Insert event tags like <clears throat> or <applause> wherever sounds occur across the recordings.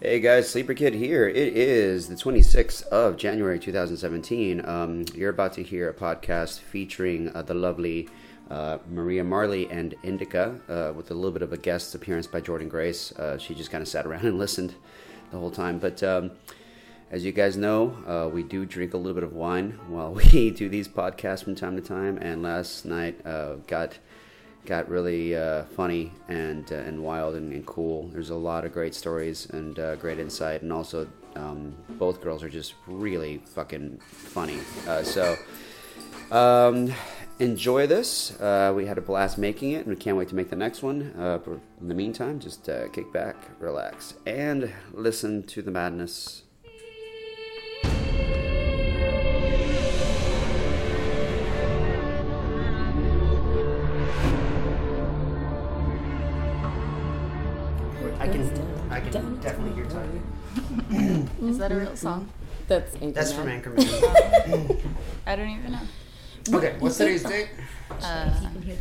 Hey guys, Sleeper Kid here. It is the 26th of January 2017. Um, you're about to hear a podcast featuring uh, the lovely uh, Maria Marley and Indica uh, with a little bit of a guest appearance by Jordan Grace. Uh, she just kind of sat around <laughs> and listened the whole time. But um, as you guys know, uh, we do drink a little bit of wine while <laughs> we do these podcasts from time to time. And last night uh, got got really uh, funny and uh, and wild and, and, cool. There's a lot of great stories and uh, great insight, and also um, both girls are just really fucking funny. Uh, so um, enjoy this. Uh, we had a blast making it, and we can't wait to make the next one. Uh, in the meantime, just kick back, relax, and listen to the madness. Typing. Is that a real song? That's Anchorman. That's from Anchorman. <laughs> I don't even know. Okay, what's today's date? Uh,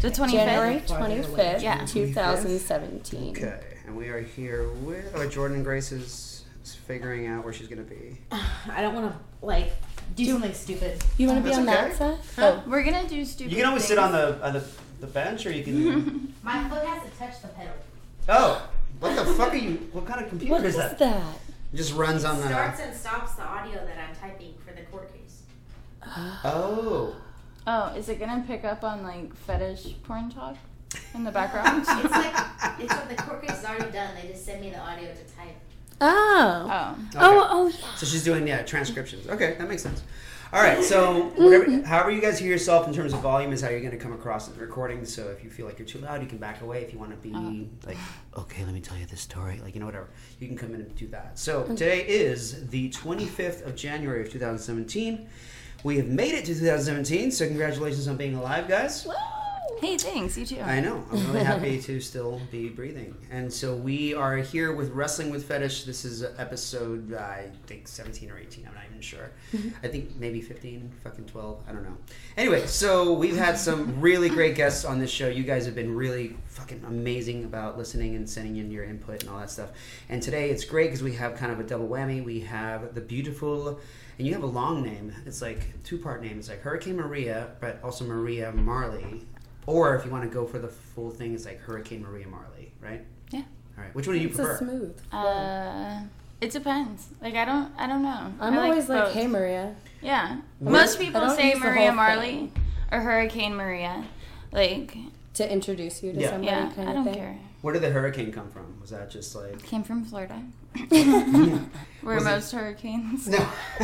the 25th. January 25th, yeah. 2017. Okay, and we are here with oh, Jordan Grace is, is figuring out where she's going to be. <sighs> I don't want to, like, do, do something stupid. You want to be on okay. that side? Oh, we're going to do stupid You can always things. sit on the, on the, the bench or you can... <laughs> My foot has to touch the pedal. Oh, what the fuck are you? What kind of computer what is, is that? that? It just runs on the. Starts and stops the audio that I'm typing for the court case. <gasps> Oh. Oh, is it gonna pick up on like fetish porn talk in the background? <laughs> it's like it's like the court case is already done. They just send me the audio to type. Oh. Oh. oh okay. Oh. Oh. Yeah. So she's doing yeah transcriptions. Okay, that makes sense. All right, so whatever, however you guys hear yourself in terms of volume is how you're going to come across in the recording. So if you feel like you're too loud, you can back away. If you want to be uh. like, okay, let me tell you this story, like you know whatever, you can come in and do that. So today is the 25th of January of 2017. We have made it to 2017, so congratulations on being alive, guys. Hey, thanks. You too. I know. I'm really <laughs> happy to still be breathing. And so we are here with Wrestling with Fetish. This is episode, I think, 17 or 18. I'm not even sure. <laughs> I think maybe 15, fucking 12. I don't know. Anyway, so we've had some really great guests on this show. You guys have been really fucking amazing about listening and sending in your input and all that stuff. And today it's great because we have kind of a double whammy. We have the beautiful and you have a long name. It's like two part name. It's like Hurricane Maria, but also Maria Marley. Or if you want to go for the full thing, it's like Hurricane Maria Marley, right? Yeah. All right. Which one do you it's prefer? It's smooth. Uh, it depends. Like I don't, I don't know. I'm I always like, like, "Hey Maria." Yeah. Most people say Maria Marley or Hurricane Maria, like to introduce you to yeah. somebody. Yeah, kind I don't thing. care. Where did the hurricane come from? Was that just like came from Florida? <laughs> Where Was most it... hurricanes. No. <laughs> <laughs>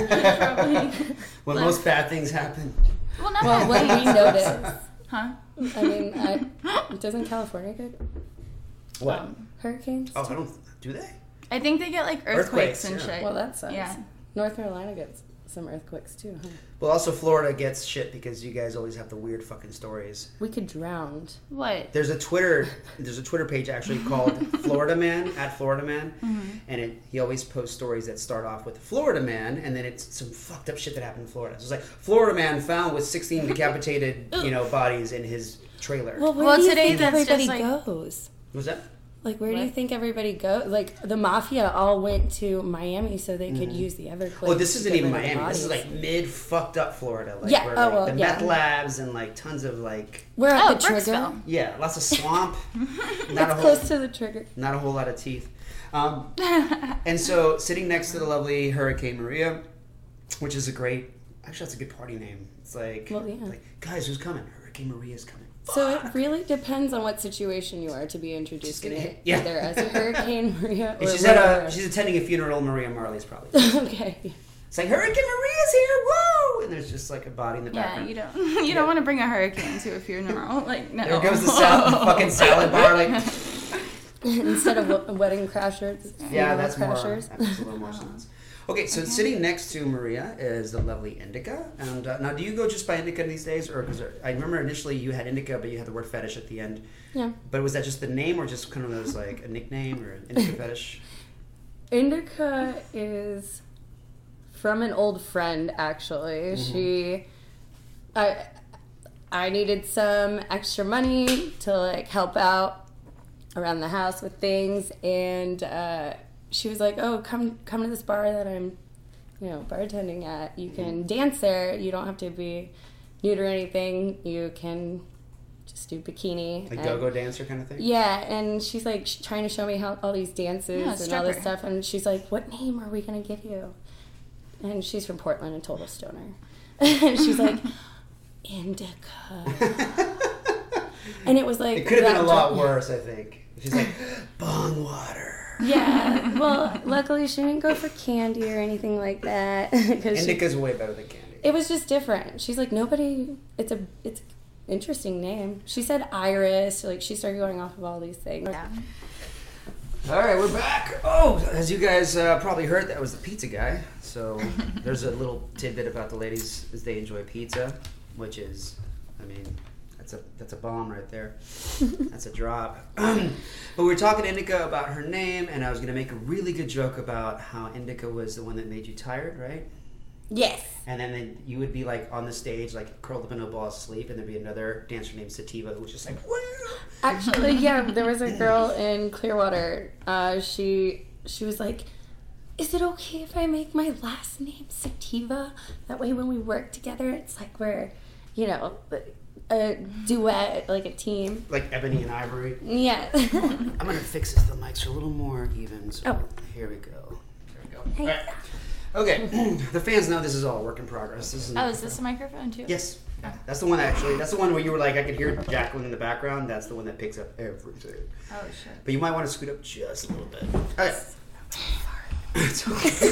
when like, most bad things happen. Well, not well, what we notice. Huh? I mean, I, <laughs> doesn't California get what um, hurricanes? Oh, I don't. Do they? I think they get like earthquakes, earthquakes and yeah. shit. Well, that sucks. Yeah. North Carolina gets some earthquakes too, huh? Well, also Florida gets shit because you guys always have the weird fucking stories. We could drown. What? There's a Twitter. There's a Twitter page actually <laughs> called Florida Man at Florida Man, mm-hmm. and it, he always posts stories that start off with Florida Man, and then it's some fucked up shit that happened in Florida. So it's like Florida Man found with 16 decapitated, you know, bodies in his trailer. Well, where well do you today think that's everybody just like, goes? Was that? Like, where what? do you think everybody goes? Like, the mafia all went to Miami so they could mm-hmm. use the Everglades. Oh, this isn't even Miami. This is like mid fucked up Florida. Like, Yeah, Where, oh, like, well, the yeah. meth labs and like tons of like. We're at Oh, the trigger. Brooksville. Yeah, lots of swamp. <laughs> not It's a whole, close to the trigger. not a whole lot of teeth. Um, <laughs> and so, sitting next to the lovely Hurricane Maria, which is a great, actually, that's a good party name. It's like, Well, yeah. like guys, who's coming? Hurricane Maria's coming. So it really depends on what situation you are to be introduced gonna it. yeah. Either as a Hurricane <laughs> Maria or she's at a, she's attending a funeral. Maria Marley's probably. <laughs> okay. It's like Hurricane Maria's here, woo! And there's just like a body in the background. Yeah, background. you don't. <laughs> You Yeah. don't want to bring a hurricane to a funeral. Like no. There goes the sal- fucking salad bar. Like, Instead of w- wedding crashers. yeah, funeral that's more. crashers. That makes a little more sense. Okay, so sitting next to Maria is the lovely Indica. And uh, now, do you go just by Indica these days, or because I remember initially you had Indica, but you had the word fetish at the end. Yeah. But was that just the name, or just kind of like a nickname or Indica fetish? <laughs> Indica is from an old friend actually. She I I needed some extra money to like help out around the house with things and uh she was like, "Oh, come come to this bar that I'm, you know, bartending at. You mm-hmm. can dance there. You don't have to be nude or anything. You can just do bikini." Like and- go-go dancer kind of thing. Yeah, and she's like sh- trying to show me how all these dances Yeah, and all this stuff, and she's like, "What name are we gonna give you?" And she's from Portland, a total stoner. <laughs> and she's like, <laughs> Indica. <laughs> And it was like It could have been a lot worse, I think. She's like, bong water. Yeah. Well, luckily she didn't go for candy or anything like that. <laughs> 'cause she- Indica's way better than candy. it was just different. She's like nobody. It's a it's an interesting name. She said Iris. Like she started going off of all these things. Yeah. All right, we're back. Oh, as you guys uh, probably heard, that was the pizza guy. So <laughs> there's a little tidbit about the ladies as they enjoy pizza, which is, I mean, that's a that's a bomb right there. <laughs> That's a drop. <clears throat> but we were talking to Indica about her name, and I was gonna make a really good joke about how Indica was the one that made you tired, right? Yes. And then, then you would be like on the stage, like curled up in a ball asleep, and there'd be another dancer named Sativa who was just like, Woo! Actually, <laughs> yeah, there was a girl in Clearwater. Uh, she she was like, "Is it okay if I make my last name Sativa? That way, when we work together, it's like we're, you know, a duet, like a team." like Ebony and Ivory. Yeah. <laughs> I'm gonna fix this. The mics are a little more even. So Oh. here we go. There we go. Hey. Alright. Okay. <clears throat> the fans know this is all work in progress. This is Oh, is this a microphone too? Yes. That's the one actually. That's the one where you were like, I could hear Jacqueline in the background. That's the one that picks up everything. Oh shit. But you might want to scoot up just a little bit. <laughs> Okay. <laughs> It's okay.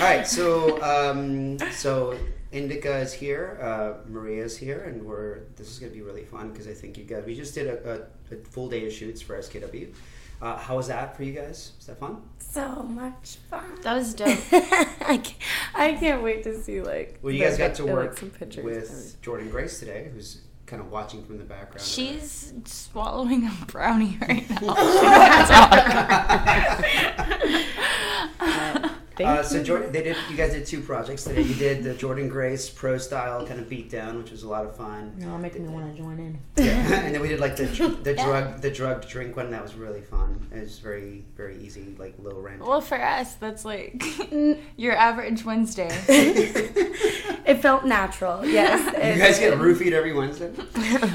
All right. So, um, so Indica is here. Uh, Maria is here, and we're. This is gonna be really fun because I think you guys. We just did a, a, a full day of shoots for SKW. Uh, how was that for you guys? Was that fun? so much fun. That was dope. <laughs> I, can't, I can't wait to see like. Well, you guys got pic- to like, work some pictures. with Jordan Grace today, who's kind of watching from the background. She's swallowing a brownie right now. <laughs> <laughs> Thank Uh, so you. Jordan, they did. You guys did two projects today. You did the Jordan Grace pro style kind of beatdown, which was a lot of fun. No, I'm making me want to join in. Yeah, <laughs> and then we did like the <laughs> the drug the drug drink one. That was really fun. It was very very easy, like low rent. well, for us, that's like <laughs> your average Wednesday. It felt natural. Yes. you guys get roofied every Wednesday.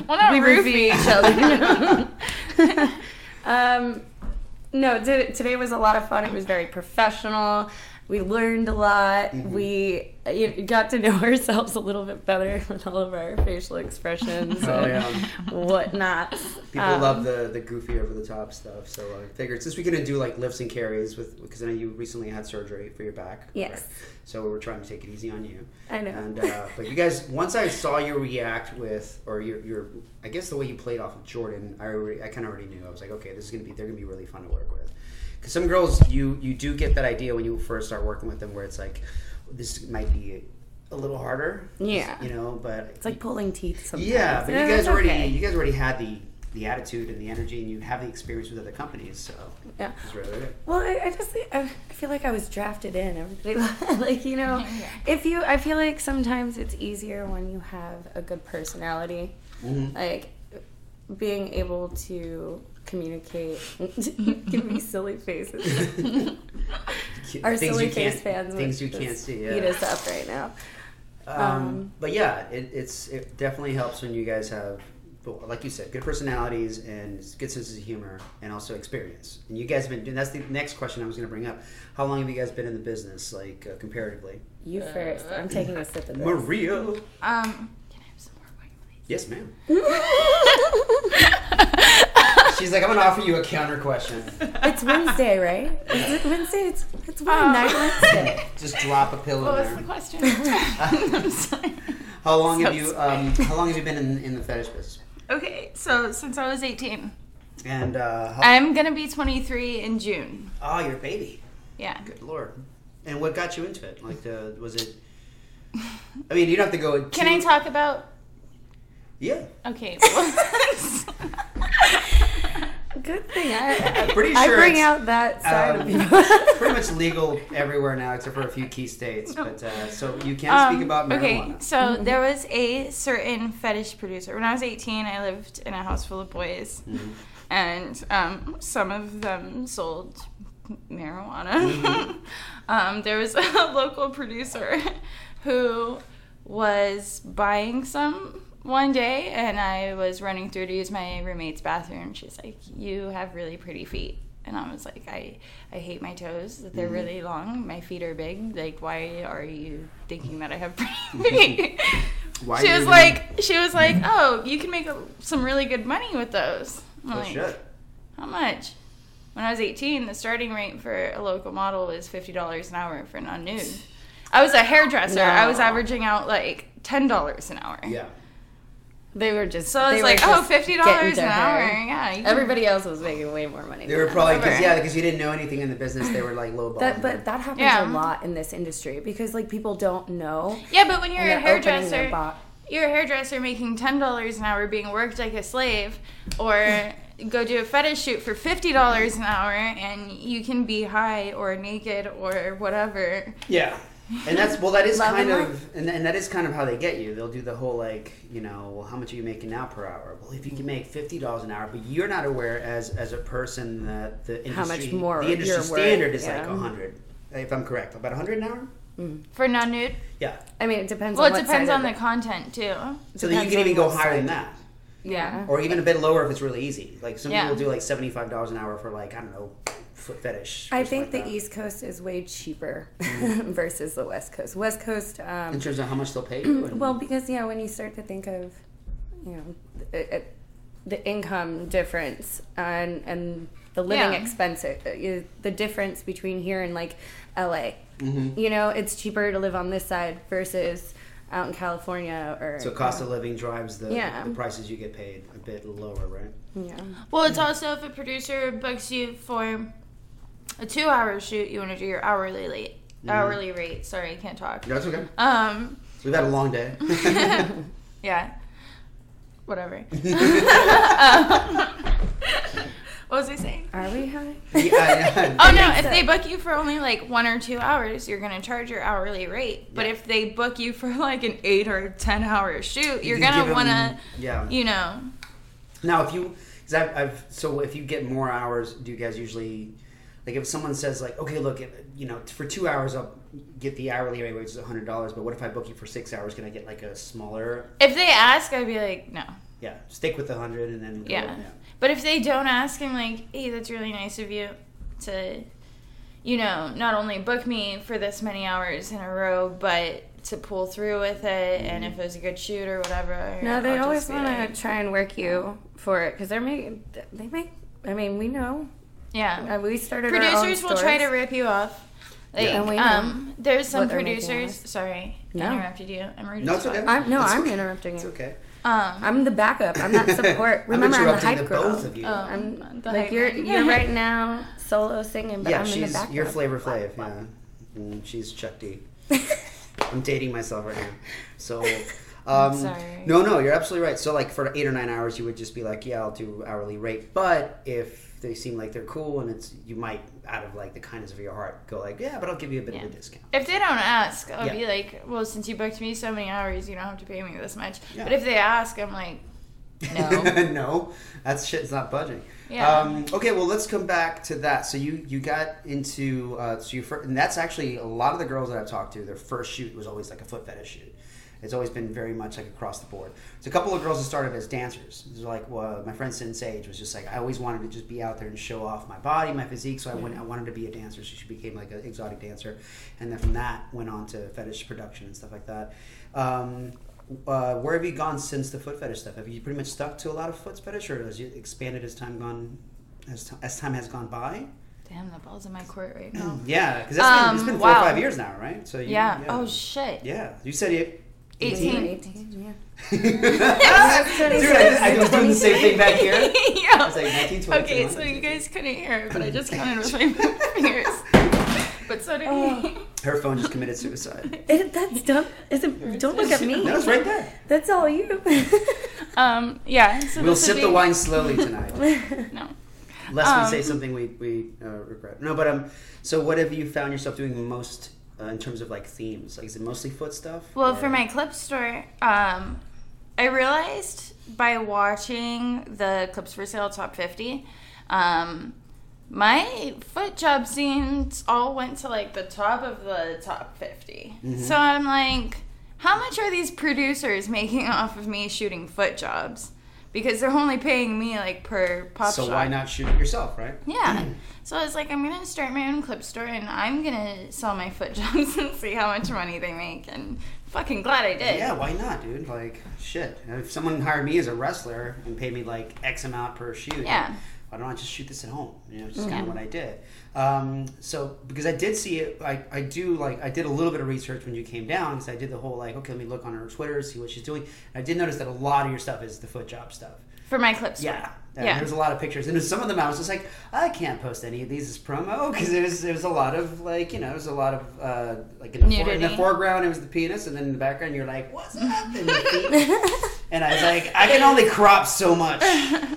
Well, not we roofie. roofie each other. um, no, today was a lot of fun. It was very professional. We learned a lot. Mm-hmm. We you got to know <laughs> ourselves a little bit better with all of our facial expressions <laughs> Oh, and yeah. whatnot. People Um, love the the goofy over the top stuff. So I figured since we're gonna do like lifts and carries with because I know you recently had surgery for your back. Yes. So we were trying to take it easy on you. I know. And uh, but you guys, once I saw you react with, or your, your, I guess the way you played off of Jordan, I already, I kind of already knew. I was like, okay, this is gonna be, they're gonna be really fun to work with. Because some girls, you you do get that idea when you first start working with them, where it's like, this might be a little harder. Yeah. You know, but It's like pulling teeth sometimes. yeah, but you guys already, okay. you guys already had the the attitude and the energy, and you have the experience with other companies, so Yeah. really. Well, I, I just I I feel like I was drafted in. Everybody <laughs> like you know, Yeah. if you I feel like sometimes it's easier when you have a good personality, Mhm. like being able to communicate. <laughs> Give me silly faces. Our Things silly face fans things would you can't just see. Eat us up right now. Um, Um, but yeah, it, it's it definitely helps when you guys have, like you said, good personalities and good senses of humor, and also experience. And you guys have been doing. That's the next question I was going to bring up. How long have you guys been in the business, like uh, comparatively? You first. I'm taking a sip of this. Maria. Um, can I have some more wine, please? Yes, ma'am. <laughs> <laughs> She's like, I'm going to offer you a counter question. It's Wednesday, right? Is it Wednesday? It's it's wine night Wednesday. <laughs> Just drop a pillow. What in was there. the question? <laughs> I'm sorry. How long have you um, How long have you been in, in the fetish business? Okay, so since I was 18, And uh, how, I'm gonna be 23 in June. oh, you're a baby. Yeah. Good lord. And what got you into it? Like, uh, was it? I mean, you don't have to go. Can I talk about? Yeah, Okay. <laughs> Good thing I, pretty I sure bring out that side um, of people. <laughs> pretty much legal everywhere now, except for a few key states. But uh, so you can Um, speak about marijuana. Okay, so there was a certain fetish producer. When I was 18, I lived in a house full of boys. Mhm. and um, some of them sold marijuana. Mm-hmm. <laughs> um, there was a local producer who was buying some one day, and I was running through to use my roommate's bathroom. She's like, "You have really pretty feet." And I was like, I, I hate my toes. They're Mm-hmm. really long. My feet are big. Like, why are you thinking that I have pretty <laughs> feet? Why she was like, she was like, oh, you can make a, some really good money with those. I'm Oh, like, shit. how much? When I was 18, the starting rate for a local model was $50 an hour for non-nude. I was a hairdresser. I was averaging out like $10 an hour. Yeah. They were just. So I was like, oh, just $50 an hour. her. Yeah. you can- Everybody else was making way more money. They were probably because yeah, because you didn't know anything in the business. They were like low That, but that happens Yeah. a lot in this industry because like people don't know. Yeah, but when you're a they're opening their hairdresser, bo- you're a hairdresser making ten dollars an hour being worked like a slave, or go do a fetish shoot for fifty dollars an hour, and you can be high or naked or whatever. Yeah. And that's well, that is Love kind and of, and, and that is kind of how they get you. They'll do the whole like, you know, well, how much are you making now per hour? Well, if you can make fifty dollars an hour, but you're not aware as as a person that the industry, How much more the industry you're worth, standard is like yeah. a hundred, if I'm correct, about a hundred an hour. Mm. For non nude? Yeah. I mean, it depends. Well, on it what depends side on of the content too. So that you Depends can on even go what higher than side. that, Yeah. or even a bit lower if it's really easy. Like some Yeah. people do like seventy five dollars an hour for like I don't know, foot fetish. I something think the that. East Coast is way cheaper Mm-hmm. <laughs> versus the West Coast. West Coast, um, in terms of how much they'll pay you. And, well, because yeah, when you start to think of, you know, the, it- the income difference and and the living Yeah. expense, uh, is the difference between here and like L.A. Mhm. You know, it's cheaper to live on this side versus out in California or so cost of living drives the, Yeah. the prices you get paid a bit lower, right? yeah. Well, it's also if a producer books you for a two-hour shoot, you want to do your hourly rate. Hourly rate. Sorry, I can't talk. That's okay. Um, We've had a long day. <laughs> <laughs> yeah. Whatever. <laughs> Um, what was I saying? Are we high? yeah, yeah. Oh no! If they book you for only like one or two hours, you're gonna charge your hourly rate. But Yeah. if they book you for like an eight or ten hour shoot, you're can gonna give 'em- wanna, Yeah. you know, Now, if you, because I've, I've, so if you get more hours, do you guys usually, like, if someone says like, okay, look, you know, for two hours I'll get the hourly rate, which is a hundred dollars, but what if I book you for six hours? Can I get like a smaller? if they ask, I'd be like, no, Yeah, stick with the hundred and then. go- yeah. But if they don't ask, I'm like, hey, that's really nice of you to, you know, not only book me for this many hours in a row, but to pull through with it, and mm-hmm. if it was a good shoot or whatever. No, they I'll always just be want like, to try and work you for it because they're making. They make. I mean, we know. Yeah. Uh, we started. our own producers will try to rip you off. Like, Yeah. And we um, there's some what they're making producers. us. Sorry, I No. interrupted you. I'm rude No, it's okay. I'm no, It's I'm okay. interrupting It's you. okay. Um, I'm the backup. I'm not <laughs> support. Remember, I'm I'm, the hype the girl. both of you. Oh. I'm The like hype you're. man. You're <laughs> right now solo singing, but yeah, I'm in the she's backup. your Flavor Flav. Yeah, and she's Chuck D. <laughs> I'm dating myself right now. So, um, sorry. no, no, you're absolutely right. So, like for eight or nine hours, you would just be like, yeah, I'll do hourly rate. But if they seem like they're cool and it's, you might, out of like the kindness of your heart, go like, yeah, but I'll give you a bit Yeah. of a discount. if they don't ask, I'll Yeah. be like, well, since you booked me so many hours, you don't have to pay me this much. Yeah. But if they ask, I'm like, <laughs> no. no, that shit's not budging. Yeah. Um, okay, well, let's come back to that. So you you got into uh, so you fir- and that's actually a lot of the girls that I've talked to. Their first shoot was always like a foot fetish shoot. It's always been very much like across the board. So a couple of girls that started as dancers. Was like well, my friend Sin Sage was just like I always wanted to just be out there and show off my body, my physique. So I went I wanted to be a dancer. So she became like an exotic dancer, and then from that went on to fetish production and stuff like that. Um, uh, where have you gone since the foot fetish stuff? Have you pretty much stuck to a lot of foot fetish, or has it expanded as time gone as, t- as time has gone by? Damn, the ball's in my court right now. <clears throat> Yeah, because it's been four or five years now, right? So you, yeah. Oh shit. yeah. You said it. 18. 18, yeah. Dude, I, I was doing the same thing back here. <laughs> I yeah. was like 19, 20, Okay, 21. so you guys couldn't hear but I just counted with my <laughs> fingers. But so did he. Her phone just committed suicide. <laughs> It, that's dumb. Is it, don't look at me. No, it's right there. That's all you. Um, yeah. So We'll sip would the wine slowly tonight, No. lest Um, we say something we we uh, regret. No, but um, so what have you found yourself doing most uh, in terms of like themes? Like, is it mostly foot stuff? Well, or- for my clip store, um, I realized by watching the clips for sale top 50, um, my foot job scenes all went to like the top of the top 50. So I'm like, how much are these producers making <laughs> off of me shooting foot jobs? Because they're only paying me like per pop So why not shoot it yourself, right? Yeah. <clears throat> So I was like, I'm gonna start my own clip store and I'm gonna sell my foot <laughs> jobs and see how much money they make. And fucking glad I did. Yeah, why not, dude? Like, shit. If someone hired me as a wrestler and paid me like X amount per shoot, Yeah. why don't I just shoot this at home? You know, just kind of what I did. Um, so because I did see it, I, I do like I did a little bit of research when you came down because I did the whole like okay, let me look on her Twitter, see what she's doing. And I did notice that a lot of your stuff is the foot job stuff. For my clip store. Yeah. And Yeah. There's a lot of pictures, and some of them I was just like, I can't post any of these as promo because it was it was a lot of like you know, it was a lot of uh, like in the, for, in the foreground it was the penis, and then in the background you're like, what's up? And, <laughs> and I was like, I can only crop so much,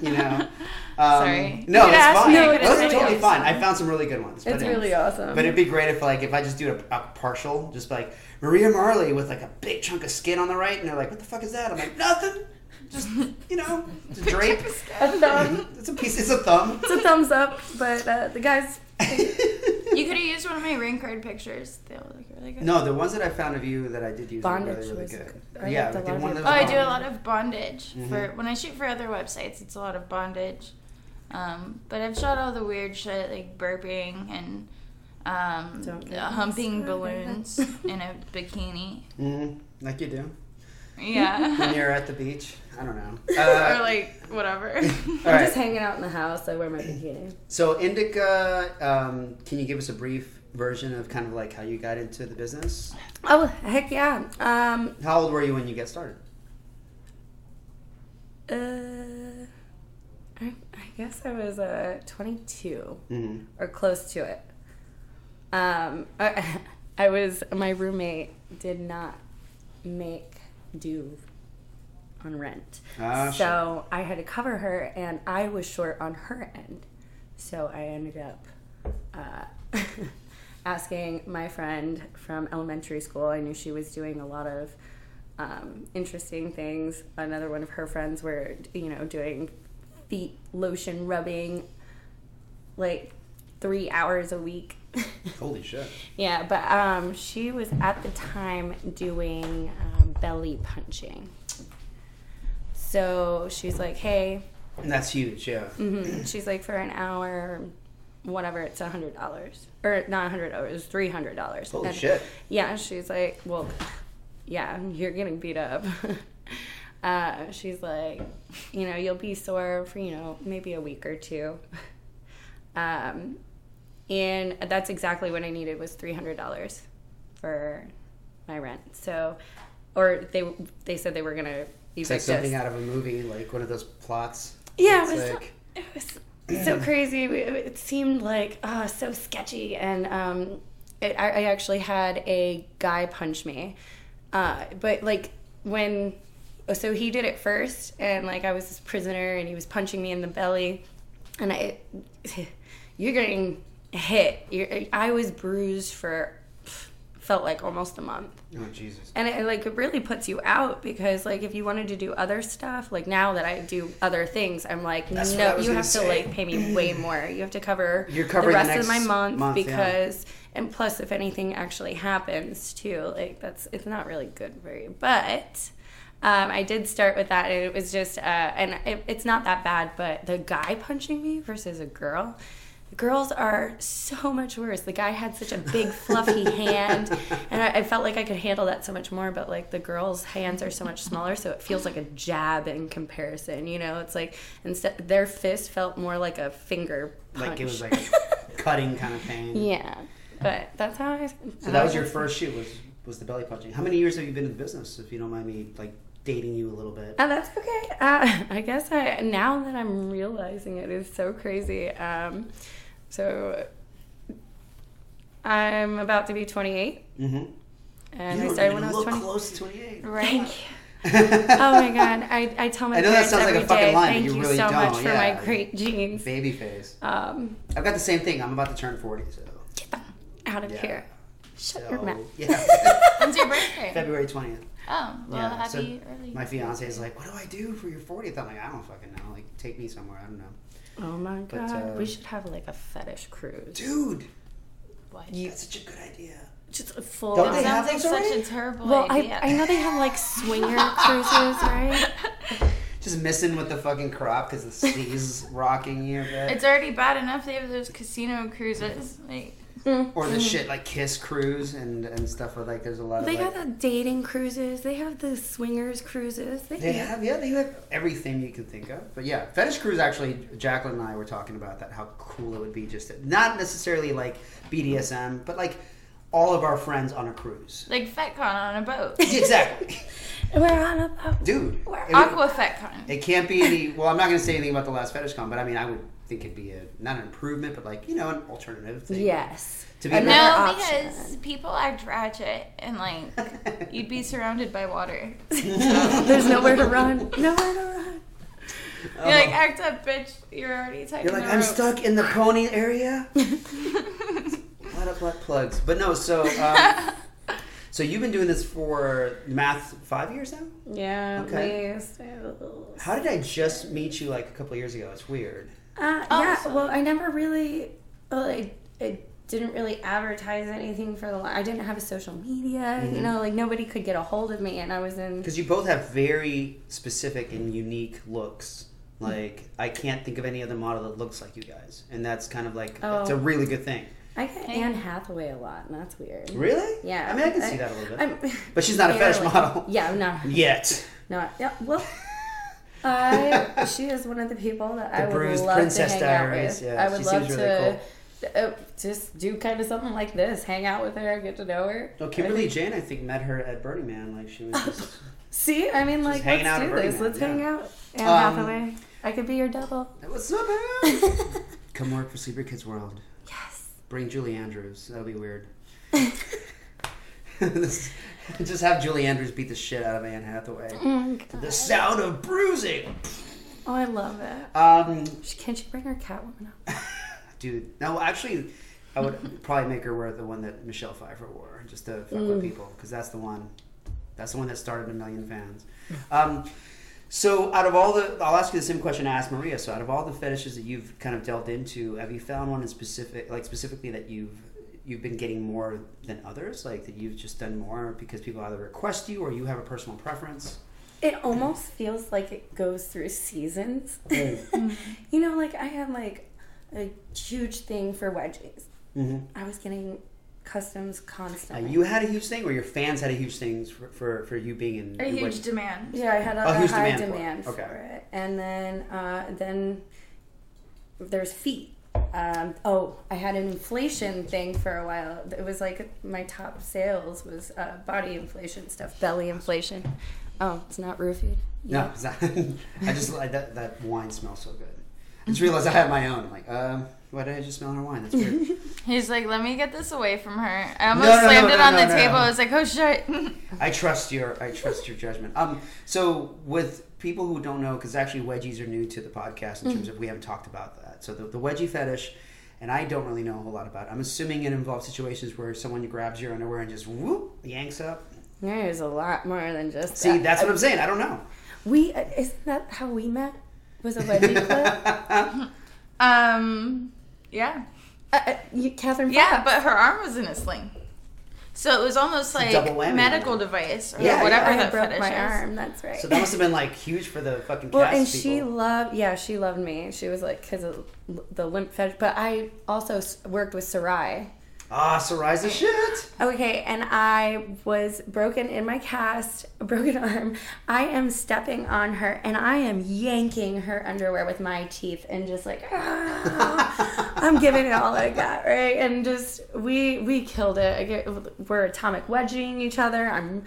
you know. <laughs> Um, Sorry. No, You it's fine. me, I No, could've it's said totally yes. fine. I found some really good ones. It's but- really awesome. But it'd be great if like if I just do a, a partial, just like Maria Marley with like a big chunk of skin on the right, and they're like, "What the fuck is that?" I'm like, "Nothing, just you know, <laughs> it's a drape. a thumb. It's a piece. It's a thumb." It's a thumbs up, but uh, the guys. <laughs> You could have used one of my ring card pictures. They look really good. no, the ones that I found of you that I did use Bondage were really, really was- good. I yeah, liked a the of one your that Oh, I do a lot of bondage Mm-hmm. for when I shoot for other websites. It's a lot of bondage, um, but I've shot all the weird shit like burping and um, Don't get me humping balloons <laughs> in a bikini. Mhm, like you do <laughs> when you're at the beach. I don't know. <laughs> or Uh, like whatever. <laughs> I'm right. just hanging out in the house. I wear my bikini. So Indica, um, can you give us a brief version of kind of like how you got into the business? Oh heck yeah. Um. How old were you when you get started? Uh. I, I guess I was uh 22 Mm-hmm. or close to it. Um. I, I was my roommate did not make do on rent. Ah, so I had to cover her, and I was short on her end. So I ended up uh, <laughs> asking my friend from elementary school. I knew she was doing a lot of um, interesting things. Another one of her friends were, you know, doing feet lotion rubbing like three hours a week. <laughs> Holy shit! Yeah, but um, she was at the time doing um, belly punching. So she's like, hey, And that's huge, yeah. mhm. she's like, for an hour, whatever, it's a hundred dollars, or not a hundred dollars, it's three hundred dollars. Holy shit! Yeah, she's like, well, yeah, you're getting beat up. <laughs> uh, she's like, you know, you'll be sore for you know maybe a week or two. <laughs> Um, and that's exactly what I needed was three hundred dollars for my rent. So, or they they said they were gonna It's like something us. out of a movie, like one of those plots. Yeah, it was, like- so, it was so <clears throat> crazy. It, it seemed like oh, so sketchy, and um, it, I, I actually had a guy punch me, uh, but like when, so he did it first, and like I was this prisoner, and he was punching me in the belly, and I, <laughs> you're getting hit. I was bruised for, felt like almost a month Oh Jesus! and it like it really puts you out because like if you wanted to do other stuff like now that i do other things i'm like That's no you have say. to like pay me way more you have to cover You're the covering the rest next of my month, month, yeah. because and plus if anything actually happens too like that's it's not really good for you but um, I did start with that, and it was just, uh, and it, it's not that bad. But the guy punching me versus a girl, the girls are so much worse. The guy had such a big fluffy <laughs> hand, and I, I felt like I could handle that so much more. But like the girls' hands are so much smaller, so it feels like a jab in comparison. You know, it's like instead their fist felt more like a finger punch. Like it was like <laughs> cutting kind of pain. yeah, but that's how I. So that was your first shoot was was the belly punching. How many years have you been in the business? If you don't mind me like dating you a little bit. Oh, that's okay. Uh, <laughs> I guess I now that I'm realizing it is so crazy. Um, so I'm about to be 28, Mm-hmm. and you I started when I was look 20. close to 28. Right. <laughs> oh my god, I, I tell my I know that parents sounds like a every fucking day, line, but thank you you really so much don't, for yeah. my great genes. Baby face. Um, I've got the same thing. I'm about to turn 40, so get them out of Yeah. here. Shut So, your mouth. yeah, <laughs> When's your birthday? February twentieth. Oh, well, Yeah, happy so early. My fiance is like, "What do I do for your 40th?" I'm like, "I don't fucking know. Like, take me somewhere. I don't know." Oh my But, god. uh, we should have like a fetish cruise. Dude, What? that's such a good idea. Just a full. Don't That they have sounds those like such already? a terrible well, I, idea. I know they have like swinger <laughs> cruises, right? <laughs> Just missing with the fucking crop because the sea's rocking you a bit. It's already bad enough they have those casino cruises. Like, Mm, or the mm. shit like Kiss Cruise and and stuff like there's a lot of They like, have the dating cruises. They have the swingers cruises. They, They have, yeah, they have everything you can think of. But yeah, fetish cruise. Actually, Jacqueline and I were talking about that. How cool it would be, just to, not necessarily like BDSM, but like all of our friends on a cruise. like FetCon on a boat. <laughs> exactly, <laughs> We're on a boat. dude. It, would- Aqua FetCon. it can't be any. Well, I'm not going to say anything about the last fetish con, but I mean, I would think it'd be a not an improvement, but like you know, an alternative thing. Yes. To be No, option. because people act ratchet and like <laughs> you'd be surrounded by water. <laughs> There's nowhere to run. Nowhere to run. You're like, act up, bitch. You're already tied You're like, I'm rope." stuck in the pony area. <laughs> A lot of butt plugs, but no. So, um, so you've been doing this for math five years now. Yeah. Okay. we still- How did I just meet you like a couple of years ago? It's weird. Uh, Oh, yeah. so- Well, I never really. Well, I, I didn't really advertise anything for the. I didn't have a social media. Mm-hmm. You know, like nobody could get a hold of me, and I was in. Because you both have very specific and unique looks. Like I can't think of any other model that looks like you guys, and that's kind of like it's a Oh. really good thing. I get. Anne Hathaway a lot, and that's weird. Really? Yeah. I mean, I can see that a little bit. I'm, But she's not a <laughs> fetish model. Yeah, no, Yet. not. Yeah, well, I she is one of the people that I would love princess to hang diaries, out with. yeah, I would she love seems to really uh, just do kind of something like this, hang out with her, get to know her. I Kimberly think- Jane, I think, met her at Burning Man. Like she was just. <laughs> See, I mean, like, let's do this. Man, Let's yeah. hang out. Anne Um, Hathaway. I could be your double. What's up, man? Come work for Sleeper Kids World. Yes. Bring Julie Andrews. That'll be weird. <laughs> <laughs> This- <laughs> just have Julie Andrews beat the shit out of Anne Hathaway. Oh. The sound of bruising. Oh, I love it. Um, Can't you bring her Catwoman up? <laughs> dude, no, actually, I would <laughs> probably make her wear the one that Michelle Pfeiffer wore, just to fuck with people, because that's the one. That's the one that started a million fans. Um, so, out of all the, I'll ask you the same question I asked Maria. So, out of all the fetishes that you've kind of delved into, have you found one in specific, like specifically that you've you've been getting more than others, like that you've just done more because people either request you or you have a personal preference? It almost feels like it goes through seasons. <laughs> Mm. you know, like I had like a huge thing for wedgies. Mm-hmm. I was getting customs Uh, constantly. you had a huge thing, or your fans had a huge thing for for, for you being in A in huge what- demand. yeah, I had a, Oh, a huge high demand demand, for it. for, Okay. it, and then uh, then there's feet. Um, oh, I had an inflation thing for a while. It was like my top sales was uh, body inflation stuff, belly inflation. Oh, it's not roofied. No, 'cause <laughs> I, I just like that that wine smells so good. I just realized I have my own. I'm like, um, why did I just smell her wine? That's weird. <laughs> He's like, let me get this away from her. I almost No, no, no, slammed no, it on no, the no. table. I was like, oh shit. I trust your I trust your judgment. Um, so with people who don't know, because actually wedgies are new to the podcast in terms of we haven't talked about that. So the, the wedgie fetish, and I don't really know a whole lot about. it. I'm assuming it involves situations where someone grabs your underwear and just whoop yanks up. There's a lot more than just See, that. that's what I'm saying. I don't know. We uh, isn't that how we met? Was a wedgie clip? <laughs> um, yeah. Uh, uh, you, Catherine. Yeah, but her arm was in a sling. So it was almost like double whammy. medical device or Yeah, whatever I that broke fetish my is. arm. That's right. So that must have been like huge for the fucking well, and people. she loved. Yeah, she loved me. She was like because of the limp fetish. But I also worked with Sarai. Ah, Sarai's a shit. Okay, and I was broken in my cast, <laughs> broken arm. I am stepping on her and I am yanking her underwear with my teeth and just like <laughs> ah, I'm giving it all I got, right? And just we we killed it. I get, we're atomic wedging each other. I'm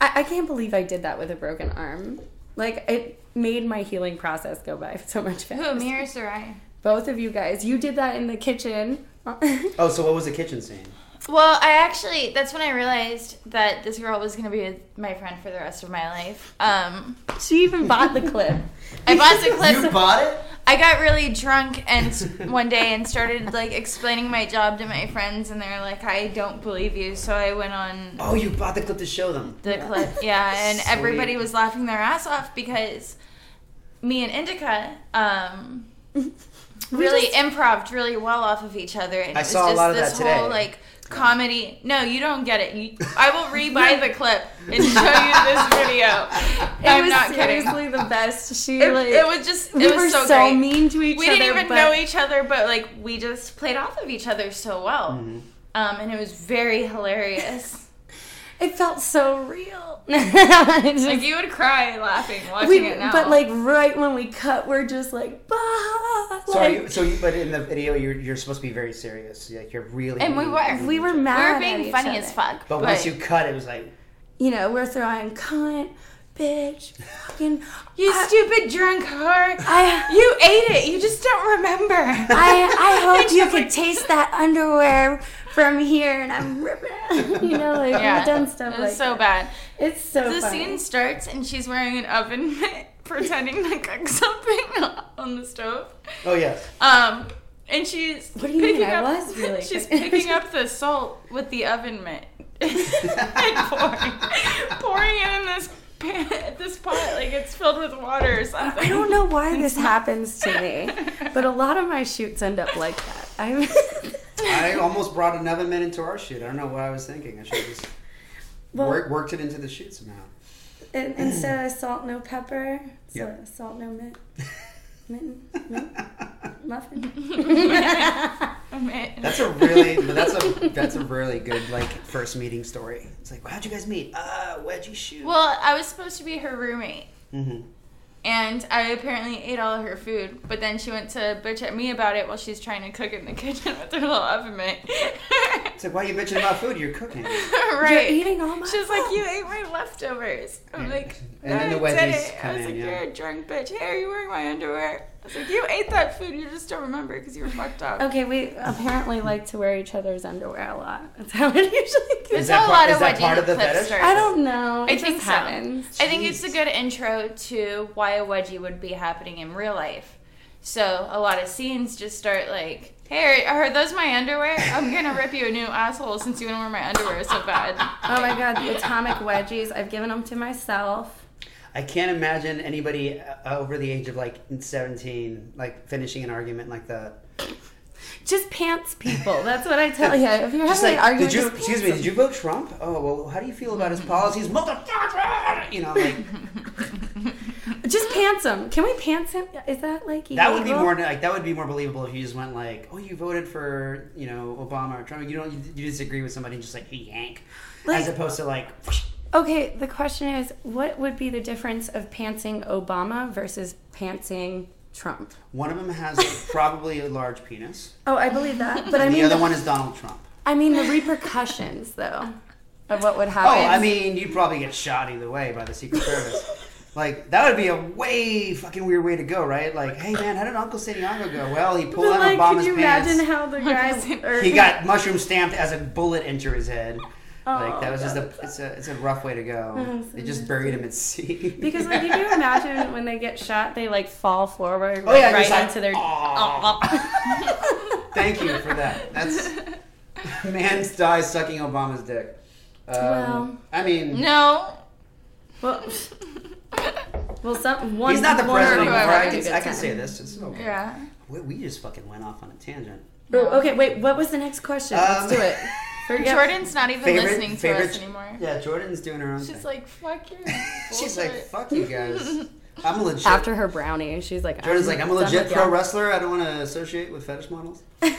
I, I can't believe I did that with a broken arm. Like it made my healing process go by so much faster. Who, me or Sarai? Both of you guys, you did that in the kitchen. <laughs> Oh, so what was the kitchen scene? Well, I actually, that's when I realized that this girl was going to be my friend for the rest of my life. Um, she even bought the clip. <laughs> I bought the clip. You bought it? I got really drunk and <laughs> one day and started like explaining my job to my friends, and they're like, "I don't believe you." So I went on Oh, you bought the clip to show them. the clip, yeah, and Sweet. everybody was laughing their ass off because me and Indica um, really just- improved really well off of each other. And I it was saw a just lot of this that today. whole like comedy. No, you don't get it. You, I will <laughs> rebuy the clip and show you <laughs> this video. It I'm was not kidding. seriously the best. She It, like it was just it we was were so, so, great. mean to each we other. We didn't even but know each other, but like we just played off of each other so well, Mm-hmm. um, and it was very hilarious. It felt so real. <laughs> like you would cry laughing watching we, it now. but like right when we cut, we're just like, bah, So, are you, so you, but in the video, you're, you're supposed to be very serious. Like you're really. And we were. we were mad. we were being each funny as fuck. But once you cut, it was like. You know, we're throwing cunt, bitch, <laughs> fucking. you I- stupid drunk whore, I, you ate it. You just don't remember. I, I <laughs> hope you could taste that underwear from here, and I'm ripping. it. <laughs> You know, like yeah, we've done stuff it was like so that. bad. It's so the funny. scene starts and she's wearing an oven mitt, <laughs> pretending to cook something <laughs> on the stove. Oh yeah. Um, and she's What do you mean? picking I up, was really she's cooking. picking up the salt with the oven mitt and pouring, pouring it in this pan, this pot like it's filled with water or something. I don't know why this happens to me, but a lot of my shoots end up like that. I'm I almost brought another oven mitt into our shoot. I don't know what I was thinking. I should have just Well- work, worked it into the shoot somehow. in- instead of salt, no pepper. So Yep. salt, no mint. Mitten, mint, <laughs> muffin. That's a really, that's a that's a really good like first meeting story. It's like, how'd you guys meet? Uh, wedgie shoot. Well, I was supposed to be her roommate. hmm And I apparently ate all of her food, but then she went to bitch at me about it while she's trying to cook in the <laughs> kitchen with her little oven mitt. It's like, why are you bitching about food? You're cooking. <laughs> right. You're eating all my She's like, you ate my leftovers. I'm like, And then "No, the I did wedgies it." I was in, like, yeah. you're a drunk bitch. Hey, are you wearing my underwear? I was like, you ate that food. You just don't remember because you were fucked up. Okay, we apparently like to wear each other's underwear a lot. That's how it usually goes. There's that a part- lot is of that wedgie part of the clip fetish? starts. I don't know. I It think just so. happens. I think it's a good intro to why a wedgie would be happening in real life. So a lot of scenes just start like, "Hey, are those my underwear? I'm gonna rip you a new asshole since you want to wear my underwear so bad." Oh my <laughs> god, the atomic wedgies. I've given them to myself. I can't imagine anybody uh, over the age of like 17 like finishing an argument like that. Just pants people. That's what I tell you. If you're Just having like, an argument, did you? Excuse me. Did you vote Trump? Oh well. How do you feel about his policies, motherfucker? You know, like. <laughs> Just pants him. Can we pants him? Is that like that would be more like that would be more believable if you just went like, oh, you voted for you know Obama or Trump. You don't you, you disagree with somebody and just like yank, Like- as opposed to like. Okay, the question is, what would be the difference of pantsing Obama versus pantsing Trump? One of them has <laughs> probably a large penis. Oh, I believe that, but I mean, the other one is Donald Trump. I mean the repercussions though of what would happen. Oh, happen. I mean, you'd probably get shot either way by the Secret Service. Like that would be a way fucking weird way to go, right? Like, hey man, how did Uncle Santiago go? Well, he pulled But, out like, Obama's could you pants. imagine how the guy <laughs> he got mushroom stamped as a bullet into his head. Like that was just a it's, a it's a rough way to go. <laughs> Oh, so they just buried him at sea. Because like, could you <laughs> imagine when they get shot, they like fall forward, Oh, yeah, right just like, into their. "Aw." <laughs> Thank you for that. That's man dies sucking Obama's dick. Um, Well. I mean, no. well, well, some one. he's not the one president whoever anymore. I had can, I can say this. It's okay. Yeah. We, we just fucking went off on a tangent. Oh, okay, wait. What was the next question? Um, Let's do it. Forget. Jordan's not even Favorite- listening to favorite- us anymore. Yeah, Jordan's doing her own thing. She's thing. like, fuck your. <laughs> She's like, fuck you guys. <laughs> I'm a legit. After her brownie, she's like. Jordan's like, I'm a legit pro wrestler. I don't want to associate with fetish models. <laughs>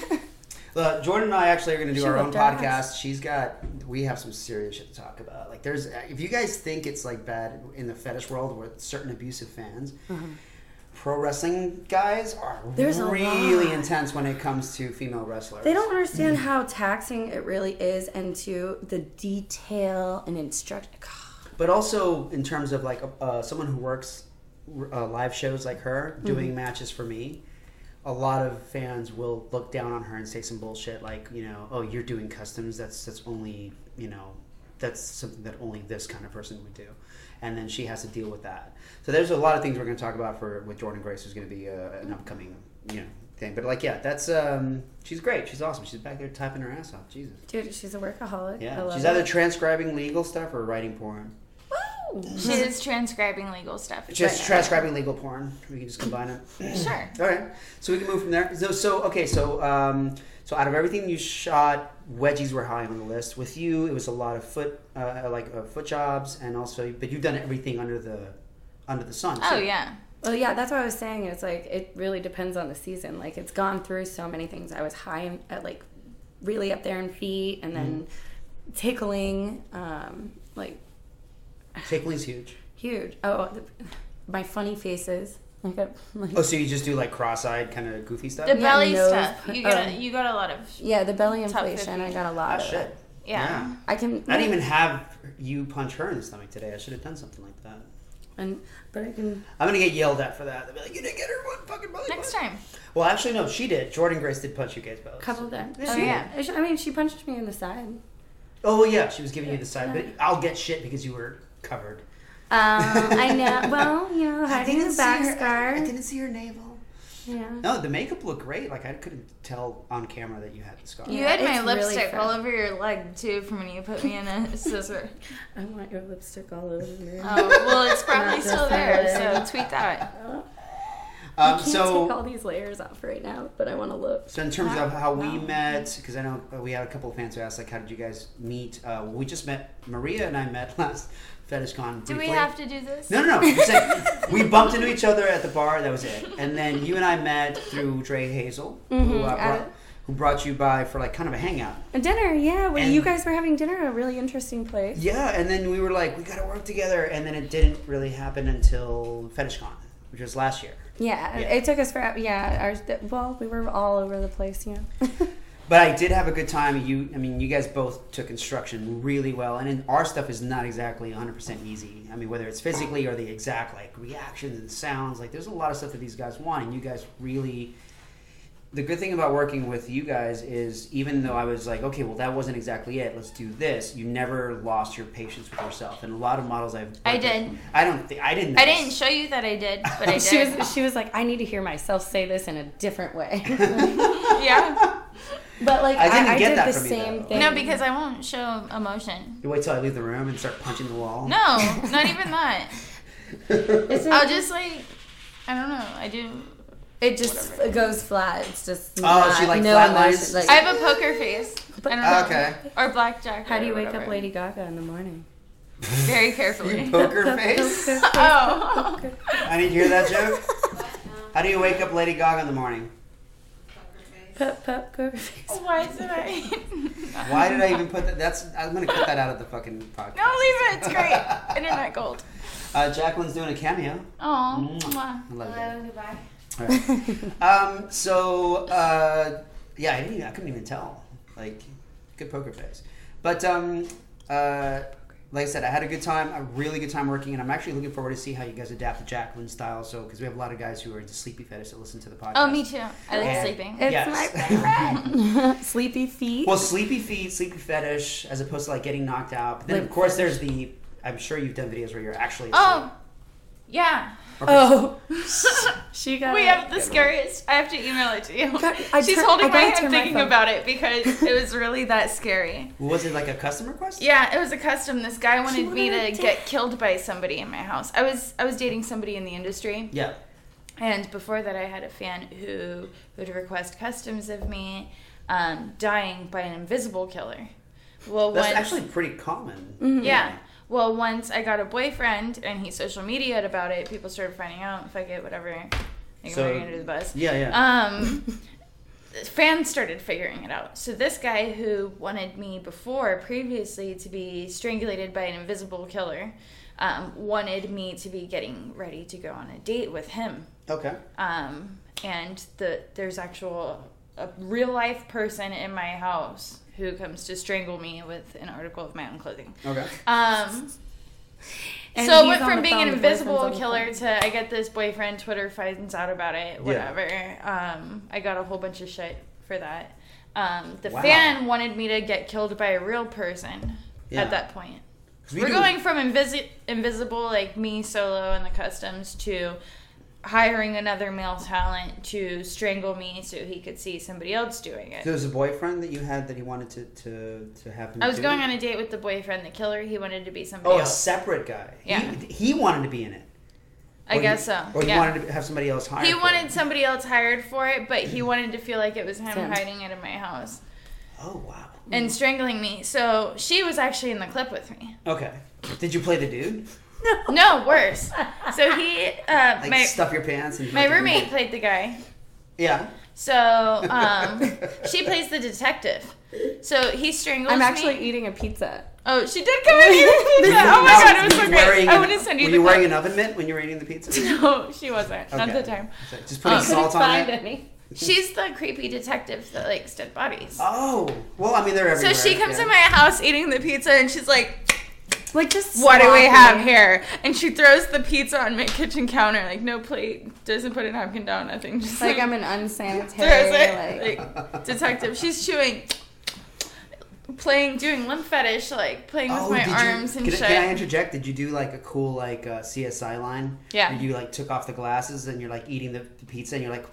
Uh, Jordan and I actually are going to do She our own whipped podcast. ass. She's got, we have some serious shit to talk about. Like, there's, if you guys think it's like bad in the fetish world with certain abusive fans, pro wrestling guys are. There's really intense when it comes to female wrestlers. They don't understand how taxing it really is, and to the detail and instruction. But also in terms of like uh, someone who works uh, live shows like her doing Mm-hmm. matches for me, a lot of fans will look down on her and say some bullshit like, you know, oh, you're doing customs. That's that's only you know that's something that only this kind of person would do, and then she has to deal with that. So there's a lot of things we're going to talk about for with Jordan Grace, who's going to be uh, an upcoming you know thing. But like, yeah, that's um, she's great. She's awesome. She's back there typing her ass off. Jesus. Dude, she's a workaholic. Yeah, she's it. either transcribing legal stuff or writing porn. Woo! She is transcribing legal stuff. Just but- transcribing legal porn. We can just combine it. Sure. <clears throat> All right, so we can move from there. So, so okay, so um, so out of everything you shot, wedgies were high on the list. With you, it was a lot of foot, uh, like uh, foot jobs, and also, but you've done everything under the under the sun. Oh too. yeah. Well, yeah, that's what I was saying. It's like it really depends on the season. Like it's gone through so many things. I was high in- at like really up there in feet, and then tickling, um, like Tickling's huge. huge. Oh, the, my funny faces. Like, a, like Oh, so you just do like cross-eyed, kind of goofy stuff? The Yeah, belly nose stuff. pu- You got oh. you got a lot of yeah, the belly inflation. 50. I got a lot ah, of shit. it. yeah. I can. I didn't even have you punch her in the stomach today. I should have done something like that. And but I can. I'm gonna get yelled at for that. They'll be like, "You didn't get her one fucking belly Next button." time. Well, actually, no, she did. Jordan Grace did punch you guys both. Couple times. Yeah, Oh, yeah. I mean, she punched me in the side. Oh yeah, she was giving you the side, but I'll get shit because you were covered. Um, I know. <laughs> Well, you know, hiding the back see her, scar. I didn't see her navel. Yeah. No, the makeup looked great. Like I couldn't tell on camera that you had the scar. You had my it's really lipstick fun. all over your leg too from when you put me in a <laughs> scissor. I want your lipstick all over me. Oh well, it's <laughs> probably still there. So tweet that. I Um, can't so, take all these layers off right now, but I want to look. so in terms of how we Wow. met, because I know uh, we had a couple of fans who asked, like, how did you guys meet? Uh, we just met. Maria and I met last FetishCon. Do we have to do this? No, no, no. I'm <laughs> we bumped into each other at the bar. That was it. And then you and I met through Dre Hazel, who, Mhm, uh, brought, who brought you by for like kind of a hangout. A dinner, yeah. And- you guys were having dinner at a really interesting place. Yeah, and then we were like, we got to work together, and then it didn't really happen until FetishCon, which was last year. Yeah, Yeah. it took us for yeah. Ours, well, we were all over the place, you <laughs> know. But I did have a good time. You, I mean, you guys both took instruction really well, and then our stuff is not exactly 100% easy. I mean, whether it's physically or the exact like reactions and sounds, like there's a lot of stuff that these guys want, and you guys really. The good thing about working with you guys is even though I was like, okay, well that wasn't exactly it. Let's do this. You never lost your patience with yourself, and a lot of models I've. I worked with- did. I don't think I didn't. I didn't show you that I did, but I <laughs> did. she was she was like, I need to hear myself say this in a different way. <laughs> yeah. <laughs> but like I I, didn't I, get did that the from you, same though. thing. No, because I won't show emotion. You wait till I leave the room and start punching the wall. No, <laughs> not even that. <laughs> I'll just like, I don't know. I do. it just it goes flat. It's just Oh, she, like, no flat emotion. lines? Like, I have a poker face. I don't know. Okay. Or blackjack. <laughs> Oh. how do you wake up Lady Gaga in the morning? Very carefully. Poker face. oh. I didn't hear that joke. How do you wake up Lady Gaga in the morning? Pep, pep, poker face. Why did I? <laughs> Why did I even put that? That's I'm gonna cut that out of the fucking podcast. No, leave it. It's great. <laughs> Internet gold. Uh, Jacqueline's doing a cameo. Oh. Mwah. mwah. I love Hello, goodbye. it. All right. Um. So. Uh. Yeah. I didn't. I couldn't even tell. Like, good poker face. But um. Uh. Like I said, I had a good time, a really good time working, and I'm actually looking forward to see how you guys adapt the Jacqueline style. So, because we have a lot of guys who are into sleepy fetish that listen to the podcast. Oh, me too. I like And- sleeping. It's Yes. my <laughs> favorite. <laughs> Sleepy feet. Well, sleepy feet, sleepy fetish, as opposed to like getting knocked out. But then, Like of course, fetish. there's the. I'm sure you've done videos where you're actually. Oh. Yeah. Asleep. oh, <laughs> she got. We have the scariest. I have to email it to you. God, I She's tur- holding I my hand turn my thinking about it because it was really that scary. Was it like a custom request? Yeah, it was a custom. This guy wanted me to to- get killed by somebody in my house. I was I was dating somebody in the industry, Yeah. and before that, I had a fan who would request customs of me um, dying by an invisible killer. Well, That's once, actually pretty common. Mm-hmm. yeah. Well, once I got a boyfriend and he social media'd about it, people started finding out. Fuck it, whatever. So- I'm under the bus. Yeah, yeah. Um, <laughs> fans started figuring it out. So this guy who wanted me before, previously, to be strangulated by an invisible killer, um, wanted me to be getting ready to go on a date with him. okay. Um, and the there's actual a real life person in my house who comes to strangle me with an article of my own clothing. Okay. Um, And so it went from being phone, an invisible killer to I get this boyfriend, Twitter finds out about it, Yeah. whatever. Um, I got a whole bunch of shit for that. Um, the Wow. fan wanted me to get killed by a real person. Yeah. at that point. we We are do- going from invisi- invisible, like me solo in the customs, to hiring another male talent to strangle me so he could see somebody else doing it. There was a boyfriend that you had that he wanted to to, to have him. I was do going it? on a date with the boyfriend, the killer. He wanted to be somebody Oh, a separate guy. Yeah. He, he wanted to be in it. I Or guess he, so. Or he yeah. wanted to have somebody else hired. he for wanted it. somebody else hired for it, but he wanted to feel like it was him Sam. hiding it in my house Oh wow. and strangling me. So she was actually in the clip with me. Okay. Did you play the dude? No, worse. So he, uh, Like my stuff your pants and my fucking- roommate played the guy. Yeah. So um, she plays the detective. So he strangles I'm me. actually eating a pizza. Oh, she did come in here. <laughs> Oh my god, it was so great. I an- want to send you Were the you clip. wearing an oven mitt when you were eating the pizza? <laughs> No, she wasn't. Not Okay. the time. Just putting Oh. salt Couldn't on find it. any. She's the creepy detective that likes dead bodies. Oh, well, I mean they're everywhere. So she comes yeah. to my house eating the pizza and she's like, Like just What do we have here? And she throws the pizza on my kitchen counter, like no plate, doesn't put a napkin down, nothing. Just Like like, I'm an <laughs> throws unsanitary. it. Like, Like, detective. She's chewing, playing, doing limp fetish, like playing with Oh, my did you- arms and can, shit. Can I interject? Did you do like a cool like uh, CSI line? Yeah. Where you like took off the glasses and you're like eating the, the pizza and you're like,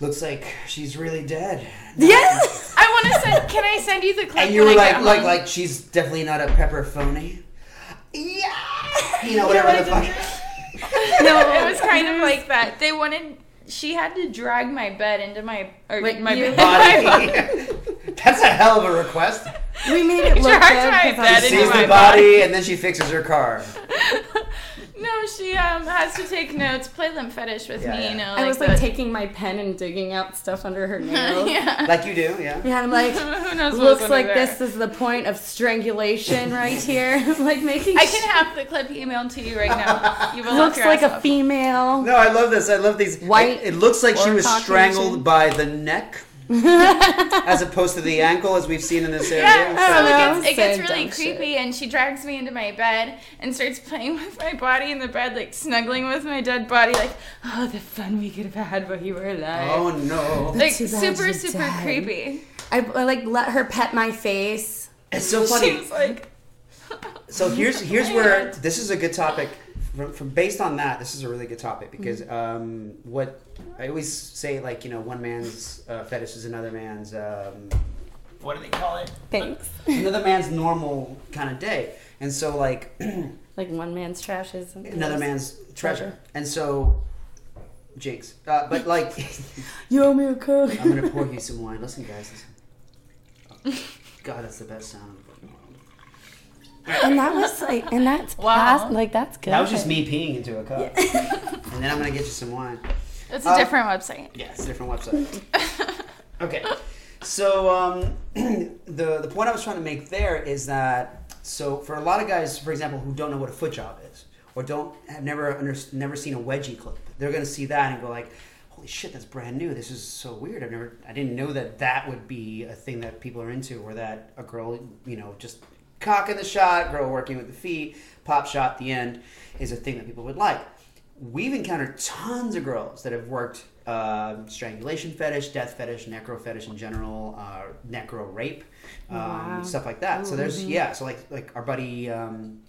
looks like she's really dead. yes. <laughs> I want to send. Can I send you the clip? And you when were I like, like, like she's definitely not a pepper phony. Yeah. You know whatever the fuck. no, it was kind of <laughs> like that. They wanted. She had to drag my bed into my or Wait, my you- bed. <laughs> Body. <laughs> That's a hell of a request. We made it look good. Dragged my 'cause bed I'm into Sees my the body. body and then she fixes her car. No, she um has to take notes, play limp fetish with Yeah, me. yeah. You know, I was the- like taking my pen and digging out stuff under her <laughs> nails. yeah. Like you do, yeah. Yeah, I'm like, <laughs> Who knows? looks what's like there. this is the point of strangulation right <laughs> here. like making. I can have the clip emailed to you right now. You will laugh looks your like ass a off. female. No, I love this. I love these. White It, it looks like she or was Caucasian. strangled by the neck, as opposed to the ankle, as we've seen in this area. Yeah, I so it gets, it gets really dumb shit. creepy, and she drags me into my bed and starts playing <laughs> with my body in the bed, like snuggling with my dead body, like, oh, the fun we could have had while you were alive. Oh no! like super, super died. creepy. I, I like let her pet my face. It's so funny. was like, So here's here's <laughs> where this is a good topic. From, from based on that, this is a really good topic because um, what I always say, like you know, one man's uh, fetish is another man's. Um, what do they call it? Thanks. <laughs> Another man's normal kind of day, and so like <clears throat> Like one man's trash is another man's treasure, Treasure. and so jinx. Uh, but <laughs> like, You owe me a coke. I'm gonna pour you <laughs> some wine. Listen, guys, listen. God, that's the best sound. In the world. and that was like, and that's <laughs> Wow. past, like that's good. That was just me peeing into a cup, <laughs> and then I'm gonna get you some wine. it's a Uh, different website. Yeah, it's a different website. okay, so um, <clears throat> the the point I was trying to make there is that so for a lot of guys, for example, who don't know what a foot job is or don't have never under, never seen a wedgie clip, they're gonna see that and go like, "Holy shit, that's brand new! This is so weird. I've never, I didn't know that that would be a thing that people are into, or that a girl, you know, just cock in the shot, girl working with the feet, pop shot at the end is a thing that people would like." we've encountered tons of girls that have worked uh, strangulation fetish, death fetish, necro fetish in general, uh, necro rape, um, Wow. stuff like that. So there's yeah, so like like our buddy. Um,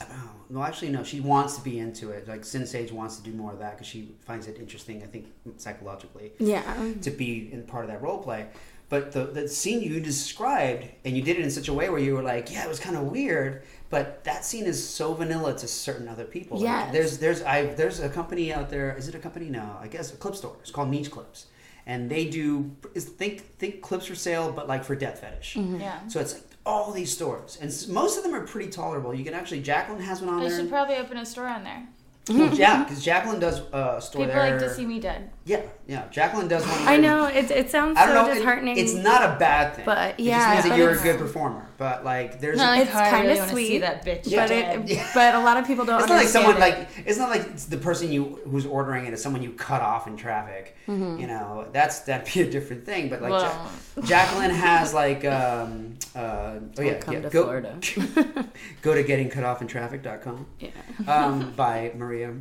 I don't know. No, actually, no. She wants to be into it. Like Sin Sage wants to do more of that because she finds it interesting. I think psychologically Yeah. to be in part of that role play. But the, the scene you described, and you did it in such a way where you were like, yeah, it was kind of weird, but that scene is so vanilla to certain other people. Like, there's there's I there's a company out there. Is it a company? No, I guess a clip store. It's called Niche Clips, and they do is think think clips for sale, but like for death fetish. Yeah. So it's like all these stores, and most of them are pretty tolerable. You can actually Jacqueline has one on I there. should probably open a store on there. Well, yeah, because Jacqueline does uh, a store People there. like to see me dead. Yeah, yeah. Jacqueline does one. I know it. It sounds I don't so know. it- disheartening. it's not a bad thing, But, yeah, it yeah, just means that you're a it's- good performer. But like, there's Not a, like, It's oh, kinda really wanna see sweet, that bitch. Yeah. but dead. it, but a lot of people don't. it's not like someone it. like it's not like it's the person you who's ordering it is someone you cut off in traffic. Mm-hmm. You know, that's that'd be a different thing. But like, Well. Ja- Jacqueline has like, um, uh, oh yeah, come yeah, to go, Florida. <laughs> go to gettingcutoffintraffic.com Yeah. um, by Maria.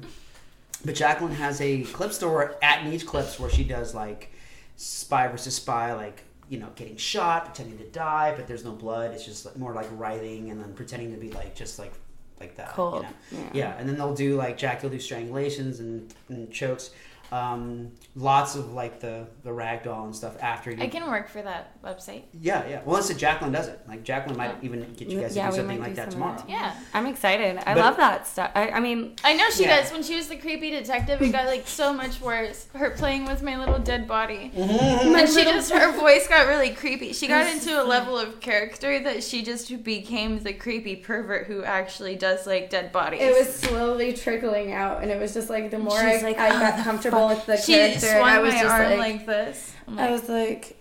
But Jacqueline has a clip store at Niche Clips where she does like spy versus spy, like you know getting shot, pretending to die, but there's no blood. It's just more like writhing and then pretending to be like just like like that. Cold, You know? yeah. yeah. and then they'll do like Jack will do strangulations and, and chokes. Um, lots of like the the ragdoll and stuff after you. I can work for that website. Yeah, yeah. Well, listen, Jacqueline does it. Like Jacqueline might Yeah. even get you guys Yeah, to do something like do that some tomorrow. that. Yeah. I'm excited. I But- love that stuff. I, I mean, I know she Yeah. does. When she was the creepy detective, it got like so much worse. Her playing with my little dead body. Mm-hmm. <laughs> And she just her voice got really creepy. She got into a level of character that she just became the creepy pervert who actually does like dead bodies. it was slowly trickling out, and it was just like the more I, like, I "Oh, got the comfortable with the she character, swung I was my just arm like, like, this. I'm I was like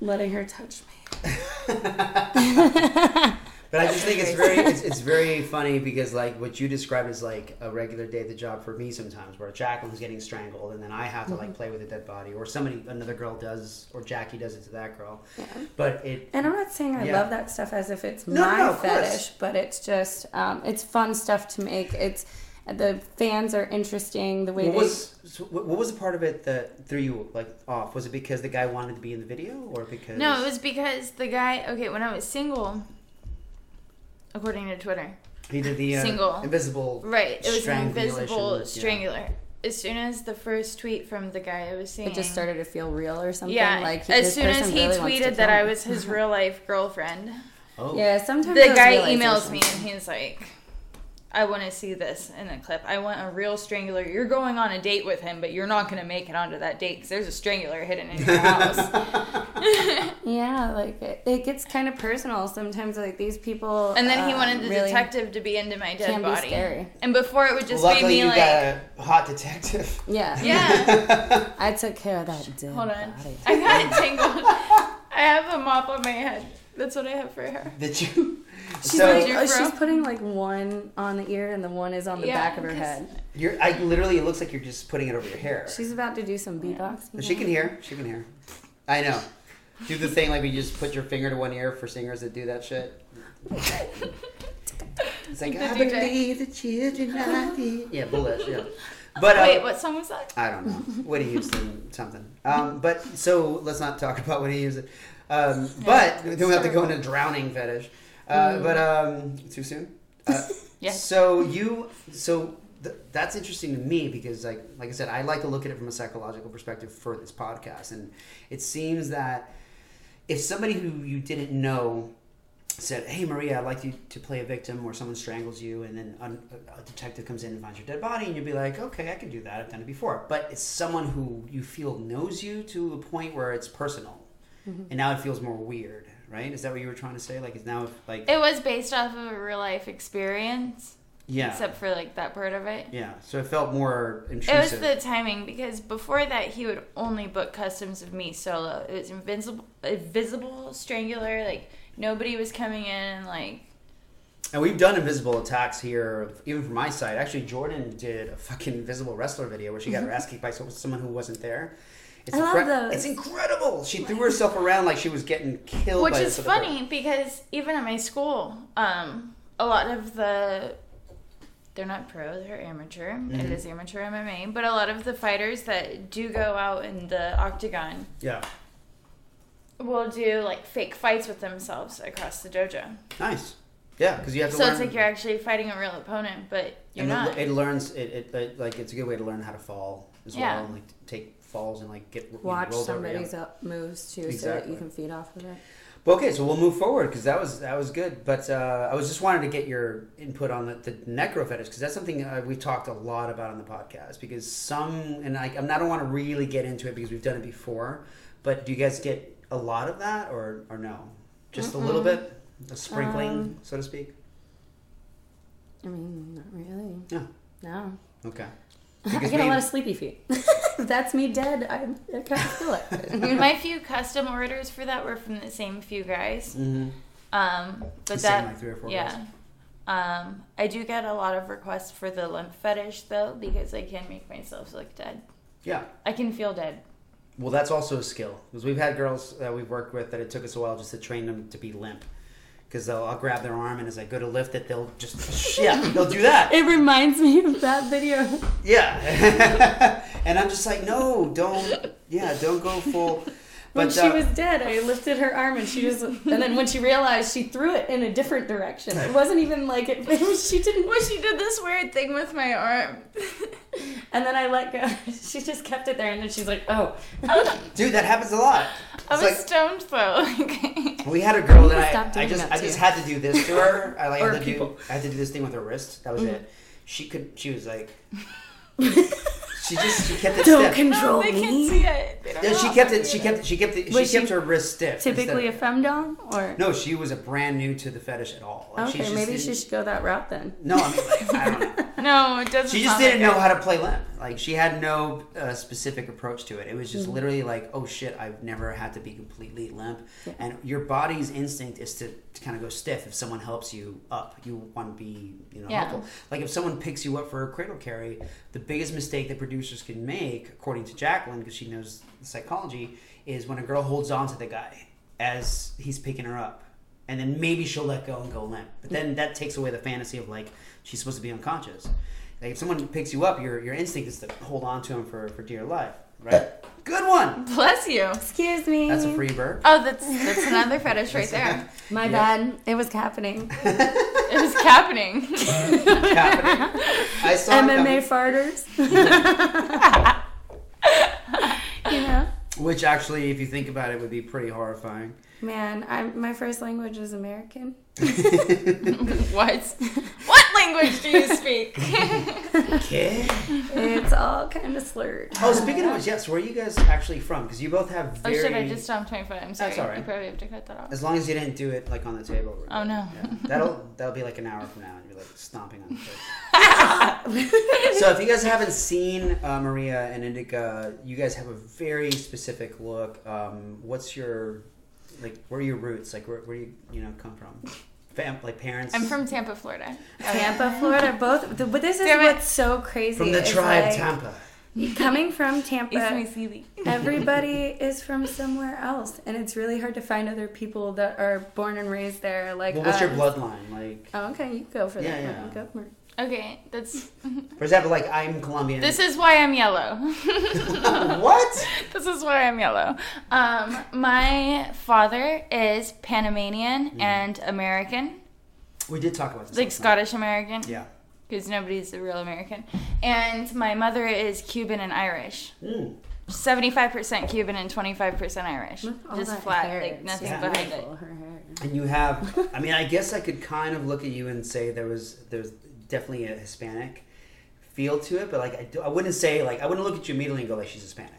letting her touch me. <laughs> <laughs> But I just think it's very it's, it's very funny because like what you describe is like a regular day at the job for me sometimes where a Jacqueline's getting strangled and then I have to Mm-hmm. like play with a dead body or somebody another girl does or Jackie does it to that girl. Yeah. But it And I'm not saying I Yeah. love that stuff as if it's No, my no, of course. fetish, but it's just um, it's fun stuff to make. It's the fans are interesting. The way what they was so what what was the part of it that threw you like off? Was it because the guy wanted to be in the video or because no, it was because the guy. Okay, when I was single, according to Twitter, he did the uh, single. invisible right? It was an Strangulation, invisible yeah. strangler. As soon as the first tweet from the guy I was seeing, it just started to feel real or something. Yeah, like as soon as he really tweeted that I was his real life girlfriend, <laughs> Oh. Yeah, sometimes the guy emails me and he's like, I want to see this in a clip. I want a real strangler. You're going on a date with him, but you're not going to make it onto that date because there's a strangler hidden in your house. <laughs> <laughs> Yeah, like it, it gets kind of personal sometimes. Like these people, and then he uh, wanted the really detective to be into my dead can be body. scary. And before it would just Luckily be me you like, got a hot detective. Yeah, yeah, <laughs> I took care of that dead hold on. body. I got it tangled. I have a mop on my head. That's what I have for her. Did you She's so like, you oh, she's putting like one on the ear and the one is on the Yeah, back of her head. you're I literally it looks like you're just putting it over your hair. She's about to do some beatboxing. But she can hear. She can hear. I know. Do the thing like you just put your finger to one ear for singers that do that shit. It's like The I DJ. believe the children are the-" Yeah, bullet. Yeah. But uh, Wait, what song was that? I don't know. Whitney Houston something. Um, but so let's not talk about Whitney Houston. Um, but then we have to go into drowning fetish. Uh, But um, too soon. <laughs> Uh, Yes. So you so th- that's interesting to me because like like I said, I like to look at it from a psychological perspective for this podcast, and it seems that if somebody who you didn't know said, "Hey Maria, I'd like you to play a victim," or someone strangles you, and then un- a a detective comes in and finds your dead body, and you'd be like, "Okay, I can do that. I've done it before." But it's someone who you feel knows you to a point where it's personal, and now it feels more weird, right? Is that what you were trying to say? Like, it's now like, It was based off of a real life experience, yeah, except for like that part of it. yeah. So it felt more intrusive. It was the timing because before that he would only book customs of me solo. It was invisible, invisible strangular. Like nobody was coming in and like And we've done invisible attacks here, even from my side. Actually, Jordan did a fucking invisible wrestler video where she got her <laughs> ass kicked by someone who wasn't there. It's I love those. It's incredible. She threw herself around like she was getting killed. which is funny because even at my school, um, a lot of the they're not pro, they're amateur. Mm-hmm. It is amateur MMA, but a lot of the fighters that do go out in the octagon Yeah, will do like fake fights with themselves across the dojo. nice. Yeah, because you have to So learn. it's like you're actually fighting a real opponent, but you're and not. It, it learns. It, it, it like it's a good way to learn how to fall as Yeah. well, like falls and like get you know, Watch rolled over, somebody's up moves too, so that you can feed off of it. But okay, so we'll move forward because that was that was good. But uh, I was just wanted to get your input on the, the necro fetish because that's something uh, we've talked a lot about on the podcast. Because some, and I, I'm not- I don't want to really get into it because we've done it before. But do you guys get a lot of that or or no? Just a little bit, a sprinkling, Um, so to speak. I mean, not really. No. No. Okay. I Because get a lot of sleepy feet. <laughs> That's me dead. I, I kind of feel it. <laughs> My few custom orders for that were from the same few guys. Mhm. Um, but The same, like, three or four yeah. Um, I do get a lot of requests for the limp fetish though because I can make myself look dead. Yeah. I can feel dead. Well, that's also a skill because we've had girls that we've worked with that it took us a while just to train them to be limp. Because I'll grab their arm and as I go to lift it, they'll just yeah, they'll do that. <laughs> It reminds me of that video. Yeah, <laughs> and I'm just like, no, don't, yeah, don't go full. When But, she uh, was dead, I lifted her arm and she was, and then when she realized, she threw it in a different direction. It wasn't even like it. <laughs> it was, she didn't. Well, she did this weird thing with my arm. <laughs> And then I let go. <laughs> She just kept it there, and then she's like, "Oh, Dude, that happens a lot. I was like- stoned though. We had a girl that I, I just that I just had to do this to her. I like had to do. I had to do this thing with her wrist. That was Mhm. it. She could. She was like. She just she kept it don't stiff. control they can't me." see it. They don't Yeah, know she kept I it. She kept. She kept. It, Was she kept she her wrist stiff. Typically a femdom, or No, she was a brand new to the fetish at all. Like, she okay, just maybe she should go that route then. No, I mean, like, I don't know. <laughs> No, it doesn't. She just didn't like know it. how to play limp. Like she had no uh, specific approach to it. It was just Mm-hmm. literally like, oh shit, I've never had to be completely limp. Yeah. And your body's instinct is to, to kind of go stiff. If someone helps you up, you want to be you know Yeah. helpful. Like if someone picks you up for a cradle carry, the biggest mistake that producers can make, according to Jacqueline, because she knows the psychology, is when a girl holds on to the guy as he's picking her up. And then maybe she'll let go and go limp. But then that takes away the fantasy of like she's supposed to be unconscious. Like if someone picks you up, your your instinct is to hold on to him for, for dear life, right? Good one. Bless you. Excuse me. That's a free bird. Oh, that's that's another fetish right there. My Yeah. bad. It was happening. <laughs> It was happening. Happening. I saw it MMA farters. <laughs> <laughs> you know, which actually, if you think about it, would be pretty horrifying. Man, I'm my first language is American. <laughs> what? <laughs> What language do you speak? <laughs> Okay. It's all kind of slurred. Oh, speaking of which, yes, where are you guys actually from? Because you both have oh very. shit! I just stomped my foot. I'm sorry. That's all right. You probably have to cut that off. As long as you didn't do it like on the table. Oh, no. Yeah. That'll that'll be like an hour from now, and you're like stomping on the table. so if you guys haven't seen uh, Maria and Indica, you guys have a very specific look. Um, what's your like? Where are your roots? Like where, where do you you know come from? Fam- like parents. I'm from Tampa, Florida. Tampa, Florida, both. But this is Damn it. what's so crazy. from the tribe like, Tampa. Coming from Tampa, everybody is from somewhere else, and it's really hard to find other people that are born and raised there. Like, Well, what's your bloodline? Like, Oh, okay, you go for Yeah, that. yeah. one. Go for it. Okay, that's. <laughs> for example, like I'm Colombian. This is why I'm yellow. <laughs> what? <laughs> This is why I'm yellow. Um, my father is Panamanian Mm-hmm. and American, We did talk about this. like. Scottish American, Yeah. because nobody's a real American. And my mother is Cuban and Irish. Mm. 75% Cuban and 25% Irish. All Just flat, hair, like nothing Yeah. behind it. beautiful, her hair. And you have, I mean, I guess I could kind of look at you and say there was there's definitely a Hispanic feel to it, but like I, do, I wouldn't say like I wouldn't look at you immediately and go like she's Hispanic.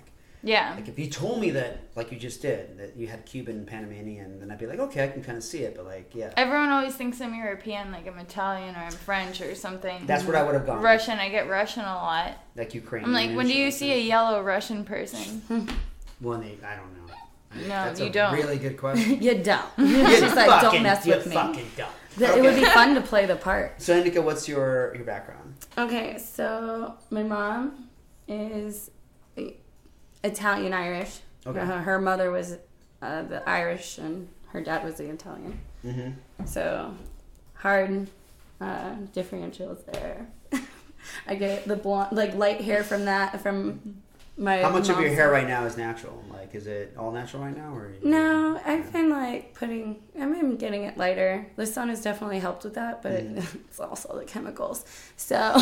Yeah. Like if you told me that, like you just did, that you had Cuban and Panamanian, then I'd be like, okay, I can kind of see it. But like, yeah, Everyone always thinks I'm European, like I'm Italian or I'm French or something. that's what I would have gone. Russian, I get Russian a lot. like Ukrainian. I'm like, when do you like see that. a yellow Russian person? <laughs> Well, they, I don't know. No, That's you a don't. Really good question. <laughs> You don't. You She's like, don't mess you with me. Fucking don't. That- It would be fun to play the part. So, Indica, what's your your background? Okay, so my mom is Italian Irish. Okay. Uh, her mother was uh, the Irish, and her dad was the Italian. Mm-hmm. So hard uh, differentials there. <laughs> I get the blonde, like light hair from that from my. How much of your hair right now is natural? Like, is it all natural right now, or? you- No, I've been like putting. I've been getting it lighter. The sun has definitely helped with that, but Mm. <laughs> it's also the chemicals. So, <laughs>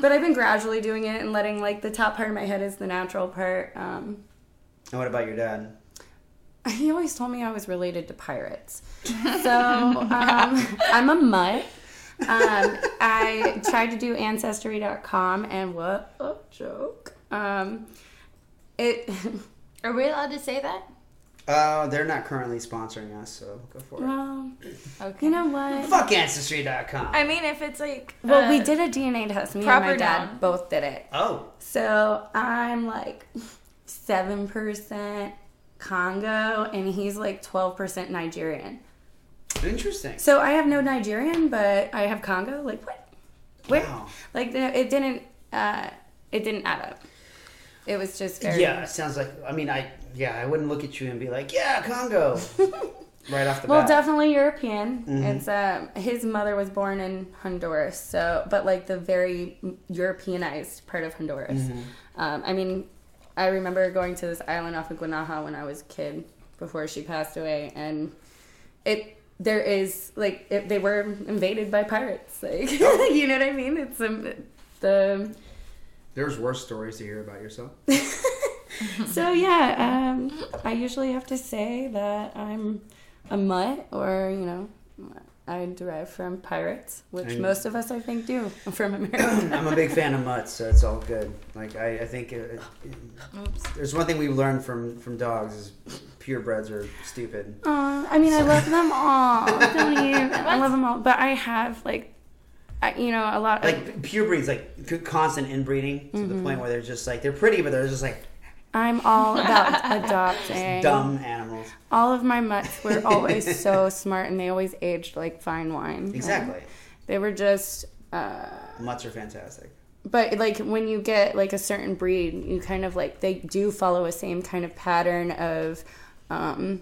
but I've been gradually doing it and letting like the top part of my head is the natural part. Um, And what about your dad? he always told me I was related to pirates. <laughs> So um, I'm a mutt. Um, I tried to do ancestry.com and what a joke. Um, it <laughs> Are we allowed to say that? Uh, they're not currently sponsoring us, so go for it. well, Okay. you know what? Fuck Ancestry.com. I mean, if it's like. Well, we uh, did a DNA test. Me and my dad noun. both did it. oh, So I'm like seven percent Congo, and he's like twelve percent Nigerian. interesting. So I have no Nigerian, but I have Congo. Like what? Where? Wow. Like it didn't. Uh, it didn't add up. It was just very. Yeah, it sounds like. I mean, I yeah, I wouldn't look at you and be like, yeah, Congo, <laughs> right off the Well, bat. definitely European. Mhm. It's um, his mother was born in Honduras, so but like the very Europeanized part of Honduras. Mhm. Um, I mean, I remember going to this island off of Guanaja when I was a kid before she passed away, and it there is like it, they were invaded by pirates. Like <laughs> you know what I mean? It's um, the There's worse stories to hear about yourself. <laughs> so yeah. Um, I usually have to say that I'm a mutt, or you know. I derive from pirates, which And- most of us, I think, do <laughs> from America. <coughs> I'm a big fan of mutts, so it's all good. Like I, I think it, Oops. there's one thing we've learned from from dogs is purebreds are stupid. Aw, I mean, I love <laughs> them all. Don't even. I love them all, but I have like, I, you know, a lot. Of, Like pure breeds, like constant inbreeding to the point where they're just like they're pretty, but they're just like I'm all about <laughs> adopting. dumb animals. All of my mutts were always <laughs> so smart, and they always aged like fine wine. Exactly. They were just. Uh, Mutts are fantastic. but like when you get like a certain breed, you kind of like they do follow a same kind of pattern of, um,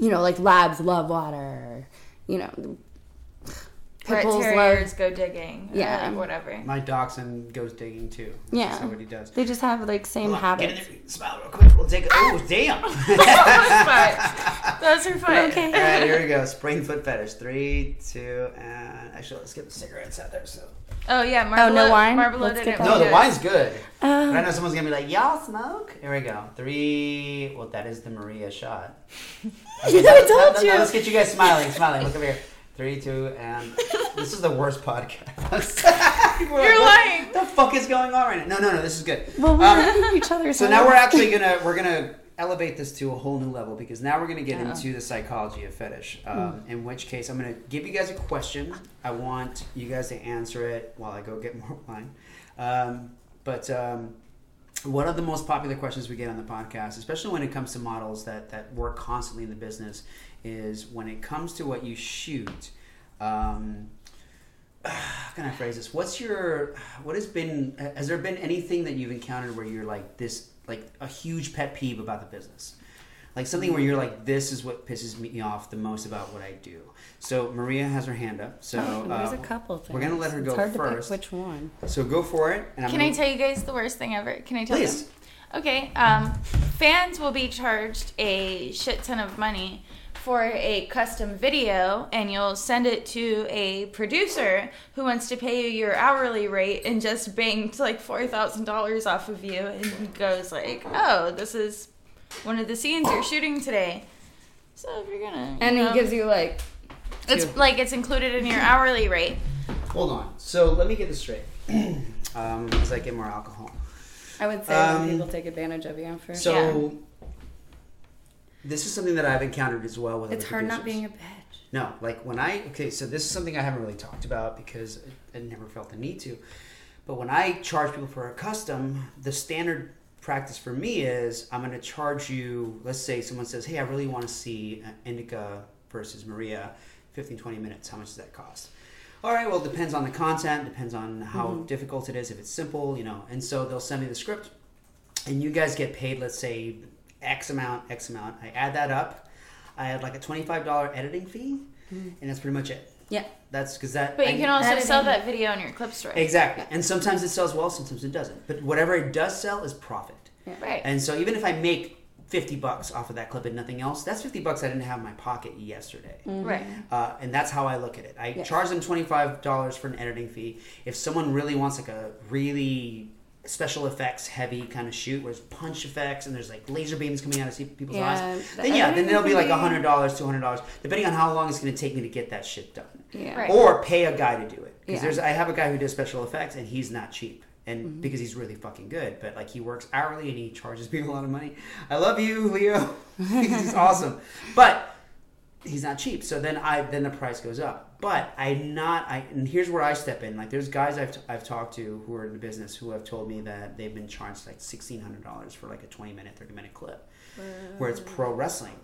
you know, like labs love water. You know, Pet Pitbulls terriers love- go digging. Yeah. Yeah. Like whatever. My dachshund goes digging too. Yeah. That's not what he does. They just have like same Hold on, Get habits. in there, smile real quick. We'll take. A, oh damn! <laughs> Those are fun. Okay. All right, here we go. <laughs> Spring foot fetish. Three, two, and actually, let's get the cigarettes out there. So. Oh yeah, Marble. no wine? Marble Let's didn't get. No, the wine's good. But I Um, know someone's gonna be like, "Y'all smoke." Here we go. Three. Well, that is the Maria shot. <laughs> Okay, I now- told now- you. now let's get you guys smiling, smiling. Look over here. Three, two, and <laughs> this is the worst podcast. <laughs> People are You're like, lying. What the fuck is going on right now? No, no, no. This is good. well, we're Um, each other's. so now we're <laughs> actually gonna we're gonna elevate this to a whole new level because now we're gonna get Yeah. into the psychology of fetish. Um, In which case, I'm gonna give you guys a question. I want you guys to answer it while I go get more wine. Um, but um, one of the most popular questions we get on the podcast, especially when it comes to models that that work constantly in the business, is when it comes to what you shoot. Um, <sighs> how can I phrase this? What's your what has been has there been anything that you've encountered where you're like this like a huge pet peeve about the business? Like something where you're like this is what pisses me off the most about what I do. So Maria has her hand up. So Oh, there's uh, a couple things. we're gonna let her It's go hard first. To pick which one? so go for it. And I'm Can I gonna, tell you guys the worst thing ever? Can I tell you? Please. them? Okay. Um, fans will be charged a shit ton of money for a custom video, and you'll send it to a producer who wants to pay you your hourly rate and just banked like four thousand dollars off of you, and he goes like, "Oh, this is one of the scenes you're shooting today." So if you're gonna, you And know, he gives you like. it's two. like it's included in your hourly rate. hold on. So let me get this straight. <clears throat> um, as I get more alcohol. I would say Um, people take advantage of you. For So this is something that I've encountered as well with it's other hard not being a bitch. No, like when I okay, so this is something I haven't really talked about because I, I never felt the need to. But when I charge people for a custom, the standard practice for me is I'm going to charge you. Let's say someone says, "Hey, I really want to see uh, Indica versus Maria, 15, 20 minutes. How much does that cost?" All right, well, it depends on the content, depends on how difficult it is. If it's simple, you know, and so they'll send me the script, and you guys get paid. Let's say X amount, X amount. I add that up. I had like a twenty-five dollar editing fee, and that's pretty much it. Yeah. That's because that. But I- you can also Editing. sell that video on your clip store. exactly, and sometimes it sells well, sometimes it doesn't. But whatever it does sell is profit. Right. And so even if I make fifty bucks off of that clip and nothing else, that's fifty bucks I didn't have in my pocket yesterday. Right. Uh, and that's how I look at it. I Yes. charge them twenty five dollars for an editing fee. If someone really wants like a really special effects heavy kind of shoot, where there's punch effects and there's like laser beams coming out of people's Yeah, eyes, then yeah, then it'll be like can be- hundred dollars, two hundred dollars, depending on how long it's going to take me to get that shit done Yeah. Right. or pay a guy to do it. Because Yeah. there's, I have a guy who does special effects, and he's not cheap, and Mm-hmm. because he's really fucking good. But like he works hourly, and he charges people <laughs> a lot of money. I love you, Leo. <laughs> he's <laughs> awesome, but he's not cheap. So then I then the price goes up. But I'm not. I and here's where I step in. Like there's guys I've I've talked to who are in the business who have told me that they've been charged like sixteen hundred dollars for like a twenty minute, thirty minute clip, where it's pro mm. wrestling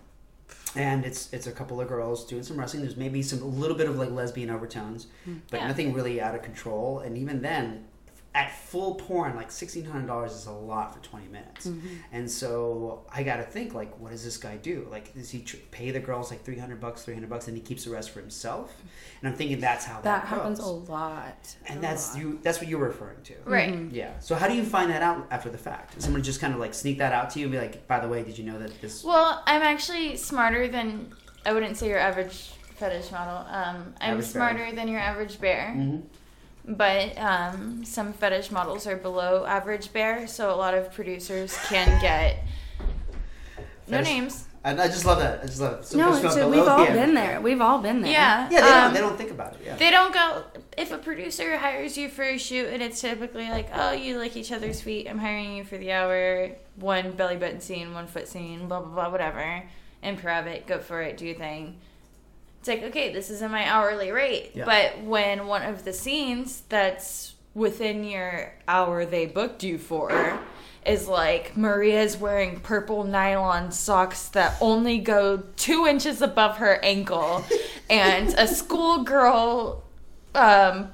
and it's it's a couple of girls doing some wrestling. There's maybe some a little bit of like lesbian overtones, hmm. but Yeah. nothing really out of control. And even then, at full porn, like sixteen hundred dollars is a lot for twenty minutes. Mm-hmm. And so I got to think, like, what does this guy do? Like, does he tr- pay the girls like three hundred bucks, three hundred bucks, and he keeps the rest for himself? And I'm thinking that's how that, That happens goes. a lot. And A that's lot. you. That's what you're referring to, Right. Yeah. So how do you find that out after the fact? Does someone just kind of like sneak that out to you and be like, by the way, did you know that this? Well, I'm actually smarter than I wouldn't say your average fetish model. Um, I'm Average bear. smarter than your average bear. Mhm. But um, some fetish models are below average bear, so a lot of producers can get no Fetish- names. And I just love that. I just love it. So No, first it's, off, we've all the been there. We've all been there. Yeah, Yeah, they don't. um, They don't think about it. Yeah. They don't go. If a producer hires you for a shoot and it's typically like, oh, you like each other's feet, I'm hiring you for the hour, one belly button scene, one foot scene, blah, blah, blah, whatever. Improv it, go for it, do your thing. It's like, okay, this isn't my hourly rate. Yeah. But when one of the scenes that's within your hour they booked you for is like Maria's wearing purple nylon socks that only go two inches above her ankle <laughs> and a schoolgirl um,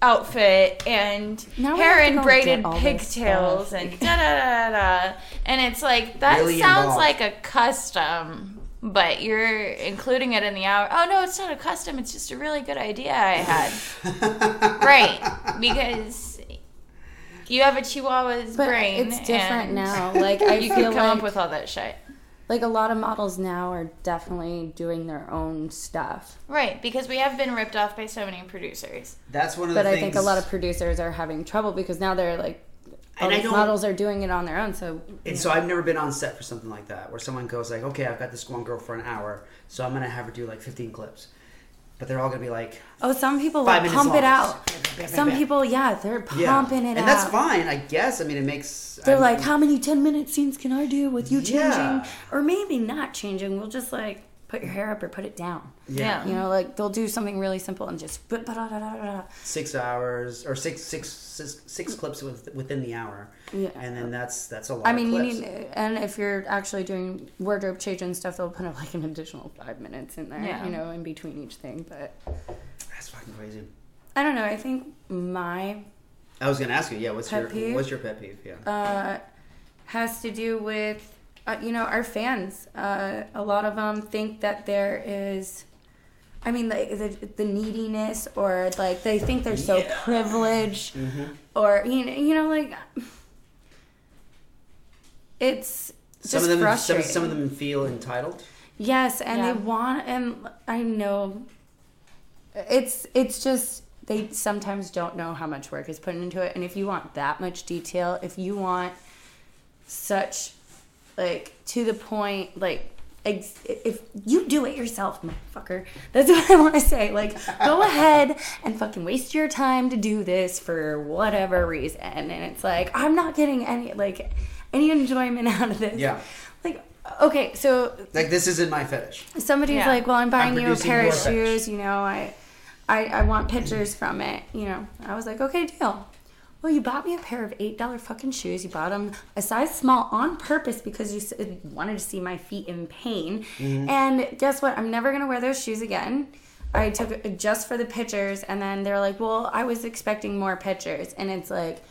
outfit and Now we hair have to and go braided get all this pigtails stuff. and da da da da da. And it's like, that Really sounds involved. like a custom. But you're including it in the hour. Oh no, it's not a custom. It's just a really good idea I had. <laughs> right, because you have a Chihuahua's But brain. it's different and now. Like I <laughs> you feel can come like, up with all that shit. like a lot of models now are definitely doing their own stuff. Right, because we have been ripped off by so many producers. That's one of the. But the I things. think a lot of producers are having trouble because now they're like all And I these don't- models are doing it on their own. So And so I've never been on set for something like that, where someone goes like, "Okay, I've got this one girl for an hour, so I'm gonna have her do like 15 clips," but they're all gonna be like, oh, some people Five will pump long. it out. Bam, bam, bam, Some people, yeah, they're yeah, pumping it and out. And that's fine, I guess. I mean, it makes. They're I'm- like, how many 10 minute scenes can I do with you changing? Yeah. Or maybe not changing. We'll just like put your hair up or put it down. yeah, You know, like they'll do something really simple and just. six hours or six six six, six clips with, within the hour, Yeah. and then that's that's a lot. I mean, of you need, and if you're actually doing wardrobe change and stuff, they'll put up like an additional five minutes in there, Yeah. you know, in between each thing. But That's fucking crazy. I don't know. I think my I was gonna ask you, yeah, what's Pet your peeve? what's your pet peeve? Yeah. uh, has to do with, uh, you know, our fans. Uh, a lot of them think that there is, I mean, the, the, the neediness, or like they think they're so Yeah. privileged, Mm-hmm. or you know, you know, like it's Some just of them, some, frustrating. some of them feel entitled. Yes, and Yeah. they want, and I know it's it's just they sometimes don't know how much work is put into it, and if you want that much detail, if you want such like to the point, like ex- if you do it yourself, motherfucker, that's <laughs> what I want to say. Like, go <laughs> ahead and fucking waste your time to do this for whatever reason, and it's like I'm not getting any like any enjoyment <laughs> out of this. Yeah. Like, okay, so Like this isn't my fetish. somebody's Yeah. like, "Well, I'm buying I'm you a pair of your fetish. shoes. You know, I, I, I want pictures from it. You know." I was like, "Okay, deal." Well, you bought me a pair of eight dollar fucking shoes. You bought them a size small on purpose because you wanted to see my feet in pain. Mm-hmm. And guess what? I'm never gonna wear those shoes again. I took it just for the pictures, and then they're like, "Well, I was expecting more pictures," and it's like.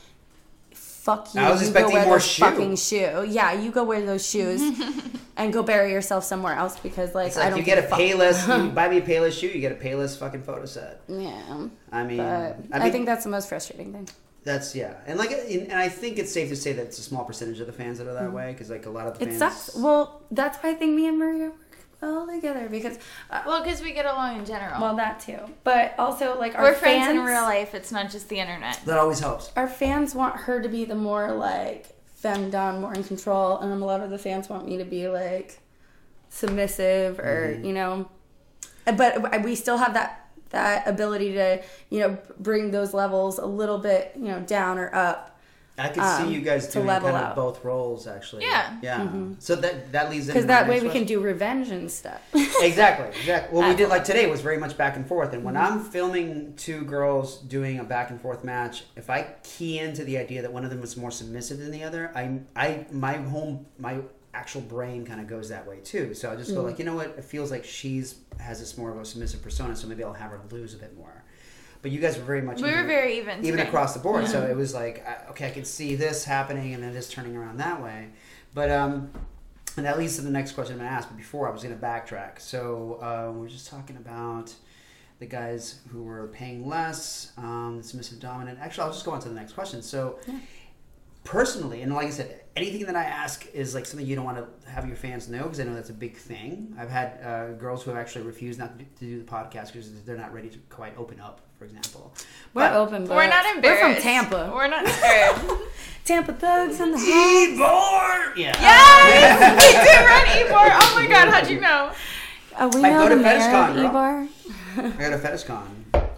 Fuck you! I was you expecting go wear more shoe. fucking shoe. Yeah, you go wear those shoes <laughs> and go bury yourself somewhere else because, like, It's I don't you get a. Payless, you <laughs> buy me a Payless shoe, you get a Payless fucking photo set. Yeah, I mean, I, I, think that's the most frustrating thing. That's yeah, and like, and I think it's safe to say that it's a small percentage of the fans that are that way because like a lot of the. It fans. sucks. Well, that's why I think me and Maria work well together because, uh, Well, because we get along in general. well, that too. But also, like our We're friends fans, in real life. It's not just the internet. that always helps. Our fans want her to be the more like femdom, more in control, and a lot of the fans want me to be like submissive or Mm-hmm. you know. But we still have that that ability to you know bring those levels a little bit you know down or up. I could Um, see you guys to doing level kind of out. both roles actually. Yeah. yeah. So that that leads into Because that way next we can do revenge and stuff. <laughs> exactly, exactly. What we did like today was very much back and forth. And when Mm-hmm. I'm filming two girls doing a back and forth match, if I key into the idea that one of them is more submissive than the other, I, I, my home, my actual brain kind of goes that way too. So I just Mm. go like, you know what? It feels like she's has this more of a submissive persona, so maybe I'll have her lose a bit more. but you guys were very much We were even- very even. even today. across the board. So it was like, uh, okay, I can see this happening, and then this turning around that way. But um, and that leads to the next question I'm to ask. But before, I was going to backtrack. So uh, we are just talking about the guys who were paying less, um, submissive dominant. Actually, I'll just go on to the next question. So. Personally, and like I said, anything that I ask is like something you don't want to have your fans know because I know that's a big thing. I've had uh, girls who have actually refused not to do, to do the podcast because they're not ready to quite open up, for example. We're But- open. We're not books. embarrassed. We're from Tampa. We're not scared. <laughs> Tampa thugs in the house. Ybor! Yeah. yes, <laughs> we do run Ybor. Oh my god, how'd you know? Oh, we I know go to the mayor FetishCon, of girl. Ybor. I got a FetishCon.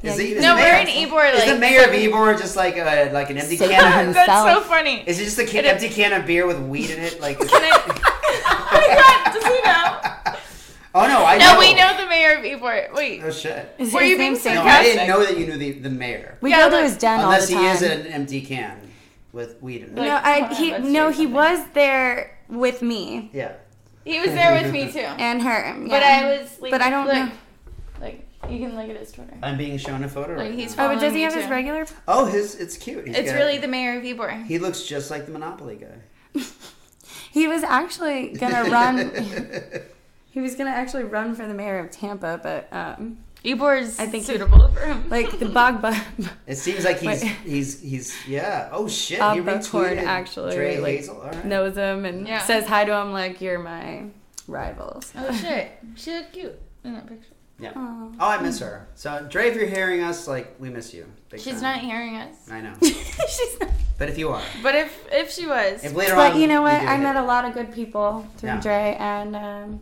Yeah, Is, the, is, No, the we're mayor, in Ybor. is the mayor of Ybor just like a, like an empty Say can of, That's so funny. Is it just a can, empty can of beer with weed in it? Like, Can I? <laughs> oh my does he know? <laughs> oh no, I No, know. No, we know the mayor of Ybor. Wait, Oh shit. Is Were you being Sam? No, I didn't know that you knew the, the mayor. We Yeah, go to look, his den Unless all he is an empty can with weed in it. Like, no, I, he no, he something. was there with me Yeah. he was there with me <laughs> too. and her. But. I was. Like, But I don't look, know. Like you can look at his Twitter. I'm being shown a photo Like, right he's now. Oh, but does he me have his too. regular? Oh, his it's cute. He's It's got- really the mayor of Ybor. He looks just like the Monopoly guy. <laughs> He was actually gonna run. <laughs> he was gonna actually run for the mayor of Tampa, but um, Ybor's I think he- suitable for him. like the <laughs> bog bug. It seems like he's he's he's yeah. Oh shit! Bob he Buckhorn retweeted actually Dre like, Hazel. All right. knows him and Yeah. says hi to him like you're my rivals. oh shit, she looked cute in that picture. Yeah. Aw. Oh, I miss her. So Dre, if you're hearing us, like we miss you. Big She's time. not hearing us. I know, <laughs> She's not. but if you are, But if if she was, if later But on, you know what? do I hit- met a lot of good people through Yeah. Dre, and um,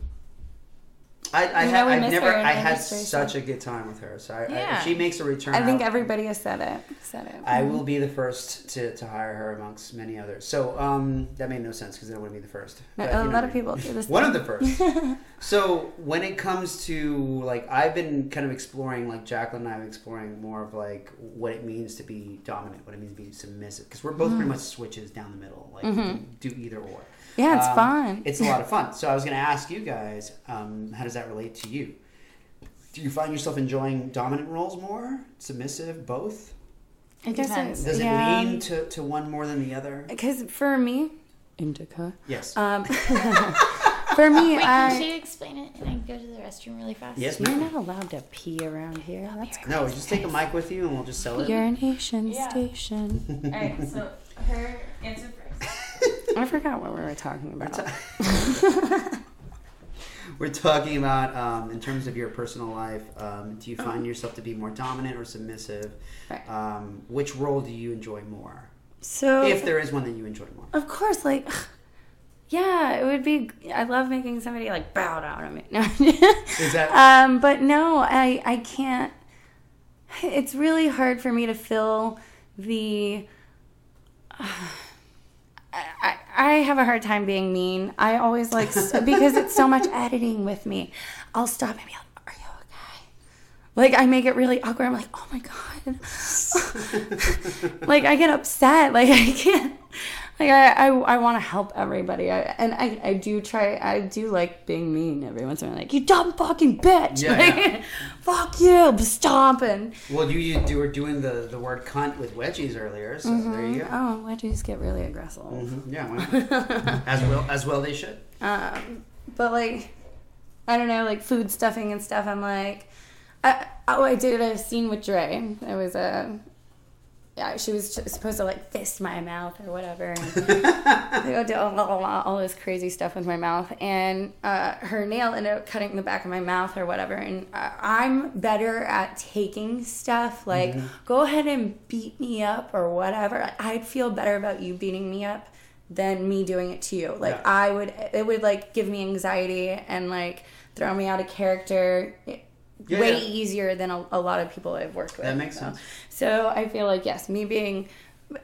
I, I you had, know, miss never, I had such a good time with her. So I, I, Yeah. if she makes a return, I think everybody has said it. Said it. I will mm-hmm. be the first to, to hire her amongst many others. So um, that made no sense because I wouldn't be the first. But, oh, a you know lot of people do this. <laughs> One of the first. <laughs> so when it comes to like, I've been kind of exploring, like Jacqueline and I, have exploring more of like what it means to be dominant, what it means to be submissive, because we're both pretty mm. much switches down the middle. Like mm-hmm. can do either or. Yeah, it's Um, fun. It's a lot of fun. So I was going to ask you guys, um, how does that relate to you? Do you find yourself enjoying dominant roles more, submissive, both? I guess depends. it's, Does it yeah. lean to, to one more than the other? Because for me, indica. Yes. Um, <laughs> <laughs> for me, wait, I. can she explain it? And I can go to the restroom really fast. yes, You're not allowed to pee around here. That's No, just take a mic with you and we'll just sell it. urination Yeah. station. All right, so her answer first. I forgot what we were talking about. <laughs> We're talking about um, in terms of your personal life. Um, do you find yourself to be more dominant or submissive? Right. Um, which role do you enjoy more, so, if there is one that you enjoy more? of course, like, <sighs> yeah, it would be. I love making somebody like bow down to me. No. Is that <laughs> um, but no, I I can't. <sighs> It's really hard for me to fill the. <sighs> I, I I have a hard time being mean. I always like <laughs> because it's so much editing with me. I'll stop and be like, "Are you okay?" Like I make it really awkward. I'm like, "Oh my god!" <laughs> <laughs> like I get upset. Like I can't. Like I I, I want to help everybody. I, and I I do try. I do like being mean every once in a while. Like you dumb fucking bitch. Yeah, like, yeah. <laughs> Fuck you, stomping. well, you, you do were doing the, the word cunt with wedgies earlier, so there you go. Oh, wedgies get really aggressive. Mhm, Yeah, well, <laughs> as well as well they should. Um, but like, I don't know, like food stuffing and stuff. I'm like, I, oh, I did a scene with Dre. It was a, yeah, she was supposed to like fist my mouth or whatever. And <laughs> do all, this crazy stuff with my mouth, and uh, her nail ended up cutting the back of my mouth or whatever. And uh, I'm better at taking stuff. Like, go ahead and beat me up or whatever. I'd feel better about you beating me up than me doing it to you. Like, Yeah. I would, it would like give me anxiety and like throw me out of character. Yeah, way yeah. easier than a, a lot of people I've worked with. That makes so. sense. So I feel like yes, me being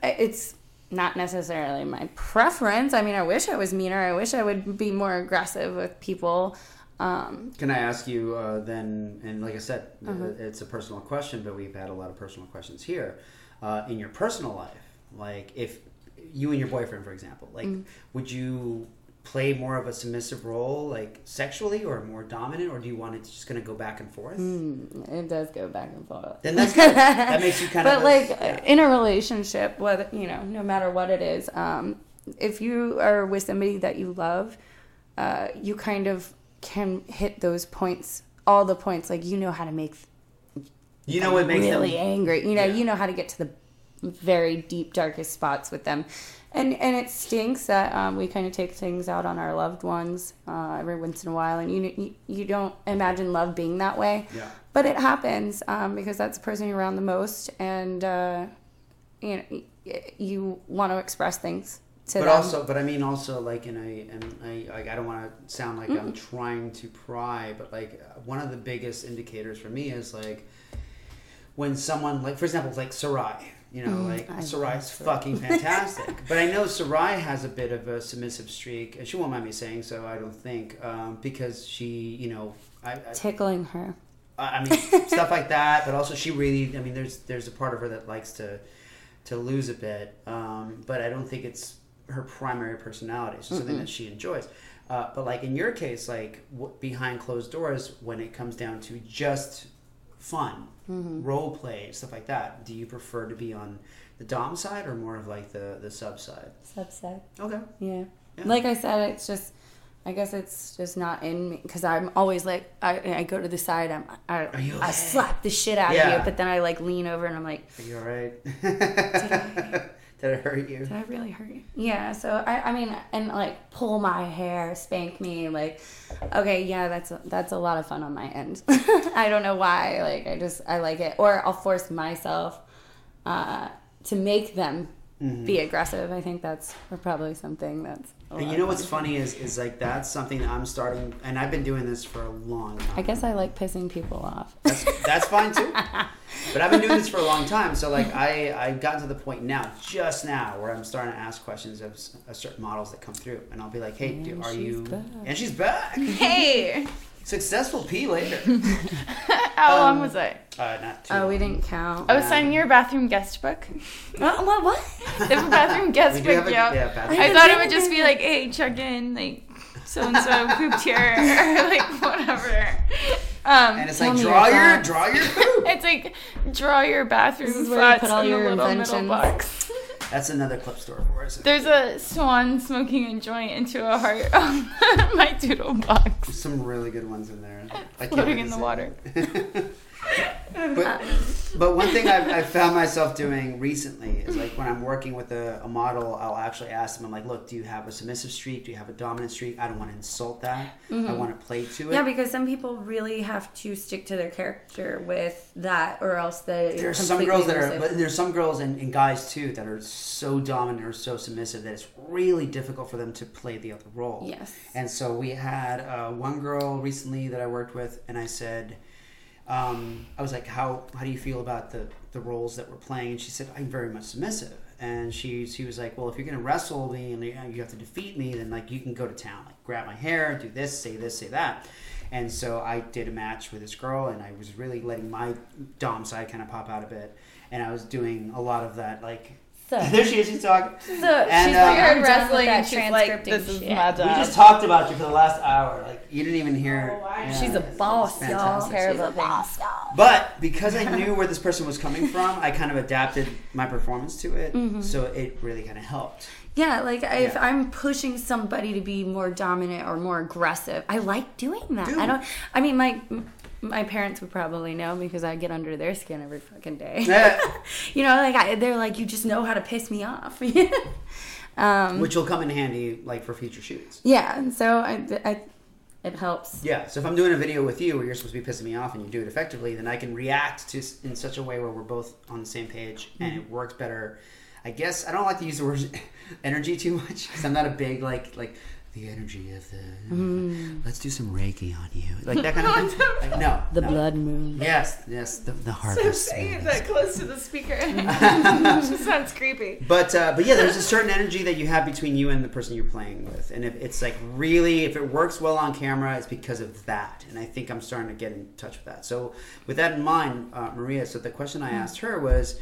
it's not necessarily my preference. I mean, I wish I was meaner. I wish I would be more aggressive with people. Um, Can I ask you uh, then? And like I said, uh, Uh-huh. it's a personal question, but we've had a lot of personal questions here. Uh, in your personal life, like if you and your boyfriend, for example, like Mm. would you play more of a submissive role, like sexually, or more dominant, or do you want it to just going to go back and forth? Mm, it does go back and forth. Then that's good. that makes you <laughs> kind but of. But like yeah. in a relationship whether you know no matter what it is um, if you are with somebody that you love uh, you kind of can hit those points all the points like you know how to make you know what makes really them angry you know Yeah. you know how to get to the very deep darkest spots with them and and it stinks that um, we kind of take things out on our loved ones uh, every once in a while. And you, you you don't imagine love being that way. Yeah. but it happens um, because that's the person you're around the most. And uh, you know you want to express things to but them. also, but I mean, also like in a, and I, like I don't want to sound like I'm trying to pry, but like one of the biggest indicators for me is like when someone, like for example, like Sarai, you know, like I Sarai's fucking <laughs> fantastic, but I know Sarai has a bit of a submissive streak, and she won't mind me saying so. I don't think um, because she, you know, I, I, tickling her I I mean, <laughs> stuff like that. But also, she really. I mean, there's there's a part of her that likes to to lose a bit, um, but I don't think it's her primary personality. It's something that she enjoys. Uh, but like in your case, like w- behind closed doors, when it comes down to just fun, Mm-hmm. role play, stuff like that, do you prefer to be on the dom side or more of like the the sub side? subset Okay. Yeah. Yeah. Like I said, it's just, I guess it's just not in me because I'm always like, I, I go to the side, I'm, I, Are you I slap the shit out Yeah. of you, but then I like lean over and I'm like, Are you all right? <laughs> <laughs> Did it hurt you? did I really hurt you? Yeah. So I, I mean, and like pull my hair, spank me, like, okay, yeah, that's that's a lot of fun on my end. <laughs> I don't know why. Like I just I like it, or I'll force myself uh, to make them be aggressive. I think that's probably something that's. And you know what's funny is is like that's something that I'm starting, and I've been doing this for a long time. I guess I like pissing people off. That's, that's fine too. <laughs> But I've been doing this for a long time, so like I I've gotten to the point now, just now, where I'm starting to ask questions of, of certain models that come through, and I'll be like, Hey, do, are she's you? back. And she's back. Hey, <laughs> Successful P later. <laughs> how long Um, was it? Uh, not too. Oh, we didn't count. I was signing your bathroom guest book. <laughs> What? What? They have a bathroom guest book, a- yeah. yeah, bathroom I thought it would just be like, hey, check in, like so and so pooped here, or like whatever. Um, And it's like draw your your draw your poop. <laughs> it's like draw your bathroom This is where you put all your the little inventions. That's another clip store for us. There's a swan smoking a joint into a heart on <laughs> my doodle box. Some really good ones in there. I can't Floating in the water. <laughs> but, but one thing I've, I've found myself doing recently is like when I'm working with a, a model, I'll actually ask them, I'm like, look, do you have a submissive streak? Do you have a dominant streak? I don't want to insult that. I want to play to it. Yeah, because some people really have to stick to their character with that, or else they. there's some girls that are, but there's some girls and, and guys too that are so dominant or so submissive that it's really difficult for them to play the other role. Yes. And so we had uh, one girl recently that I worked with, and I said, um, I was like, how how do you feel about the the roles that we're playing? And she said, I'm very much submissive. And she she was like, well, if you're gonna wrestle me and you have to defeat me, then like you can go to town, like grab my hair, do this, say this, say that. And so I did a match with this girl, and I was really letting my dom side kind of pop out a bit, and I was doing a lot of that, like. So- there she is. She's talking. So And, she's uh, like, We heard I'm done with wrestling that and she's like, transcripting this is shit. my We just talked about you for the last hour. Like you didn't even hear. Oh, wow. Yeah, She's a boss, it's y'all. fantastic. Terrible things. But because I knew where this person was coming from, I kind of adapted my performance to it, Mm-hmm. so it really kind of helped. Yeah, like if I'm pushing somebody to be more dominant or more aggressive, I like doing that. Dude. I don't. I mean, my my parents would probably know because I get under their skin every fucking day. Yeah. <laughs> you know, like I, they're like, you just know how to piss me off. <laughs> um, Which will come in handy, like for future shoots. yeah, and so I, I, it helps. Yeah. So if I'm doing a video with you where you're supposed to be pissing me off and you do it effectively, then I can react to in such a way where we're both on the same page and Mm-hmm. it works better. I guess I don't like to use the word <laughs> energy too much because I'm not a big like like the energy of the. Mm. Let's do some Reiki on you, like that kind of <laughs> thing. Like, no, The no. blood moon. Yes, yes, the, the So saying that close to the speaker just <laughs> <laughs> sounds creepy. But uh, but yeah, there's a certain energy that you have between you and the person you're playing with, and if it's like really, if it works well on camera, it's because of that. And I think I'm starting to get in touch with that. So with that in mind, uh, Maria, so the question I asked her was,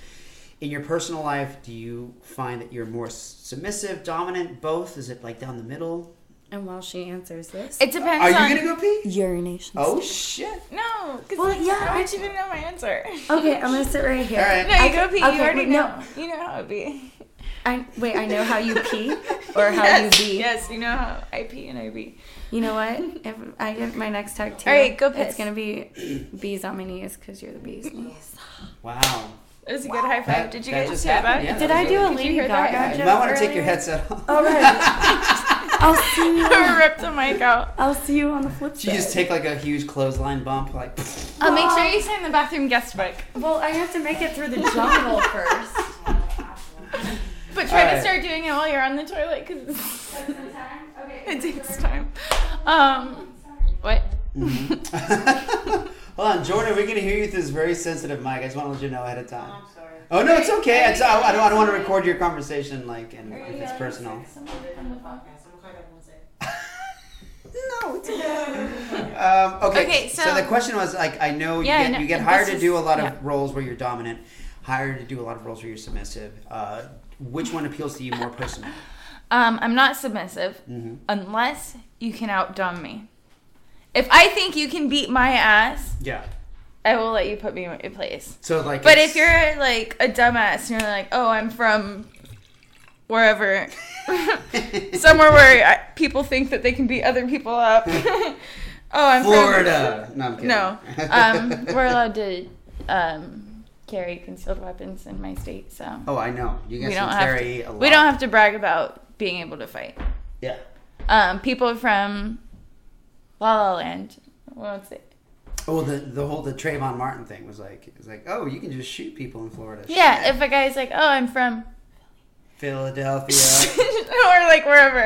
in your personal life, do you find that you're more submissive, dominant, both? Is it like down the middle? And while she answers this, It depends Are you on. gonna go pee? urination. Oh shit! No, because Well, yeah, I I- want you to know my answer. Okay, I'm gonna sit right here. All right. No, you I- go pee. okay, you already wait, know. no. You know how it be. I wait. I know how you pee <laughs> or how yes, you be. Yes, you know how I pee and I be. You know what? If I get my next tattoo, All right, go piss. It's gonna be bees on my knees because you're the bee's <clears throat> knees. Wow. It was a good high five. That- Did you that guys just hear that? happened, yeah. Did I do a Did you Lady hear that? Gaga You might want to take your headset off. All right. <laughs> I'll see you. <laughs> Rip the mic out. I'll see you on the flip You just take like a huge clothesline bump, like. <laughs> Oh, make sure you sign the bathroom guest book. Well, I have to make it through the jungle first. But try All to right. start doing it while you're on the toilet because it takes time. Um, what? Hold on, Jordan. We're gonna hear you through this very sensitive mic. I just want to let you know ahead of time. I'm sorry. Oh no, it's okay. It's, I, I don't. I don't want to record your conversation like, and if it's personal. <laughs> No, it's okay. <laughs> Um, okay. Okay, so, so- the question was like, I know you Yeah, get know. you get This hired to do a lot of yeah. roles where you're dominant, hired to do a lot of roles where you're submissive. Uh, which one appeals to you more personally? Um, I'm not submissive Mm-hmm. unless you can outdom me. If I think you can beat my ass, Yeah. I will let you put me in my place. So like, But if you're like a dumbass and you're like, oh, I'm from wherever, <laughs> somewhere where I, people think that they can beat other people up. <laughs> oh, I'm Florida. No, I'm from no. <laughs> Um, we're allowed to um, carry concealed weapons in my state, so oh, I know. You guys we don't have carry to. a lot. We don't have to brag about being able to fight. Yeah. Um, people from La La Land. What's it? Oh, the the whole the Trayvon Martin thing was like, it was like, oh, you can just shoot people in Florida. Yeah, Shit. if a guy's like, "Oh, I'm from," Philadelphia. <laughs> or like wherever,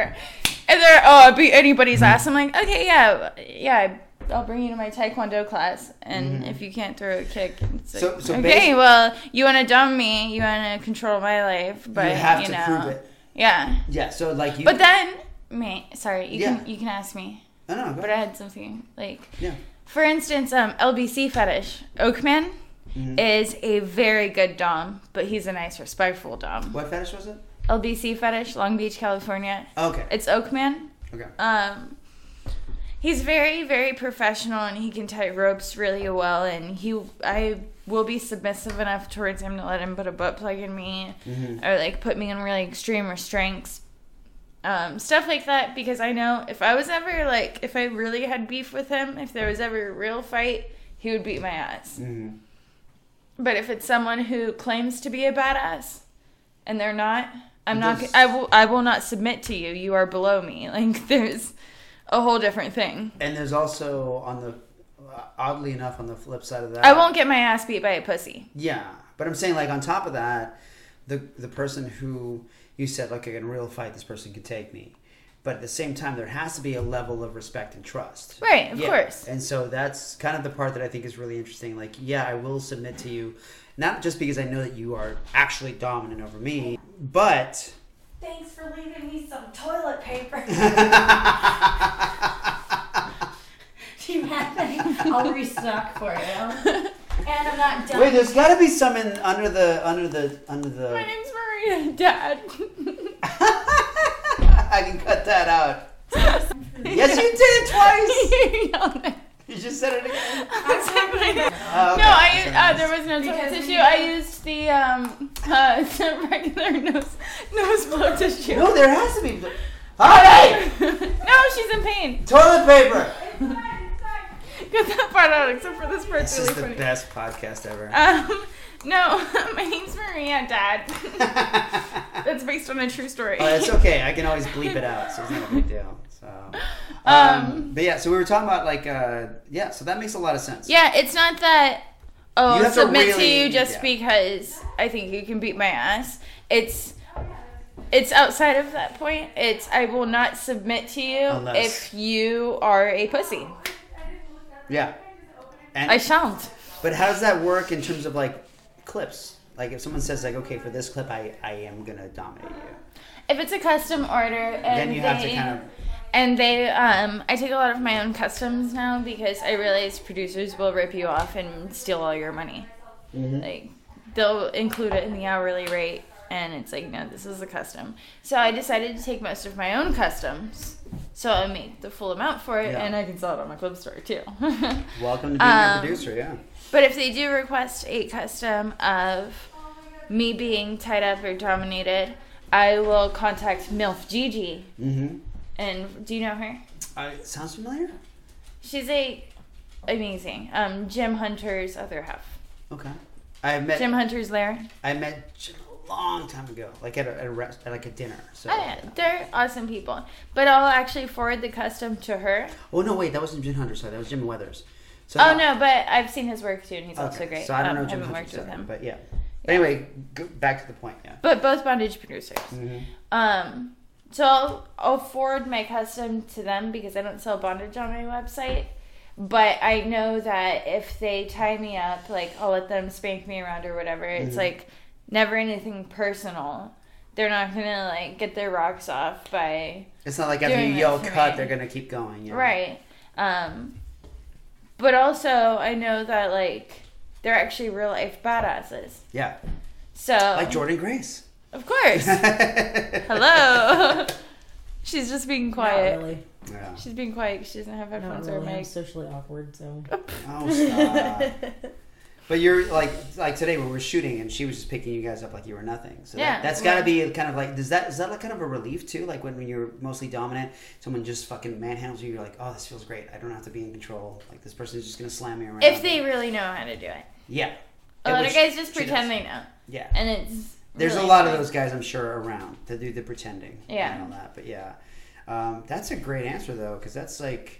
and they're, "Oh, I'll beat anybody's ass," I'm like, "Okay, yeah, yeah." I'll bring you to my taekwondo class, and if you can't throw a kick, it's like, Mm-hmm. So- so okay. well, you want to dom me, you want to control my life, but you have to know, prove it. yeah. Yeah. So like you. But then, me, sorry, you Yeah. can you can ask me, no, no, go but I had something like Yeah. For instance, um, LBC fetish Oakman Mm-hmm. is a very good dom, but he's a nice, respectful dom. What fetish was it? LBC fetish, Long Beach, California. Okay. It's Oakman. Okay. Um, he's very, very professional, and he can tie ropes really well. And he, I will be submissive enough towards him to let him put a butt plug in me, Mm-hmm. or like put me in really extreme restraints. Um, stuff like that because I know if I was ever like if I really had beef with him, if there was ever a real fight, he would beat my ass. Mm-hmm. But if it's someone who claims to be a badass and they're not, I'm not. I will. I will not submit to you. You are below me. <laughs> Like there's a whole different thing. And there's also on the oddly enough on the flip side of that. I won't get my ass beat by a pussy. Yeah, but I'm saying like on top of that, the the person who you said like in a real fight, this person could take me. But at the same time, there has to be a level of respect and trust. Right, of Yeah. course. And so that's kind of the part that I think is really interesting. Like, yeah, I will submit to you, not just because I know that you are actually dominant over me, but Thanks for leaving me some toilet paper. <laughs> Do you have any? I'll restock for you. <laughs> And I'm not done. wait, there's got to be some in under the under the under the. My name's Maria, Dad. <laughs> I can cut that out. <laughs> yes, you did twice. <laughs> You just said it again. Oh, okay. No, I So uh, nice. there was no toilet tissue. I used the um uh the regular nose nose blow tissue. No, there has to be. Honey, no, she's in pain. toilet paper. Get that part out, except for this part. This is the funny. best podcast ever. Um, no, <laughs> my name's Maria, Dad. <laughs> That's based on a true story. Oh, it's okay. I can always bleep it out, so it's not a big deal. So, um, Um, but yeah, so we were talking about like, uh, yeah, so that makes a lot of sense. Yeah, it's not that. Oh, You I'll to submit to you just yeah. because I think you can beat my ass. It's it's outside of that point. It's I will not submit to you Unless- if you are a pussy. Yeah. And I shan't. but how does that work in terms of like clips? Like if someone says like, okay, for this clip, I I am gonna dominate you. If it's a custom order and Then you they, have to kind of. and they um I take a lot of my own customs now because I realize producers will rip you off and steal all your money. Mm-hmm. Like they'll include it in the hourly rate and it's like no this is a custom. So I decided to take most of my own customs So I make the full amount for it, Yeah. and I can sell it on my club store too. <laughs> Welcome to being Um, a producer. Yeah. But if they do request a custom of me being tied up or dominated, I will contact MILF Gigi. Mm-hmm. And do you know her? Uh, sounds familiar. She's a amazing. Um, Jim Hunter's other half. Okay. I met Jim Hunter's lair. I met Jim long time ago, like at a, at, a rest, at like a dinner. So. Oh yeah, they're awesome people. But I'll actually forward the custom to her. Oh no, wait, that wasn't Jim Hunter's side. That was Jim Weathers. So Oh no, but I've seen his work too, and he's also great. So I don't Um, know Jim haven't Hunter's worked with him. but yeah. But anyway, back to the point. Yeah. But both bondage producers. Mhm. Um, so I'll, I'll forward my custom to them because I don't sell bondage on my website. But I know that if they tie me up, like I'll let them spank me around or whatever. It's Mhm. like never anything personal. They're not gonna like get their rocks off by It's not like after you Doing yell cut, me. they're gonna keep going. You know? right. Um, but also I know that like they're actually real life badasses. Yeah. So Like Jordan Grace. of course, <laughs> hello. <laughs> She's just being quiet. Not really. Yeah. She's being quiet. She doesn't have Not headphones or a really. I'm mic. socially awkward, so. <laughs> Oh, stop. But you're like like today when we're shooting and she was just picking you guys up like you were nothing. So Yeah, that, that's got to be kind of like does that is that like kind of a relief too? Like when, when you're mostly dominant, someone just fucking manhandles you. You're like, oh, this feels great. I don't have to be in control. Like this person is just gonna slam me around. If they really know how to do it. yeah, A lot of guys just pretend does. they know, Yeah, and it's there's really a lot of those guys I'm sure around to do the pretending. Yeah. and all that. But yeah, um, that's a great answer though because that's like.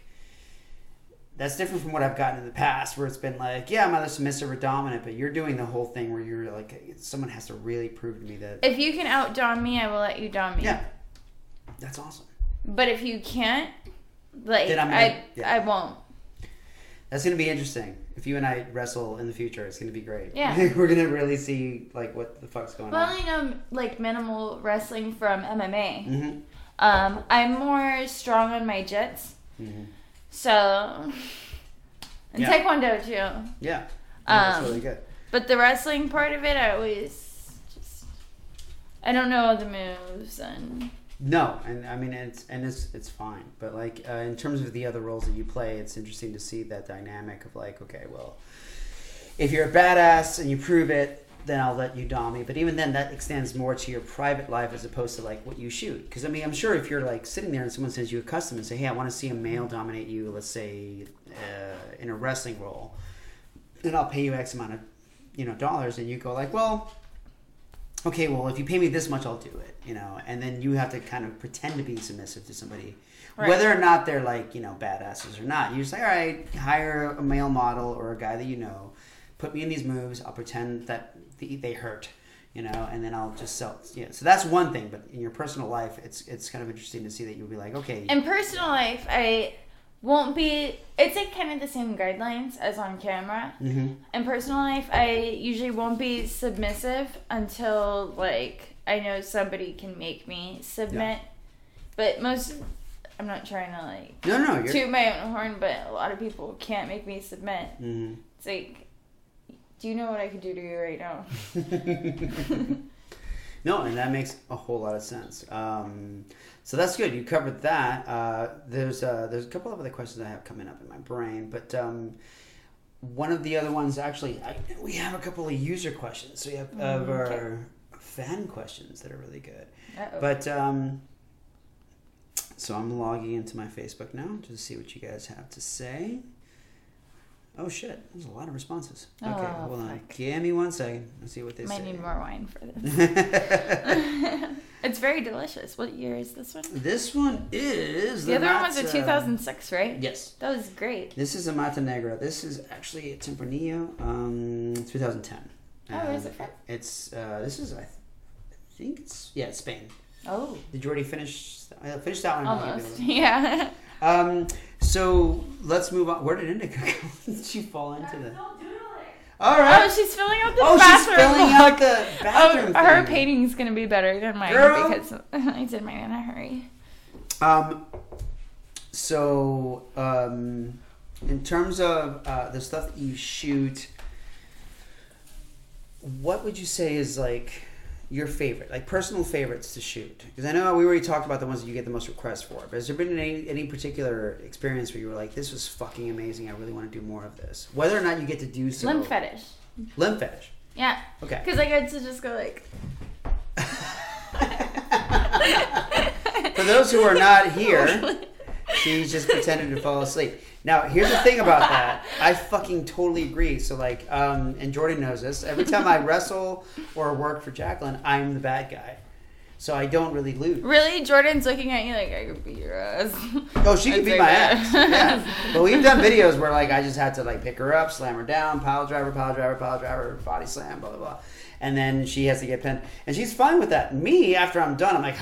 That's different from what I've gotten in the past, where it's been like, yeah, I'm either submissive or dominant, but you're doing the whole thing where you're like, someone has to really prove to me that If you can out dom me, I will let you dom me. Yeah, that's awesome. But if you can't, like I'm I, gonna- yeah. I won't. That's gonna be interesting. If you and I wrestle in the future, it's gonna be great. Yeah. <laughs> we're gonna really see like what the fuck's going Well, I on. only know like minimal wrestling from MMA. Mm-hmm. Um, I'm more strong on my jits, Mm-hmm. So and Yeah. taekwondo too. Yeah, Yeah, that's Um, really good. But the wrestling part of it, I always just I don't know all the moves and No, and I mean it's and it's it's fine, but like uh, in terms of the other roles that you play, it's interesting to see that dynamic of like, okay, well, if you're a badass and you prove it, then I'll let you dom me. But even then, that extends more to your private life as opposed to like what you shoot. Because I mean, I'm sure if you're like sitting there and someone sends you a custom and say, hey, I want to see a male dominate you, let's say uh, in a wrestling role, then I'll pay you X amount of you know dollars, and you go like, well okay, well, if you pay me this much, I'll do it, you know, and then you have to kind of pretend to be submissive to somebody, Right. whether or not they're like, you know, badasses or not. You just say, all right, hire a male model or a guy that you know, put me in these moves, I'll pretend that they hurt, you know, and then I'll just sell. Yeah, so that's one thing, but in your personal life, it's it's kind of interesting to see that you'll be like, okay, in personal life, I won't be. It's like kind of the same guidelines as on camera. hmm In personal life, I usually won't be submissive until like I know somebody can make me submit. But most, I'm not trying to like no, no, you're. toot my own horn, but a lot of people can't make me submit. Mhm. It's like, do you know what I could do to you right now? <laughs> no, and that makes a whole lot of sense. Um, so that's good. You covered that. Uh, there's uh, there's a couple of other questions I have coming up in my brain, but um, one of the other ones actually, I, we have a couple of user questions. So we have of our fan questions that are really good. Uh-oh. But um, so I'm logging into my Facebook now to see what you guys have to say. Oh shit! There's a lot of responses. Okay, Oh, hold on. fuck. Give me one second. Let's see what they Might say. need more wine for this. <laughs> it's very delicious. What year is this one? This one is The other one was a 2006, right? Yes, That was great. this is a Mata Negra. This is actually a Tempranillo, um, 2010. Oh, where's it from? It's uh, this is I, th- I think it's yeah, it's Spain. Oh, Did you already finish? I finished that one. I'll give you almost. <laughs> Yeah. Um, so let's move on. Where did Indica <laughs> go? did she fall into the? All right. Oh, she's filling out the Oh, she's bathroom. filling look. out <laughs> the bathroom. Oh, her thing. painting's gonna be better than mine Girl. because <laughs> I did mine in a hurry. Um, so, um, in terms of uh, the stuff that you shoot, what would you say is like your favorite, like personal favorites to shoot? Because I know we already talked about the ones that you get the most requests for. But has there been any any particular experience where you were like, "This was fucking amazing. I really want to do more of this." Whether or not you get to do so. Limb fetish. Limb fetish. Yeah. Okay. Because I get to just go like. <laughs> For those who are not <laughs> here, she's just pretending to fall asleep. Now, here's the thing about that. I fucking totally agree. So, like, um, and Jordan knows this. Every time I wrestle or work for Jacqueline, I'm the bad guy. So I don't really lose. Really, Jordan's looking at you like I could beat your ass. Oh, she could I'd be my ass. Yeah. But we've done videos where like I just had to like pick her up, slam her down, pile driver, pile driver, pile driver, body slam, blah blah blah. And then she has to get pinned, and she's fine with that. Me, after I'm done, I'm like,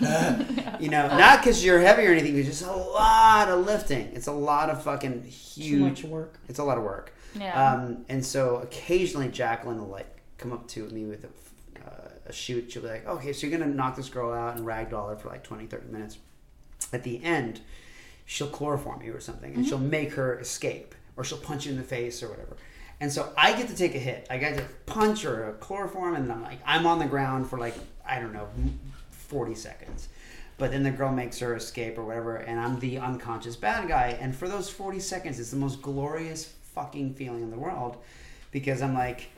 <sighs> <sighs> <sighs> you know, not because you're heavy or anything. It's just a lot of lifting. It's a lot of fucking huge much work. It's a lot of work. Yeah. Um, and so occasionally Jacqueline will like come up to me with a, uh, a shoot. She'll be like, okay, so you're going to knock this girl out and ragdoll her for like 20, 30 minutes. At the end, she'll chloroform you or something and she'll make her escape or she'll punch you in the face or whatever. And so I get to take a hit. I get to punch or a chloroform and I'm like, I'm on the ground for like, I don't know, 40 seconds. But then the girl makes her escape or whatever, and I'm the unconscious bad guy. And for those 40 seconds, it's the most glorious fucking feeling in the world because I'm like,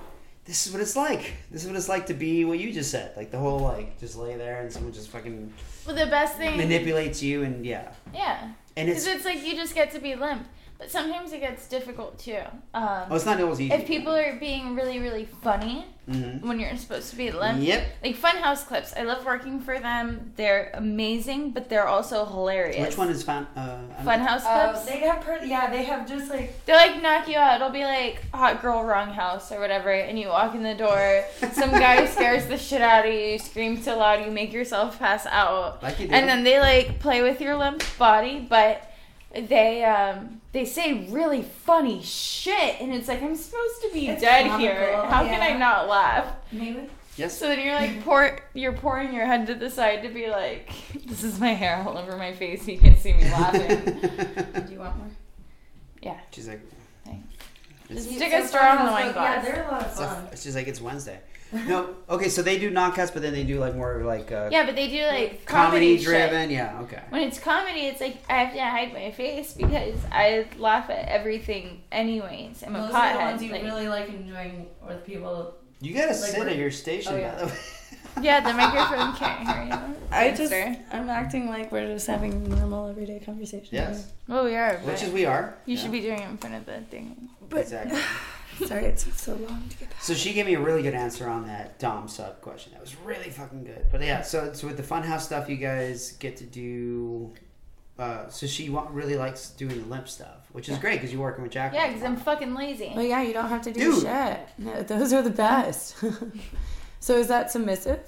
this is what it's like. This is what it's like to be what you just said. Like the whole, like, just lay there and someone just fucking well, the best thing. manipulates you, and yeah. yeah. And it's, Because it's like you just get to be limp. But sometimes it gets difficult too. Um, oh, it's not always easy. if people are being really, really funny hmm when you're supposed to be limp, Yep. like Funhouse clips, I love working for them. They're amazing, but they're also hilarious. Which one is fun? Uh, I don't- Funhouse Uh, clips? they have, per- yeah, they have just like They like knock you out. It'll be like hot girl wrong house or whatever, and you walk in the door. <laughs> Some guy scares the shit out of you. You scream so loud you make yourself pass out. Like you do. And then they like play with your limp body, but they um they say really funny shit, and it's like I'm supposed to be It's dead comical, here. How can I not laugh? maybe. yes. So then you're like pour you're pouring your head to the side to be like, this is my hair all over my face. You can't see me laughing. <laughs> Do you want more? yeah. She's like, Thanks. Just stick a straw in the wine Yeah, they're a lot of fun. it's just like it's Wednesday. <laughs> No, okay, so they do knockouts, but then they do like more like uh, Yeah, but they do like comedy, comedy, shit. driven. Yeah, okay. When it's comedy, it's like I have to hide my face because I laugh at everything anyways. I'm a pothead. Those are the ones you like- really like enjoying with people. You gotta Like sit at your station. Oh, yeah. by the way. <laughs> yeah, the microphone can't hear you. I just I'm acting like we're just having normal everyday conversation. yes, Well, we are. which is we are. you Yeah, should be doing it in front of the thing. exactly. <laughs> Sorry, it took so long to get back. So she gave me a really good answer on that Dom sub question. That was really fucking good. But yeah, so so with the funhouse stuff, you guys get to do. Uh, so she wa- really likes doing the limp stuff, which is great because you're working with Jack. Yeah, because I'm fucking lazy. Well, yeah, you don't have to do Dude. shit. No, those are the best. <laughs> so is that submissive?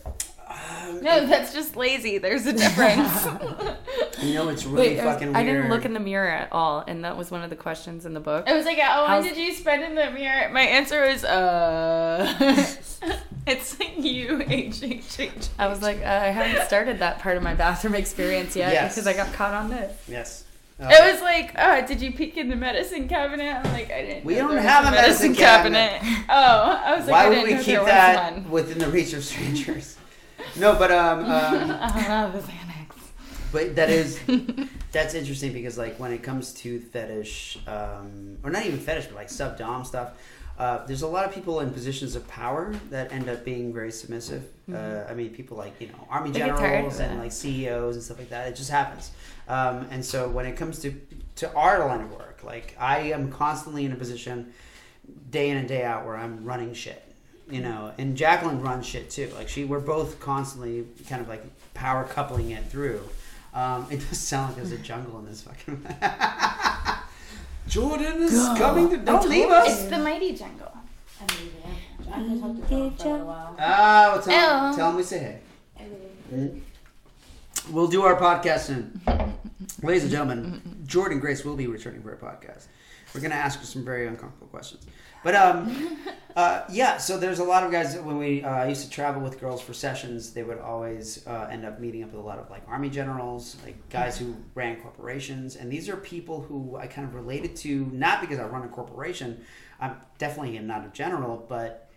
No, that's just lazy. There's a difference. <laughs> <laughs> You know, it's really Wait, I was- fucking weird. I didn't look in the mirror at all, and that was one of the questions in the book. I was like, "Oh, when did you spend in the mirror?" My answer was, "Uh, <laughs> it's like you, H H H." I was like, uh, I haven't started that part of my bathroom experience yet Yes. because I got caught on this. Yes. Uh, It was like, oh, did you peek in the medicine cabinet? I'm like, I didn't. We know don't there was have a medicine cabinet. Oh, I was like, Why I would didn't we know keep there was that one. within the reach of strangers? No, but um, <laughs> um I don't know the Xanax. but that is <laughs> that's interesting because like when it comes to fetish, um, or not even fetish, but like sub dom stuff. Uh, there's a lot of people in positions of power that end up being very submissive. Uh, I mean, people like you know army They generals and like CEOs and stuff like that. It just happens. Um, and so when it comes to to our line of work, like I am constantly in a position, day in and day out, where I'm running shit. You know, and Jacqueline runs shit too. Like she, we're both constantly kind of like power coupling it through. Um, it does sound like there's a jungle in this fucking. <laughs> Jordan is Go. coming to. I Don't leave us. It's the mighty jungle. I mean, yeah. I just have to go for a little while. Ah, well, tell, him, tell him we say hey. Mm. We'll do our podcast soon. Ladies and gentlemen, Jordan Grace will be returning for a podcast. We're going to ask her some very uncomfortable questions. But um, <laughs> uh, yeah, so there's a lot of guys that when we uh, used to travel with girls for sessions, they would always uh, end up meeting up with a lot of like army generals, like guys who ran corporations, and these are people who I kind of related to not because I run a corporation. I'm definitely not a general, but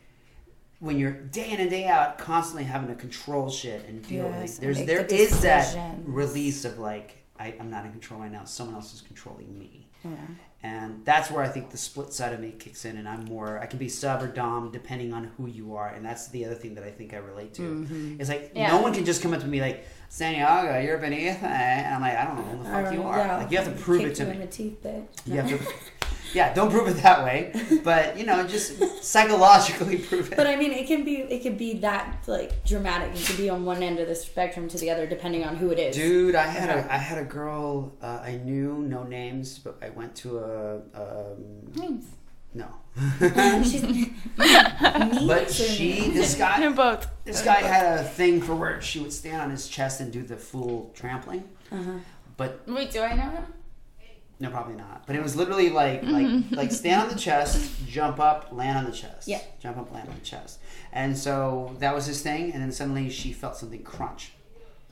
when you're day in and day out constantly having to control shit and feel Yes, like and there's there the is that release of like I, I'm not in control right now. Someone else is controlling me. Yeah. And that's where I think the split side of me kicks in, and I'm more. I can be sub or dom depending on who you are, and that's the other thing that I think I relate to. Mm-hmm. It's like Yeah. no one can just come up to me like Santiago, you're beneath, me," and I'm like, I don't know who the fuck you are. like you have to prove it to me. in the teeth, bitch. You have to. <laughs> <laughs> Yeah, don't prove it that way, but you know, just psychologically <laughs> prove it. But I mean, it can be it can be that like dramatic. It could be on one end of the spectrum to the other, depending on who it is. Dude, I had a I had a girl uh, I knew, no names, but I went to a um, Names. no. <laughs> but she this <laughs> guy Both. this guy had a thing for where she would stand on his chest and do the full trampling, Uh-huh. but Wait, do I know him? no, probably not. But it was literally like like <laughs> like stand on the chest, jump up, land on the chest, Yeah. jump up, land on the chest, and so that was his thing. And then suddenly she felt something crunch.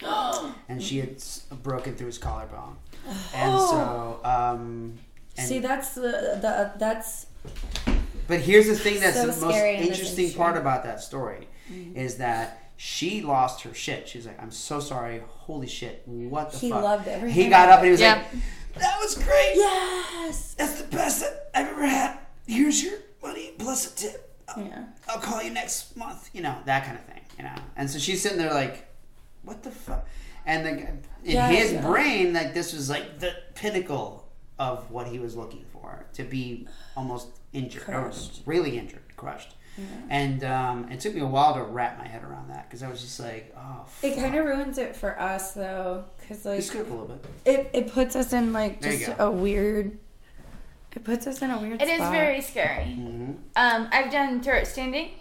<gasps> and she had s- broken through his collarbone, <gasps> and so <gasps> um, and See, that's the the that's But here's the thing that's So the most scary in this interesting part about that story mm-hmm. is that she lost her shit. She's like, I'm so sorry. Holy shit. What the He fuck? loved every He got up and he was Yeah. like, That was great. yes. That's the best that I've ever had. Here's your money plus a tip. I'll, Yeah. I'll call you next month. You know, that kind of thing. You know? And so she's sitting there like, What the fuck? And the, in Yeah, his yeah. brain, like this was like the pinnacle of what he was looking for to be almost injured, or Crushed. really injured, crushed. And um, it took me a while to wrap my head around that because I was just like, oh, It kind of ruins it for us though, because like You a little bit. it, it puts us in like just a weird. It puts us in a weird. It is spot. very scary. Mm-hmm. Um, I've done throat standing.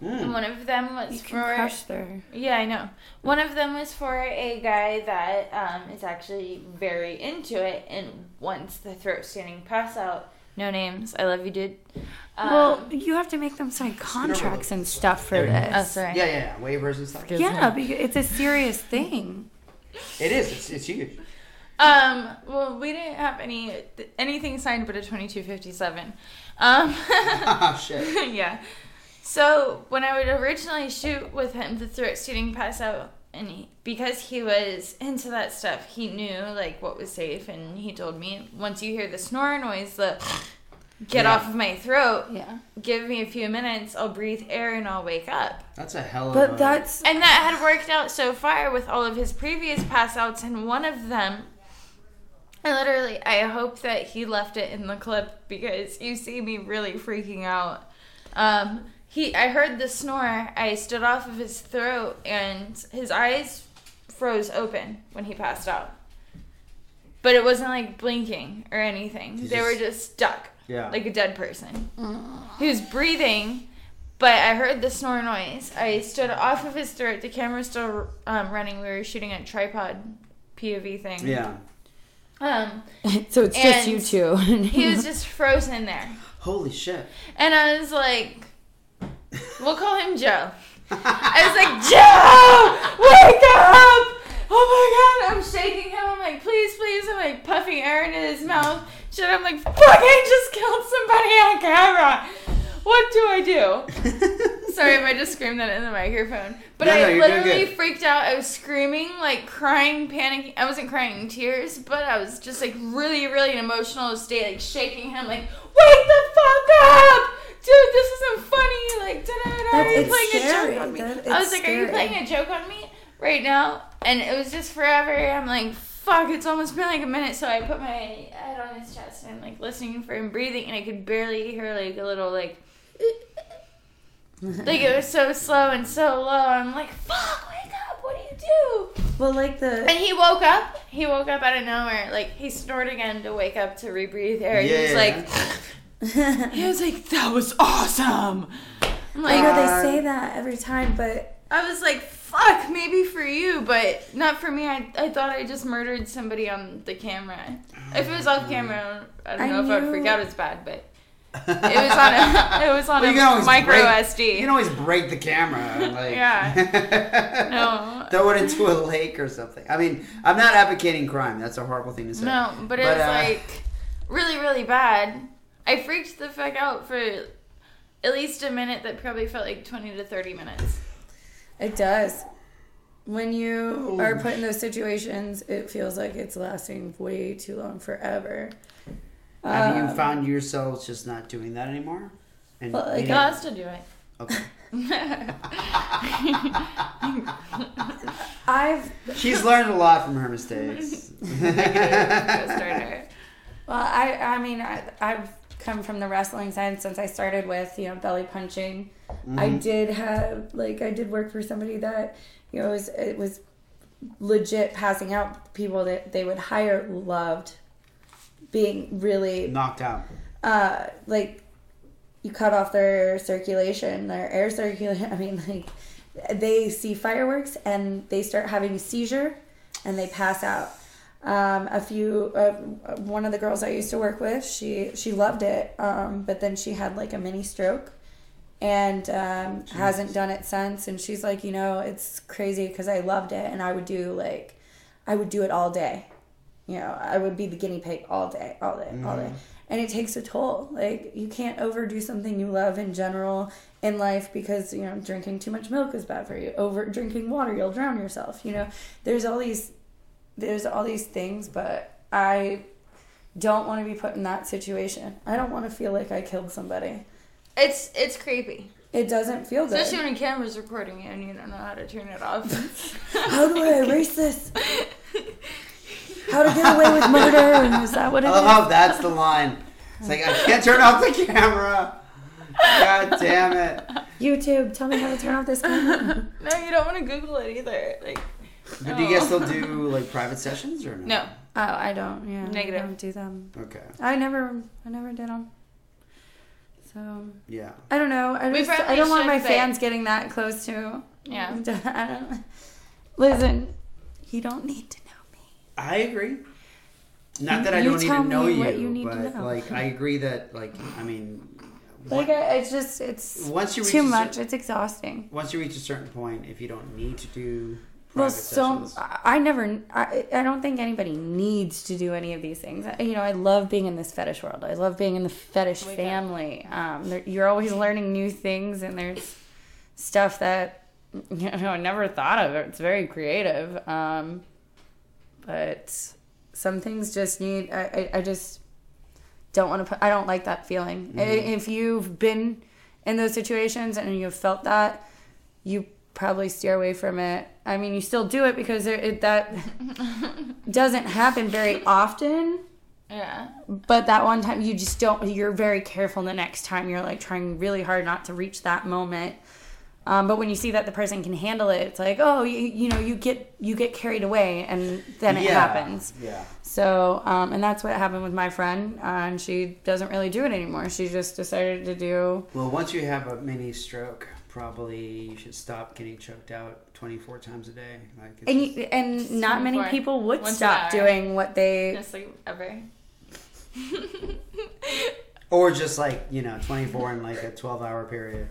And Mm. one of them was You for can crush there. Yeah, I know. One of them was for a guy that um, is actually very into it and wants the throat standing pass out. No names. I love you, dude. Um, well, you have to make them sign contracts and stuff for There you go. this. oh, sorry. Yeah, yeah, yeah. Waivers and stuff. Yeah, because it's a serious thing. It is. It's, it's huge. Um. Well, we didn't have any anything signed but a twenty two fifty seven. Um. Oh, <laughs> shit. <laughs> yeah. So when I would originally shoot with him, the throat standing pass out, and he, because he was into that stuff, he knew like what was safe, and he told me once you hear the snore noise, the <laughs> get Yeah. off of my throat, Yeah. give me a few minutes, I'll breathe air and I'll wake up. That's a hell of a. But that's And that had worked out so far with all of his previous pass outs, and one of them, I literally, I hope that he left it in the clip because you see me really freaking out. Um, he, I heard the snore. I stood off of his throat, and his eyes froze open when he passed out. But it wasn't like blinking or anything. He they just- were just stuck, Yeah. like a dead person. He was breathing, but I heard the snore noise. I stood off of his throat. The camera's still um, running. We were shooting a tripod POV thing. yeah. Um, <laughs> so it's just you two. he was <laughs> just frozen there, Holy shit. and I was like, "We'll call him Joe." I was like, "Joe, wake up!" Oh my god, I'm shaking him. I'm like, "Please, please!" I'm like puffing air into his mouth. Shit, I'm like, "Fuck! I just killed somebody on camera. What do I do?" <laughs> Sorry if I just screamed that in the microphone. But No, I literally freaked out. I was screaming, like crying, panicking. I wasn't crying in tears, but I was just like really, really emotional state, like shaking him, like, wake the fuck up! Dude, this isn't funny. Like, da-da-da, are you it's playing a joke on me? That- I was it's like, are you playing a joke on me right now? And it was just forever. I'm like, fuck, it's almost been like a minute. So I put my head on his chest and like listening for him breathing, and I could barely hear like a little like <laughs> like it was so slow and so low. I'm like, fuck, wake up! What do you do? well, like the And he woke up. He woke up out of nowhere. Like he snored again to wake up to rebreathe air. He was Yeah. like, he was like, that was awesome. I'm I like, know Uh, they say that every time, but I was like, fuck, maybe for you, but not for me. I, I thought I just murdered somebody on the camera. If it was off camera, I don't I know if I would freak out as bad, but it was on a <laughs> it was on Well, a you can always micro break- SD. You can always break the camera. Like, Yeah. <laughs> No. Throw it into a lake or something. I mean, I'm not advocating crime. That's a horrible thing to say. No, but it But, was uh, like really, really bad. I freaked the fuck out for at least a minute that probably felt like 20 to 30 minutes. It does. When you are put in those situations, it feels like it's lasting way too long, forever. Have you Um, found yourselves just not doing that anymore? And Well, like, you know- God still do it. okay. <laughs> I've She's learned a lot from her mistakes. <laughs> Well, I I mean I, I've come from the wrestling side since I started with you know belly punching. I did have like I did work for somebody that you know it was it was legit passing out people that they would hire loved being really Knocked out. uh like you cut off their circulation their air circulation <laughs> i mean like they see fireworks and they start having a seizure and they pass out um, a few uh, one of the girls i used to work with she she loved it um, but then she had like a mini stroke and um, hasn't done it since. And she's like you know it's crazy because i loved it and i would do like i would do it all day. You know i would be the guinea pig all day all day all day. And it takes a toll. Like you can't overdo something you love in general in life because you know drinking too much milk is bad for you. Over drinking water you'll drown yourself you know? There's all these there's all these things but i don't want to be put in that situation i don't want to feel like i killed somebody It's it's creepy, it doesn't feel good especially when a camera's recording you and you don't know how to turn it off. <laughs> how do i erase this how to get away with murder is that what it I is love that's the line. It's like I can't turn off the camera. God damn it. youtube tell me how to turn off this camera <laughs> no, you don't want to Google it either. Like, But do you guys still oh. do like private sessions or no? no, oh i don't yeah Negative. i don't do them Okay. i never i never did them so Yeah. I don't know. I We just I don't want should my say- fans getting that close to. yeah. <laughs> I don't. Listen, you don't need to know me. I agree. Not that I don't need tell to know me you, what you need to but know. like I agree that like I mean, Like on- I, it's just it's once you reach too a cer- much. It's exhausting. once you reach a certain point, if you don't need to do Well, so sessions, I I never. I, I don't think anybody needs to do any of these things. You know, I love being in this fetish world. I love being in the fetish Wake family. Um, you're always learning new things, and there's stuff that <laughs> you know I never thought of. It's very creative, um, but some things just need. I, I, I just don't want to put. I don't like that feeling. I If you've been in those situations and you've felt that, you probably steer away from it. I mean, you still do it because it, it, that <laughs> doesn't happen very often. Yeah. But that one time, you just don't. You're very careful. The next time, you're like trying really hard not to reach that moment. Um, but when you see that the person can handle it, it's like, oh, you, you know, you get you get carried away, and then it Yeah, happens. Yeah. So, um, and that's what happened with my friend, uh, and she doesn't really do it anymore. She just decided to do. Well, once you have a mini stroke, probably you should stop getting choked out 24 times a day. Like, it's And just- you, and not many people would Once stop doing what they. Just like ever. <laughs> or just like you know 24 in like a 12 hour period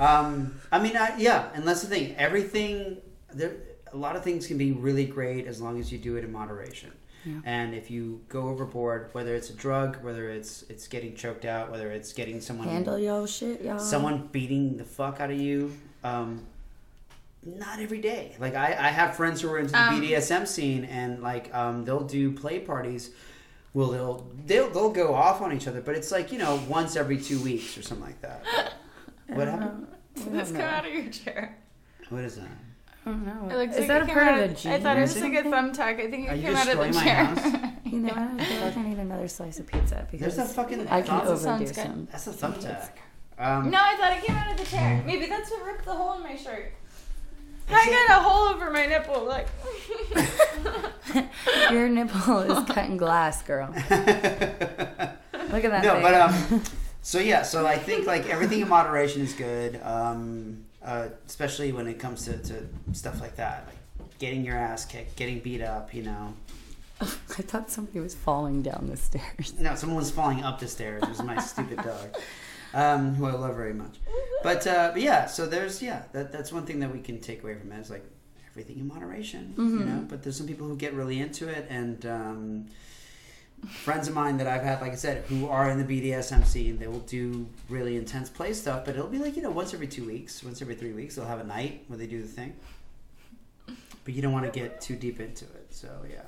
um i mean I, yeah and that's the thing everything there a lot of things can be really great as long as you do it in moderation and if you go overboard whether it's a drug whether it's it's getting choked out whether it's getting someone Handle your shit, y'all. someone beating the fuck out of you um not every day. Like i i have friends who are into the Um, bdsm scene and like um they'll do play parties. Well they'll they'll they'll go off on each other but it's like you know once every two weeks or something like that. <laughs> What happened? Let's come out of your chair. what is that I don't know. It looks Is like that it a came part out of the gene? I thought it or was like a something? thumbtack. I think Are it you came out of the destroying my chair. house? <laughs> You know, I don't feel like I need another slice of pizza because there's a fucking I can That sounds overdo good. some. that's a thumbtack um No, I thought it came out of the chair. Maybe that's what ripped the hole in my shirt. I got a hole over my nipple. Like, <laughs> Your nipple is <laughs> cutting glass, girl. Look at that no thing. but um so yeah so i think like everything in moderation is good um uh, especially when it comes to, to stuff like that like getting your ass kicked getting beat up you know. <laughs> I thought somebody was falling down the stairs. no someone was falling up the stairs it was my stupid dog um who i love very much. But uh but yeah so there's yeah that, that's one thing that we can take away from it is like everything in moderation you know but there's some people who get really into it and um friends of mine that I've had, like I said, who are in the BDSM scene, they will do really intense play stuff, but it'll be like, you know, once every two weeks, once every three weeks, they'll have a night where they do the thing. But you don't want to get too deep into it, so yeah.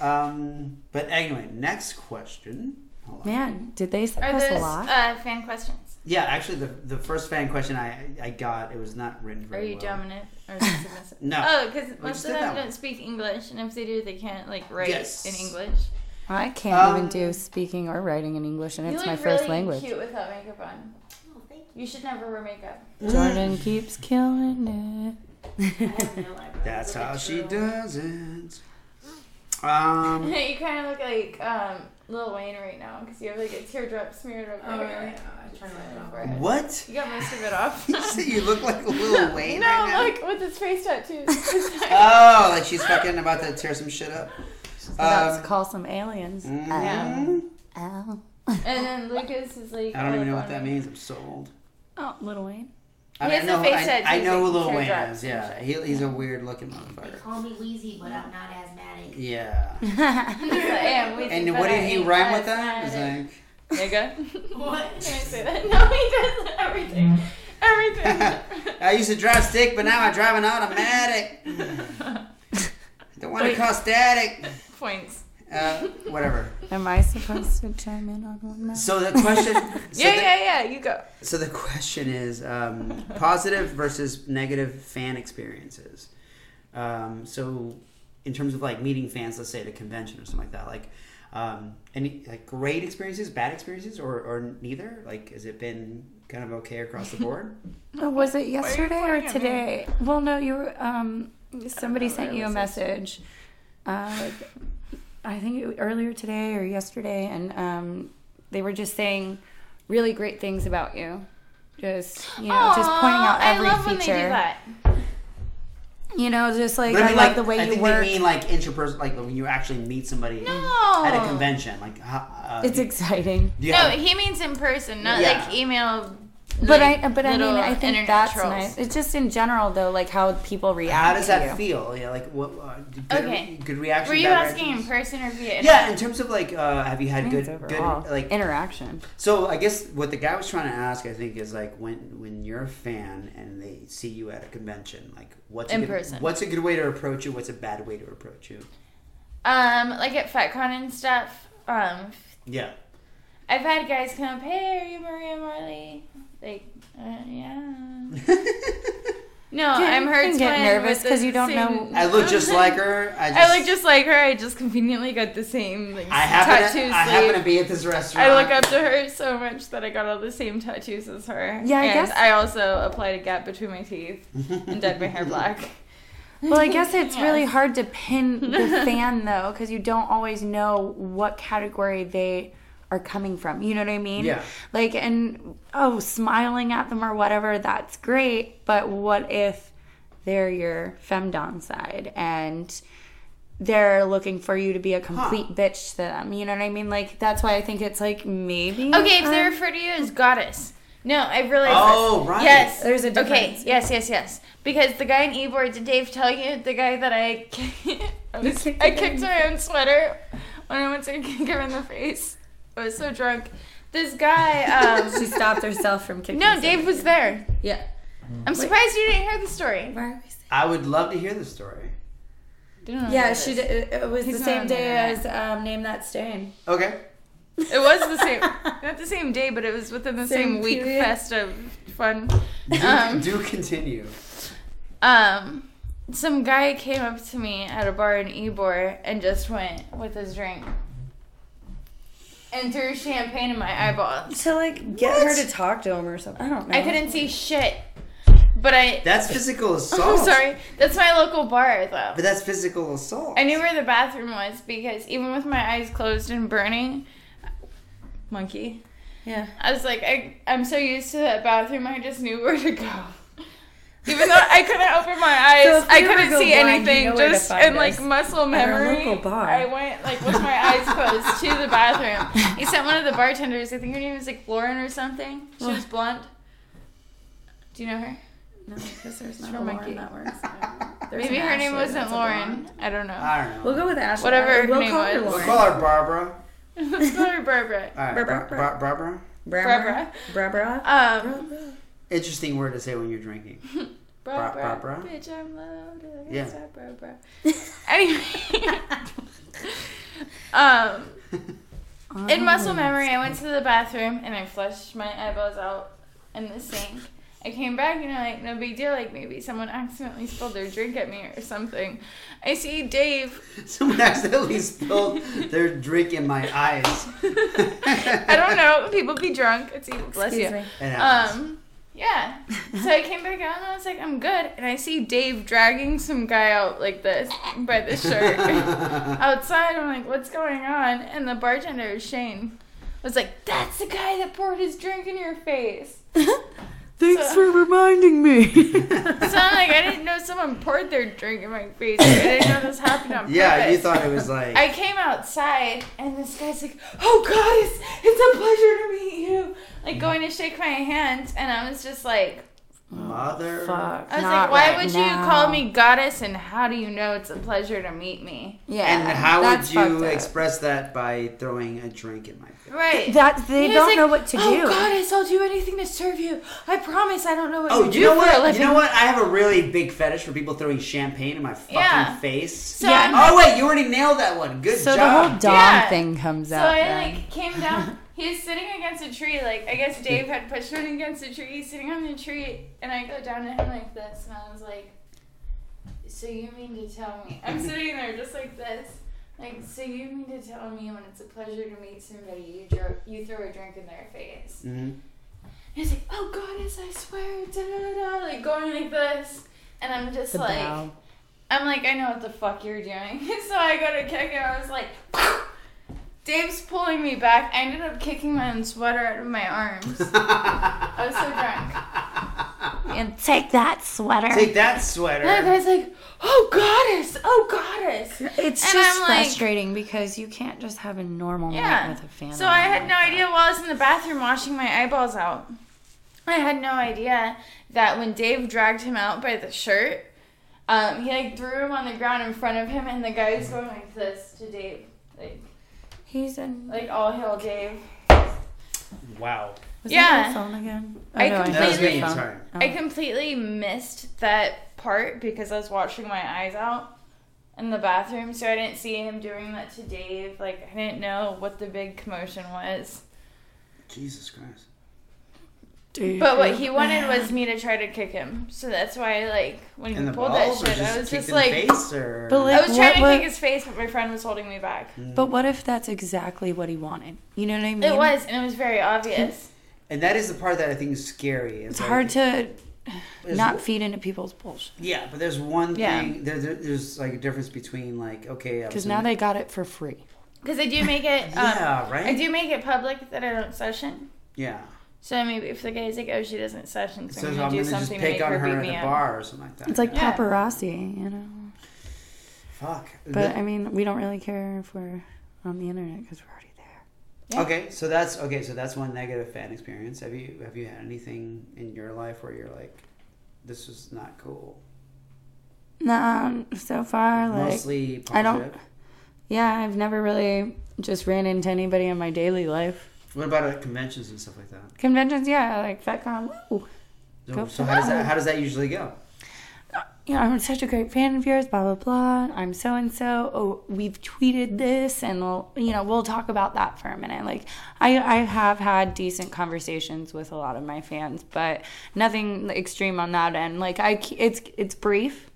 Um, but anyway, next question. Hold on. Man, did they send Are us a lot? uh, fan questions? Yeah, actually, the the first fan question I I got it was not written Are you well. dominant or <laughs> submissive? No. Oh, because most of them don't speak English, and if they do, they can't like write Yes. in English. I can't Um, even do speaking or writing in English, and it's look my first really language. cute without makeup on. Oh, thank You should never wear makeup. Jordan keeps killing you. <laughs> I have no. That's Look how she Drew. does it. <laughs> Um, you kind of look like um, Lil Wayne right now because you have like a teardrop smeared over Oh, your yeah, I try not to forehead. what? You got most of it <laughs> off. You say you look like Lil Wayne no, right now? look with his face tattoos. Oh, like she's fucking about to tear some shit up. About Um, to call some aliens. mhm. Ow. and then Lucas is like. I don't all even know up what that means. I'm so old. Oh, Little Wayne. I, He has I a know, face I, tattoo I know who like Lil Wayne is. Yeah, he, he's a weird looking motherfucker. They motherfucker. call me Wheezy, but I'm not asthmatic. Yeah. <laughs> Yeah, we And what that did he rhyme with that? man. It's like, Nigga. <laughs> What? Can I say that? <laughs> No, he does everything. Everything. I used to drive stick, but now I drive an automatic. Don't want to cause static. Points. Uh, whatever. Am I supposed to chime in on one now? So the question. <laughs> so yeah, the- yeah, yeah. You go. So the question is um, positive versus negative fan experiences. Um, so in terms of like meeting fans, let's say at a convention or something like that, like um, any like great experiences, bad experiences, or, or neither. Like, has it been kind of okay across the board? <laughs> Oh, was it yesterday or pointing me? today? Well, no, you were. Um, somebody sent you a it message. Uh, I think it, earlier today or yesterday, and um, they were just saying really great things about you. Just you know, just pointing out every I love when feature. they do that. You know, just like I, mean, love like, the way I you think work. they mean like interpersonal, like when you actually meet somebody No. at a convention. Like, uh, it's do- exciting. do you No, have- he means in person, not Yeah. like email. But like, I, but I mean, I think that's trolls. nice. It's just in general, though, like how people react. how does to that you. feel? Yeah, like what? Uh, good, Okay. good reaction. Were you bad asking in person or via? Yeah, in terms of like, uh, have you had good, think good like interaction. So I guess what the guy was trying to ask, I think, is like when when you're a fan and they see you at a convention, like what's a In good, person. What's a good way to approach you? What's a bad way to approach you? Um, like at FetCon and stuff. Um, Yeah. I've had guys come up, "Hey, are you Maria Marley?" Like, uh, yeah. <laughs> No, I'm her can get twin nervous with the 'cause you don't same- know- I look just like her. I, just, I look just like her. I just conveniently got the same like I happen tattoo to, sleeve. I happen to be at this restaurant. I look up to her so much that I got all the same tattoos as her. Yeah, I and guess- I also applied a gap between my teeth and dyed my hair black. <laughs> Well, I guess it's really hard to pin the <laughs> fan though, because you don't always know what category they are coming from. You know what I mean? Yeah. Like, and oh, smiling at them or whatever, that's great. But what if they're your femdom side and they're looking for you to be a complete bitch to them? You know what I mean? Like, that's why I think it's like maybe. Okay, if they um, refer to you as goddess. No, I've realized Oh, this. right. Yes. There's a difference. Okay, yes, yes, yes. Because the guy in Ybor, did Dave tell you? The guy that I, I, was, kicked I kicked my own sweater when I went to <laughs> kick him in the face. I was so drunk. This guy, um, <laughs> she stopped herself from kicking. no, Dave was there. Yeah. I'm surprised you didn't hear the story. Why are we saying- I would love to hear the story. Didn't Yeah, she did, it was He's the same on day internet. as um, Name That Stain. Okay. It was the same, <laughs> not the same day, but it was within the same, Same week period? fest of fun. Do, Um, do continue. Um, some guy came up to me at a bar in Ybor and just went with his drink and threw champagne in my eyeballs. To like get her to talk to him or something. I don't know. I couldn't see shit, but I. That's physical <laughs> assault. I'm sorry. That's my local bar, though. But that's physical assault. I knew where the bathroom was because even with my eyes closed and burning, monkey. Yeah. I was like, I, I'm so used to that bathroom, I just knew where to go. Even though I couldn't open my eyes, So I couldn't see blind, you anything. know just find in like us. muscle memory. I went like with my eyes closed to the bathroom. He sent one of the bartenders. I think her name was like Lauren or something. She was blonde. Do you know her? No, because there's not Sure, a Lauren monkey. that works. <laughs> There's Maybe an her name wasn't Lauren. I don't know. I don't know. We'll go with Ashley. Whatever her We'll name call her was. We'll call her Barbara. Let's call her Barbara. All right, Barbara. Bar- Bar- Barbara. Barbara. Barbara. Um, Interesting word to say when you're drinking. <laughs> Barbara. Barbara? Bitch, I'm loaded. Yeah. Yeah. Barbara. <laughs> Anyway. <laughs> um, in muscle memory, I went to the bathroom and I flushed my eyeballs out in the sink. I came back and I'm like, no big deal. Like maybe someone accidentally spilled their drink at me or something. I see Dave. Someone accidentally spilled their drink in my eyes. I don't know. People be drunk. It's even bless Excuse you. me. It happens. Um, yeah. So I came back out and I was like, I'm good. And I see Dave dragging some guy out like this by the shirt <laughs> outside. I'm like, what's going on? And the bartender, Shane, was like, that's the guy that poured his drink in your face. <laughs> Thanks So- for reminding me. <laughs> <laughs> So I'm like, I didn't know someone poured their drink in my face. I didn't know this happened on yeah, purpose. you thought it was like. I came outside and this guy's like, "Oh God, it's it's a pleasure to meet you." Like going to shake my hand, and I was just like, Mother. Fuck. I was not like, "Why right would now. you call me goddess?" And how do you know it's a pleasure to meet me? Yeah. And how that's would you up. express that by throwing a drink in my face? Right. That they don't like, know what to oh, do. oh, God, I'll do anything to serve you. I promise I don't know what Oh, you do you know what? You know what? I have a really big fetish for people throwing champagne in my fucking Yeah. face. So Yeah. I'm Oh wait, you already nailed that one. Good so the whole dom Yeah. thing comes So out. So I then. like came down. <laughs> he's sitting against a tree. Like I guess Dave had pushed him against a tree. He's sitting on the tree, and I go down to him like this, and I was like, "So you mean to tell me?" I'm sitting there just like this. Like, so you mean to tell me when it's a pleasure to meet somebody, you dro- you throw a drink in their face? Mhm. He's like, "Oh goddess, I swear," da da da da, like going like this, and I'm just the like, bow. I'm like, I know what the fuck you're doing. <laughs> so I go to kick it. I was like, <laughs> Dave's pulling me back. I ended up kicking my own sweater out of my arms. <laughs> I was so drunk. And take that sweater. Take that sweater. And the sweater. guy's like, oh goddess, oh goddess. it's And just I'm like- frustrating because you can't just have a normal Yeah. night with a family. So I had no idea while I was in the bathroom washing my eyeballs out. I had no idea that when Dave dragged him out by the shirt, um, he like threw him on the ground in front of him, and the guy was going like this to Dave, like He's in. like all hail Dave. Wow. Was Yeah. that your phone again? I oh, know, completely- That was me. your phone. Sorry. Oh. I completely missed that part because I was washing my eyes out in the bathroom, so I didn't see him doing that to Dave. Like I didn't know what the big commotion was. Jesus Christ. Dude, But what he wanted was me to try to kick him. So that's why, like, when he pulled that shit, I was just like, face or? But, like- I was trying to What- kick his face, but my friend was holding me back. But what if that's exactly what he wanted? You know what I mean? It was, and it was very obvious. <laughs> and that is the part that I think is scary. It's like- hard to there's not feed into people's bullshit. Yeah, but there's one Yeah. thing. There, there, there's like a difference between like okay, Because now they got it for free. <laughs> Because I do make it, um, Yeah, right? I do make it public that I don't session. yeah. So maybe if the guy's like, oh, she doesn't session, so, So I'm I'm gonna do gonna just something to make on her her beat at me the up. bar or something like that. It's like Yeah. paparazzi, you know? fuck. But The- I mean, we don't really care if we're on the internet because we're already there. Yeah. Okay, so that's okay. So that's one negative fan experience. Have you have you had anything in your life where you're like, this was not cool? No, so far, like, Mostly positive. I don't- yeah, I've never really just ran into anybody in my daily life. What about at conventions and stuff like that? Conventions, yeah, like FetCon. Woo. So, Go so how does that how does that usually go? you know, I'm such a great fan of yours, blah, blah, blah. I'm so and so. Oh, we've tweeted this, and we'll, you know, we'll talk about that for a minute. Like, I, I have had decent conversations with a lot of my fans, but nothing extreme on that end. Like, I, it's, it's brief.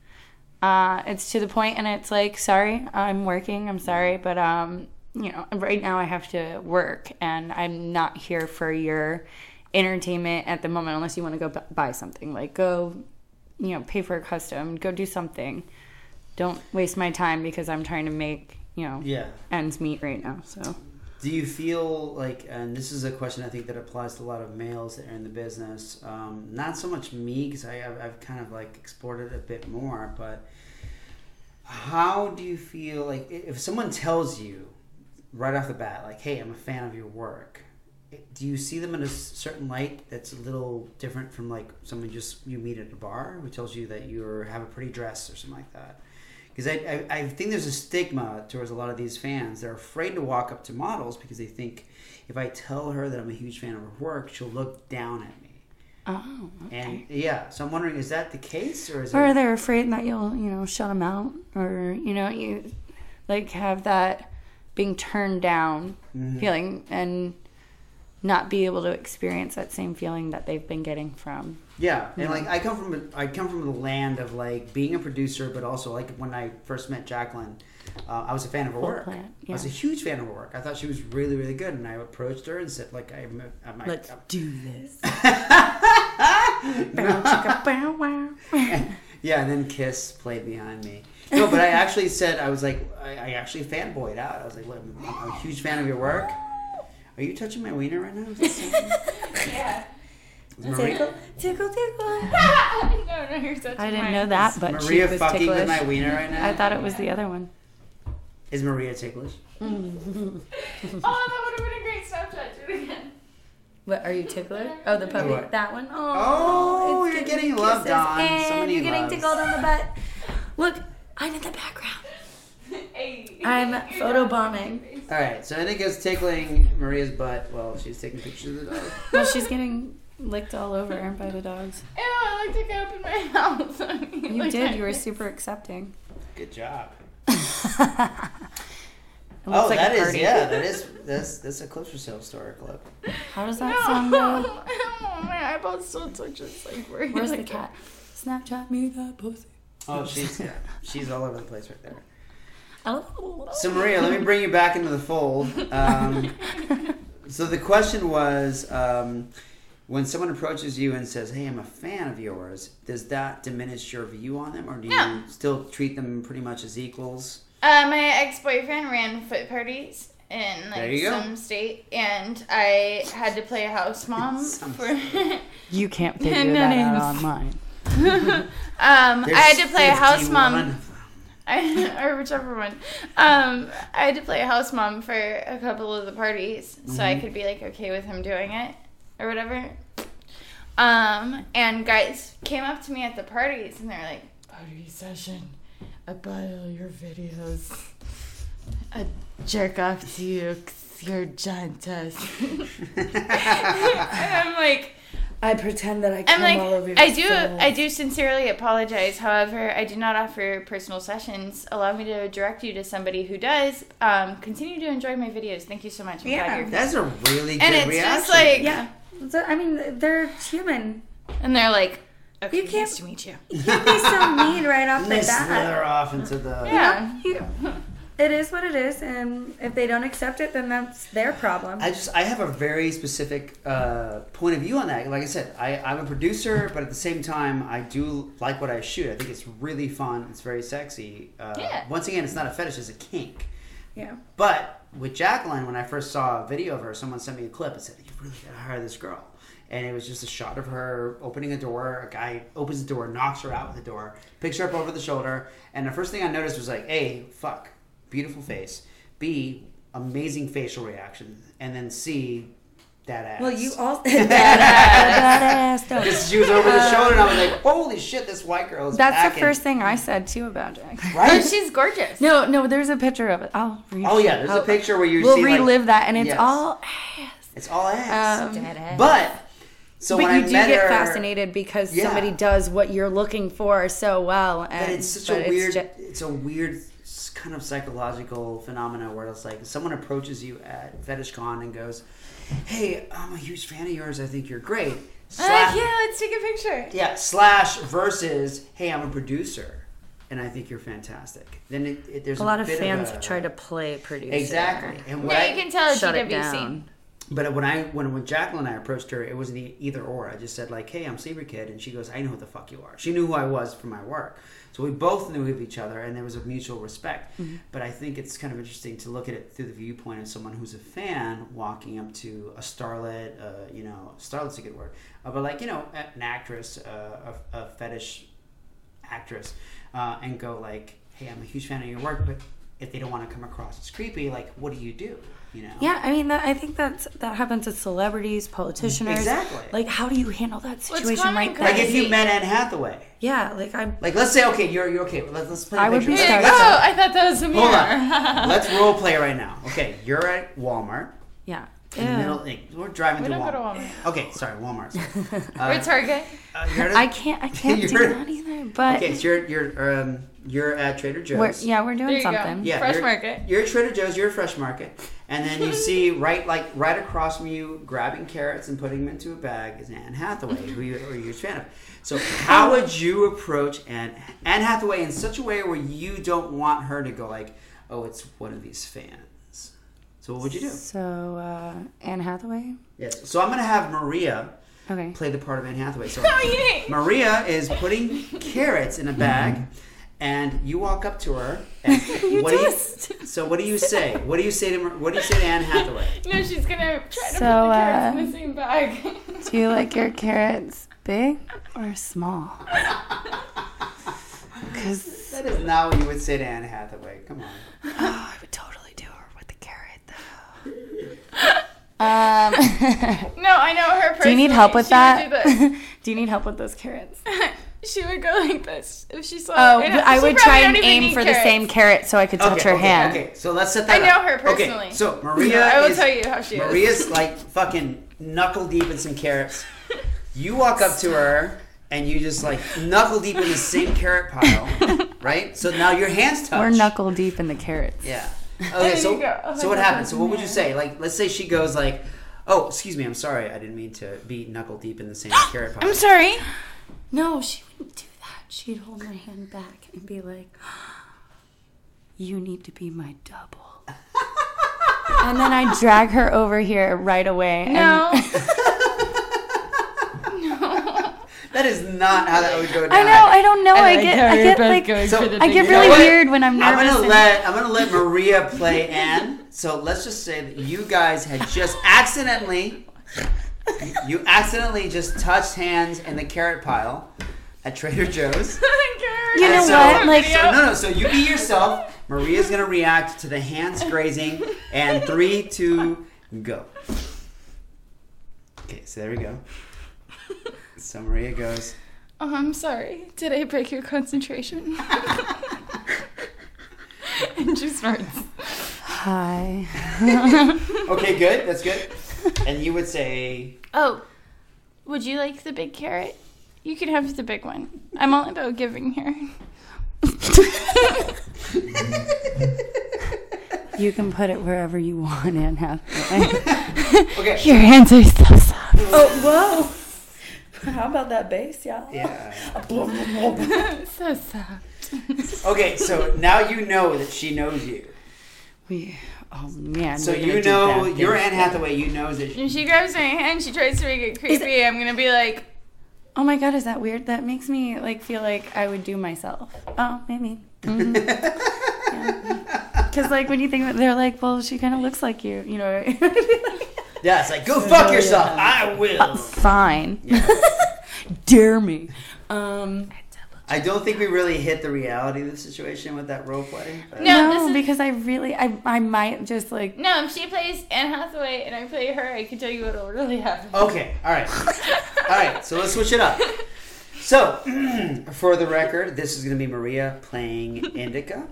Uh, it's to the point, and it's like, sorry, I'm working. I'm sorry, but um, you know, right now I have to work, and I'm not here for your entertainment at the moment, unless you want to go bu- buy something. Like, go you know, pay for a custom, go do something. Don't waste my time because I'm trying to make, you know, Yeah. ends meet right now. So Do you feel like, and this is a question I think that applies to a lot of males that are in the business, um, not so much me because I've, I've kind of like explored it a bit more, but how do you feel like if someone tells you right off the bat, like, hey, I'm a fan of your work, do you see them in a certain light that's a little different from like someone just you meet at a bar who tells you that you have a pretty dress or something like that? because I, I I think there's a stigma towards a lot of these fans. They're afraid to walk up to models because they think if I tell her that I'm a huge fan of her work, she'll look down at me. Oh. okay. And yeah, so I'm wondering, is that the case or is Or it? they're afraid that you'll, you know, shut them out, or you know, you like have that being turned down Mm-hmm. feeling and not be able to experience that same feeling that they've been getting from. Yeah, and like I come from a, I come from the land of like being a producer, but also like when I first met Jacqueline, uh, I was a fan of her Whole work. plant, I was a huge fan of her work. I thought she was really really good, and I approached her and said like I'm, I'm, I'm Let's do this. <laughs> <laughs> yeah, and then Kiss played behind me. No, but I actually said I was like I, I actually fanboyed out. I was like, Look, I'm, I'm a huge fan of your work. Are you touching my wiener right now? Is that something? Yeah. Is Maria, tickle, tickle, tickle. no, no, you're such I a didn't mime. know that, but Maria she was fucking ticklish. with my wiener right now? I thought it was the other one. Is Maria ticklish? <laughs> Oh, that would have been a great Snapchat. Do it again. What are you tickler? Oh, the puppy. What? That one. Oh, oh, it's you're giving getting loved kisses, on. So And many you're getting loves. tickled on the butt. Look, I'm in the background. Hey. I'm <laughs> photobombing. All right, so Indica's tickling Maria's butt while she's taking pictures of the dog. <laughs> Well, she's getting licked all over by the dogs. Ew, I like to go open my <laughs> mouth. You Like did. that. You were super accepting. Good job. It looks Oh, like that a is party. yeah, that is that's that's a clips for sale store clip. How does that sound? go? oh, my eyeballs still twitches. Like, where Where's the cat? Snapchat me that pussy. Oh, <laughs> she's yeah, she's all over the place right there. Oh. So Maria, let me bring you back into the fold. Um, so the question was, um, when someone approaches you and says, "Hey, I'm a fan of yours," does that diminish your view on them, or do you still treat them pretty much as equals? Uh, my ex boyfriend ran foot parties in There like you go. some state, and I had to play house mom for. <laughs> You can't <laughs> No figure that names. out online. <laughs> um, I had to play a house mom. I, <laughs> or whichever one. Um, I had to play a house mom for a couple of the parties, so I could be like okay with him doing it or whatever. Um, and guys came up to me at the parties and they're like, "Party session. I buy all your videos. I jerk off to you 'cause you're giantess." <laughs> and I'm like. I pretend that I I'm come like, all over your I do, soul. I do sincerely apologize. However, I do not offer personal sessions. Allow me to direct you to somebody who does. Um, continue to enjoy my videos. Thank you so much. I'm Yeah. glad you're- That's a really good and it's reaction. just like, Yeah. So, I mean, they're human. and they're like, okay, You can't- nice to meet you. You can't be so mean right off the they bat. slither off into the. Yeah. You- it is what it is, and if they don't accept it, then that's their problem. I just I have a very specific uh, point of view on that. Like I said, I, I'm a producer, but at the same time, I do like what I shoot. I think it's really fun. It's very sexy. Uh, Yeah. Once again, it's not a fetish; it's a kink. yeah. But with Jacqueline, when I first saw a video of her, someone sent me a clip and said, "You really gotta hire this girl." And it was just a shot of her opening a door. A guy opens the door, knocks her out with the door, picks her up over the shoulder, and the first thing I noticed was like, "Hey, fuck, beautiful face. B, amazing facial reaction, and then C, that ass." Well, you all <laughs> <laughs> that ass don't. Because she was over the shoulder, and I was like, "Holy shit, this white girl is That's the packing." first thing I said too about Jack. Right?" <laughs> she's gorgeous. No, no, there's a picture of it. I'll read Oh yeah, there's I'll- a picture where you We'll see like, relive that, and it's Yes. all. it's all ass. Um, but so but when you I do met get her, fascinated because Yeah. somebody does what you're looking for so well, and But it's such but a weird. ju- it's a weird s- kind of psychological phenomena where it's like someone approaches you at FetishCon and goes, "Hey, I'm a huge fan of yours. I think you're great." Uh, slash, like, yeah, let's take a picture. yeah. Slash versus, "Hey, I'm a producer, and I think you're fantastic." Then it, it, there's a lot of bit fans a- try to play producer. exactly. And what Yeah, I, you can tell Shut it GWC. down. But when I when when Jacqueline and I approached her, it wasn't e- either or. I just said like, "Hey, I'm Saber Kid," and she goes, "I know who the fuck you are." She knew who I was from my work, so we both knew of each other, and there was a mutual respect. But I think it's kind of interesting to look at it through the viewpoint of someone who's a fan walking up to a starlet. Uh, you know, starlet's a good word, uh, but like you know, an actress, uh, a, a fetish actress, uh, and go like, "Hey, I'm a huge fan of your work, but if they don't want to come across as creepy, like what do you do? You know? Yeah, I mean, that, I think that's that happens to celebrities, politicians. Exactly. Like, how do you handle that situation common right Like if you met Anne Hathaway, Yeah, like I'm. like let's say okay, you're you're okay. Let's let's play. a I would be Let's- Oh, I thought that was a mirror. Hold on. <laughs> Let's role play right now. Okay, you're at Walmart. Yeah. In the Ew. middle, like, we're driving We through don't go to Walmart. Walmart. Okay, sorry, Walmart. <laughs> Or Uh, Target. uh, you're at- I can't. I <laughs> can't do You're- that either. But okay, so you're you're um you're at Trader Joe's. we're, yeah, we're There doing you go. something. Yeah, Fresh you're- Market. You're at Trader Joe's. You're at Fresh Market, and then you see <laughs> right like right across from you, grabbing carrots and putting them into a bag is Anne Hathaway, who you, or you're a huge fan of. So how would you approach Anne Anne Hathaway in such a way where you don't want her to go like, oh, it's one of these fans. So what would you do? So uh, Anne Hathaway. Yes. So I'm gonna have Maria Okay. play the part of Anne Hathaway. So <laughs> Oh, you didn't. Maria is putting carrots in a bag, and you walk up to her. And <laughs> what do you, so what do you say? What do you say to Mar- What do you say to Anne Hathaway? <laughs> No, she's gonna try to So, put the carrots uh, in the same bag. <laughs> Do you like your carrots big or small? Because That is not what you would say to Anne Hathaway. Come on. oh, I would totally do her with the carrot though. Um, no, I know her. Personally. do you need help with She that? Do this. do you need help with those carrots? She would go like this if she saw. Oh, and I would try and aim eat for the same carrot so I could touch okay, her okay, hand. Okay, so let's set that I know her personally. Okay, so Maria I will is, tell you how she is. Maria's like fucking knuckle deep in some carrots. You walk up to her and you just like knuckle deep in the same carrot pile, <laughs> right? So now your hands touch. We're knuckle deep in the carrots. Yeah. There Okay, you so go. Oh so what God, happens? So what would you say? Like, let's say she goes like, "Oh, excuse me, I'm sorry, I didn't mean to be knuckle deep in the same carrot <gasps> pile." I'm sorry. No, she wouldn't do that. She'd hold my hand back and be like, <gasps> You need to be my double. <laughs> and then I'd drag her over here right away. and- No. <laughs> <laughs> That is not how that would go down. I know, I don't know. I get, I get like, So- I get You know really what? weird when I'm I'm gonna and- let I'm gonna let Maria play Anne. So let's just say that you guys had just accidentally, you accidentally just touched hands in the carrot pile at Trader Joe's. <laughs> You know so- what? Like, So, no, no. So you be yourself. Maria's gonna react to the hands grazing, and three, two, go. Okay, so there we go. So Maria goes. Oh, I'm sorry. Did I break your concentration? <laughs> and she starts. Hi. <laughs> Okay, good. That's good. And you would say, Oh, would you like the big carrot? You can have the big one. I'm all about giving here. You can put it wherever you want, Anne Hathaway. <laughs> okay. Your hands are so soft. Oh, whoa. How about that bass, y'all? Yeah. <laughs> so soft. Okay, so now you know that she knows you. We, oh man. So you know bad you're. Anne Hathaway. You know that. When she grabs my hand, she tries to make it creepy. I'm gonna be like, Oh my god, is that weird? That makes me like feel like I would do myself. Oh, maybe. <laughs> Because like when you think that they're like, well, she kind of looks like you, you know. <laughs> Yeah, it's like go fuck yourself. I will. Fine. <laughs> Dare me. Um, I don't think we really hit the reality of the situation with that role play. but- No, no, this is- because I really, I, I might just like. no, if she plays Anne Hathaway and I play her, I can tell you what'll really happen. Okay, all right, all right. So let's switch it up. So, <clears throat> for the record, this is going to be Maria playing Indica,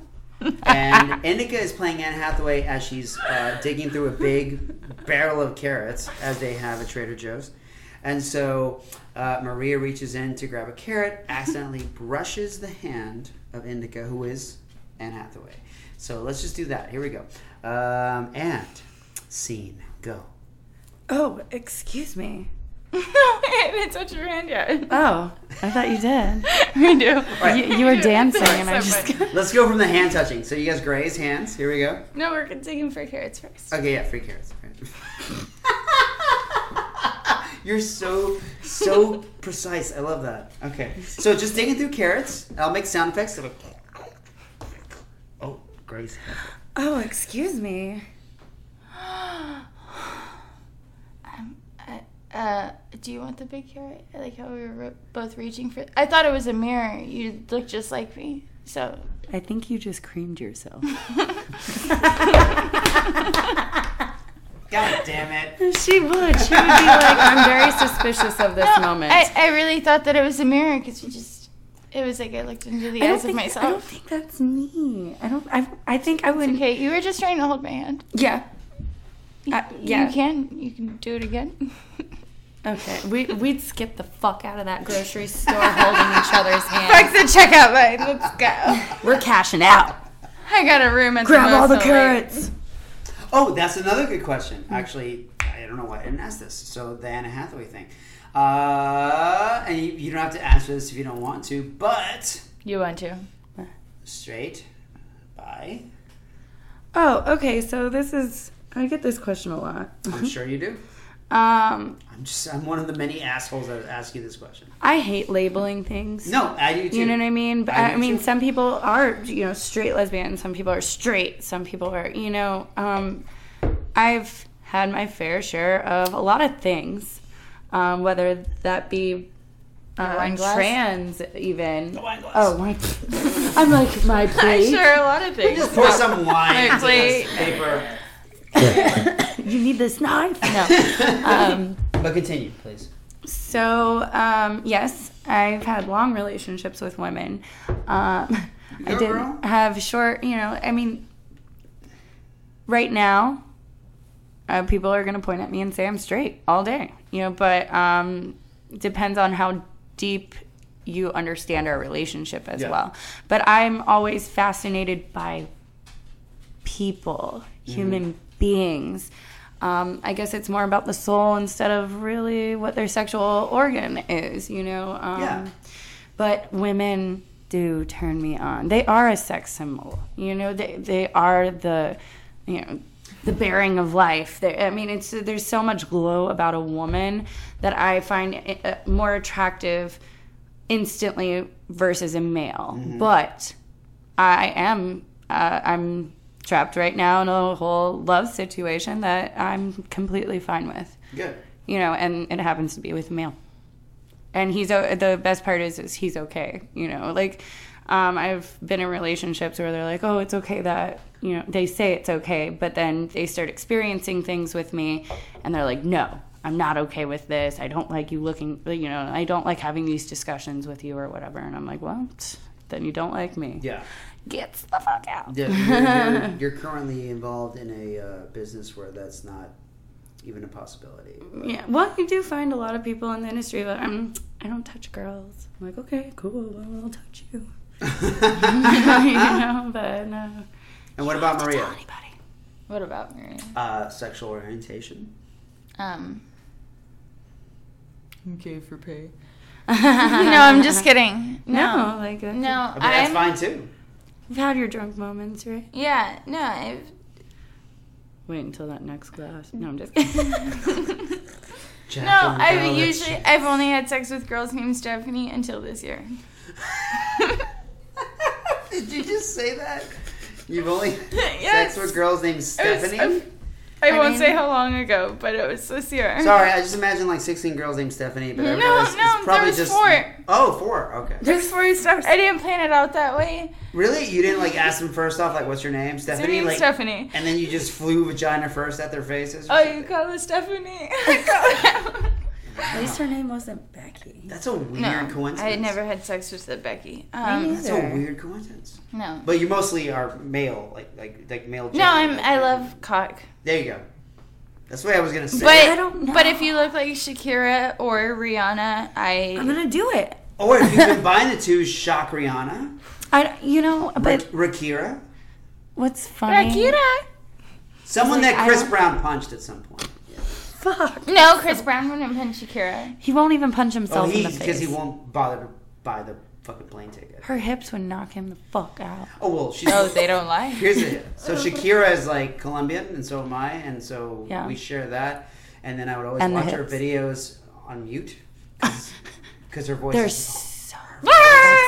and Indica is playing Anne Hathaway as she's uh, digging through a big barrel of carrots, as they have at Trader Joe's. And so uh, Maria reaches in to grab a carrot, accidentally <laughs> brushes the hand of Indica, who is Anne Hathaway. So let's just do that. Here we go. Um, and scene, go. Oh, excuse me. no, <laughs> I didn't touch your hand yet. Oh, I thought you did. <laughs> we do. right. You, you were dancing, Sorry, and I just. Let's go from the hand touching. So you guys graze hands. Here we go. No, we're digging for carrots first. Okay, yeah, free carrots. You're so so <laughs> precise. I love that. Okay, so just digging through carrots. I'll make sound effects. Of oh, Grace. Oh, excuse me. <gasps> Um, uh, uh, do you want the big carrot? I like how we were ro- both reaching for. I thought it was a mirror. You look just like me. So I think you just creamed yourself. <laughs> <laughs> God damn it. she would. She would be like, I'm very suspicious of this moment. I, I really thought that it was a mirror because you just it was like I looked into the I don't eyes of think, I don't think that's me. I don't. I, I think I would. Okay, you were just trying to hold my hand. Yeah. Uh, yeah. You can you can do it again. Okay. We we'd skip the fuck out of that grocery <laughs> store holding each other's hands. Fuck hands. the checkout line. Let's go. We're cashing out. I got a room at Grab the all the Motel carrots. Oh, that's another good question. Actually, I don't know why I didn't ask this. So the Anna Hathaway thing. Uh, and you, you don't have to answer this if you don't want to, but You want to? straight, bi. Oh, okay. So this is. I get this question a lot. I'm sure you do. Um, I'm just I'm one of the many assholes that ask you this question. I hate labeling things. No, I do too. You know what I mean? But I I, mean, too. some people are, you know, straight lesbian. Some people are straight. Some people are, you know, um, I've had my fair share of a lot of things, um, whether that be uh, trans, even. The wine glass. Oh, my. <laughs> I'm like, my I plate. sure a lot of things. Just pour some wine into Wait. this paper. <laughs> You need this knife? No. um, But continue, please. So, um, yes, I've had long relationships with women. Um, I didn't girl? have short, you know, I mean, right now, uh, people are going to point at me and say I'm straight all day, you know, but um, depends on how deep you understand our relationship as Yeah. well. But I'm always fascinated by people, human beings. Um, I guess it's more about the soul instead of really what their sexual organ is, you know. Um, Yeah. But women do turn me on. They are a sex symbol, you know. They they are the, you know, the bearing of life. They, I mean, it's there's so much glow about a woman that I find uh, more attractive instantly versus a male. But I am uh, I'm trapped right now in a whole love situation that I'm completely fine with. Good. You know, and it happens to be with a male. And he's the best part is, is he's okay. You know, like um, I've been in relationships where they're like, "Oh, it's okay that you know." They say it's okay, but then they start experiencing things with me, and they're like, "No, I'm not okay with this. I don't like you looking. You know, I don't like having these discussions with you or whatever." And I'm like, "Well, then you don't like me. Yeah. Get the fuck out." Yeah, you're, you're, <laughs> you're currently involved in a uh, business where that's not even a possibility. Yeah, well, you do find a lot of people in the industry that um, I don't touch girls. I'm like, okay, cool, well, I'll touch you. <laughs> <laughs> you know, but no. and what about Maria? Anybody. What about Maria? Uh, sexual orientation. Um. Okay for pay. no, I'm just kidding. No, No, like that's, no, I mean, that's I'm. fine too. You've had your drunk moments, right? Yeah, no, I've. Wait until that next glass. No, I'm just <laughs> kidding. no, I've Alex. usually I've only had sex with girls named Stephanie until this year. <laughs> Did you just say that? You've only <laughs> Yes. sex with girls named Stephanie. I, I won't mean- say how long ago, but it was this year. Sorry, I just imagine like 16 girls named Stephanie, but No, realize no, it's probably there was just four. Oh, four. Okay. There's four stuff. I didn't plan it out that way. Really? You didn't like ask them first off, like, what's your name, Stephanie? Like, Stephanie. and then you just flew vagina first at their faces. Oh, something? you call her Stephanie? <laughs> <laughs> I call her- At least her name wasn't Becky. That's a weird no, coincidence. I had never had sex with a Becky. Um, That's a weird coincidence. no. But you mostly are male, like like like male. No, I'm. like- I love cock. There you go. That's what I was gonna say. But I don't but if you look like Shakira or Rihanna, I I'm gonna do it. or if you combine <laughs> the two, Shock Rihanna, I, you know, but Ra- Rakira, what's funny? Shakira. someone like, that Chris Brown punched at some point. Yeah. Fuck. No, Chris Brown wouldn't punch Shakira. He won't even punch Oh, himself he in the face. because he won't bother to buy the fucking plane ticket. Her hips would knock him the fuck out. Oh well, she's. Oh, they don't lie. <laughs> Here's it. So <laughs> Shakira is like Colombian, and so am I, and so Yeah. we share that. And then I would always And watch her videos on mute because her voice. They're is,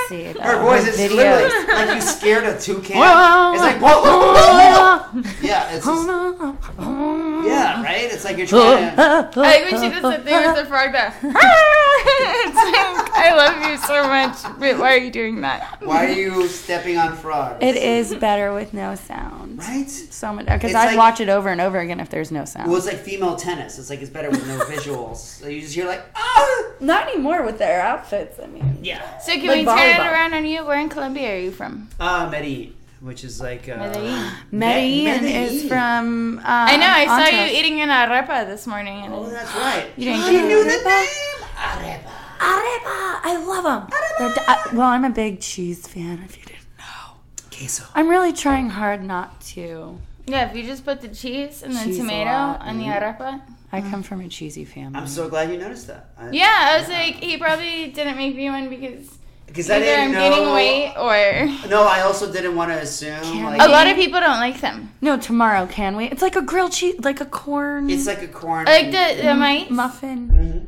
so Ah! sexy. her though. voice is videos. literally like you scared a toucan. Whoa. It's like whoa, whoa, whoa, whoa. yeah, it's just, Oh, <laughs> yeah, right. It's like you're trying to. <laughs> I like when she does the thing with the frog that. <laughs> it's <laughs> like, I love you so much, but why are you doing that? Why are you stepping on frogs? It is better with no sound. right. So much because I'd like- watch it over and over again if there's no sound. Well, it's like female tennis. It's like it's better with no visuals. So you just hear like ah. Not anymore with their outfits. I mean, Yeah. So can Like we turn it around on you? Where in Colombia are you from? Uh, Medellin, which is like uh, Medellin. Medellin Me- is from. Uh, I know. I saw Antros. you eating an arepa this morning. And Oh, that's right. You didn't I knew the arepa? name. Arepa. Arepa. I love them. well, I'm a big cheese fan. If you didn't know, Queso. I'm really trying hard not to. yeah, if you just put the cheese and the Cheese tomato lot. on the arepa. I come from a cheesy family. I'm so glad you noticed that. I, Yeah, I was like, he probably didn't make me one because because I either didn't I'm know. gaining weight or No, I also didn't want to assume. Like, a lot of people don't like them. no, tomorrow can we? It's like a grilled cheese, like a corn it's like a corn. I like the the mice. muffin, Mhm.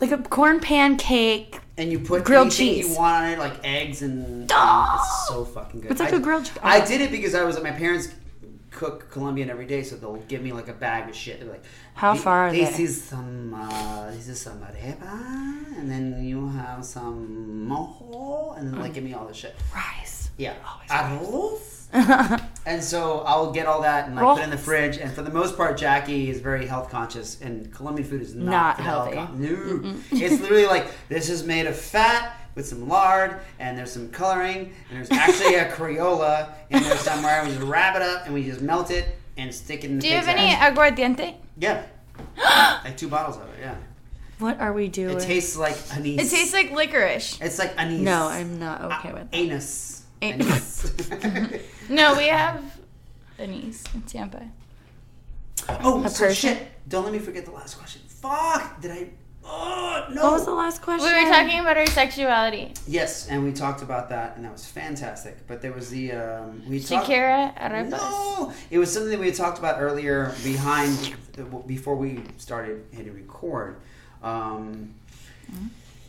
Like a corn pancake. And you put Grilled cheese. you want on it, like eggs and. Oh. It's so fucking good. It's like I- a grilled cheese. I did it because I was at my parents cook Colombian every day, so they'll give me like a bag of shit. They're like, How "Thi- far are This they?" is some. Uh, this is some arepa, and then you have some mojo, and then like give me all this shit. Rice. Yeah, arroz. <laughs> And so I'll get all that and like put it in the fridge. And for the most part, Jackie is very health conscious, and Colombian food is not, Not healthy. con- No, it's literally like this is made of fat with some lard, and there's some coloring, and there's actually a Crayola in there somewhere. We just wrap it up and we just melt it and stick it in the. Do you have any ass. aguardiente? Yeah, <gasps> like two bottles of it. Yeah, What are we doing? it tastes like anise. It tastes like licorice. It's like anise. no, I'm not okay with that. anus. An- <laughs> No, we have anise in Tampa. Oh, A so person? shit. Don't let me forget the last question. Fuck! Did I? Oh, no. What was the last question? We were talking about our sexuality. Yes, and we talked about that, and that was fantastic. But there was the. Um, we talked. Shakira arepas. No! It was something that we had talked about earlier behind, before we started hitting record. Um,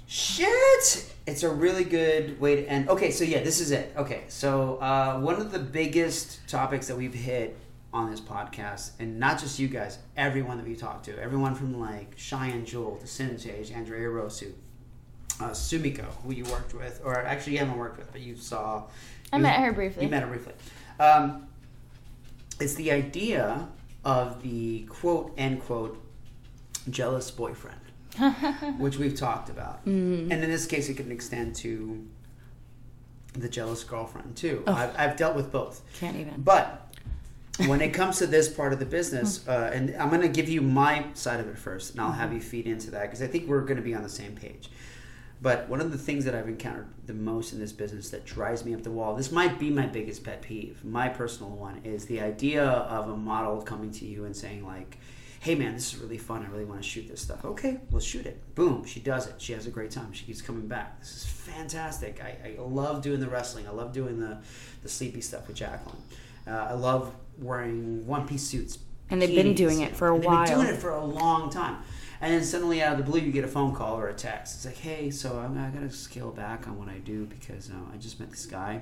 Shit! It's a really good way to end. Okay, so yeah, this is it. Okay, so uh, one of the biggest topics that we've hit on this podcast, and not just you guys, everyone that we talked to, everyone from like Cheyenne Jewel to Sintage, Andrea Rosu, uh, Sumiko, who you worked with, or actually you haven't worked with, but you saw. I you- met her briefly. You met her briefly. Um, it's the idea of the quote end quote jealous boyfriend <laughs> which we've talked about. Mm-hmm. And in this case, it can extend to the jealous girlfriend too. Oh. I've, I've dealt with both. Can't even. But when it comes to this part of the business, <laughs> uh, and I'm going to give you my side of it first, and I'll have you feed into that because I think we're going to be on the same page. But one of the things that I've encountered the most in this business that drives me up the wall, this might be my biggest pet peeve, my personal one, is the idea of a model coming to you and saying, like, hey man, this is really fun. I really want to shoot this stuff. Okay, let's shoot it. Boom, she does it. She has a great time. She keeps coming back. This is fantastic. I, I love doing the wrestling. I love doing the, the sleepy stuff with Jacqueline. Uh, I love wearing one piece suits. And they've been doing it for a while. They've been doing it for a long time. And then suddenly, out of the blue, you get a phone call or a text. It's like, "Hey, so I'm, I got to scale back on what I do because uh, I just met this guy.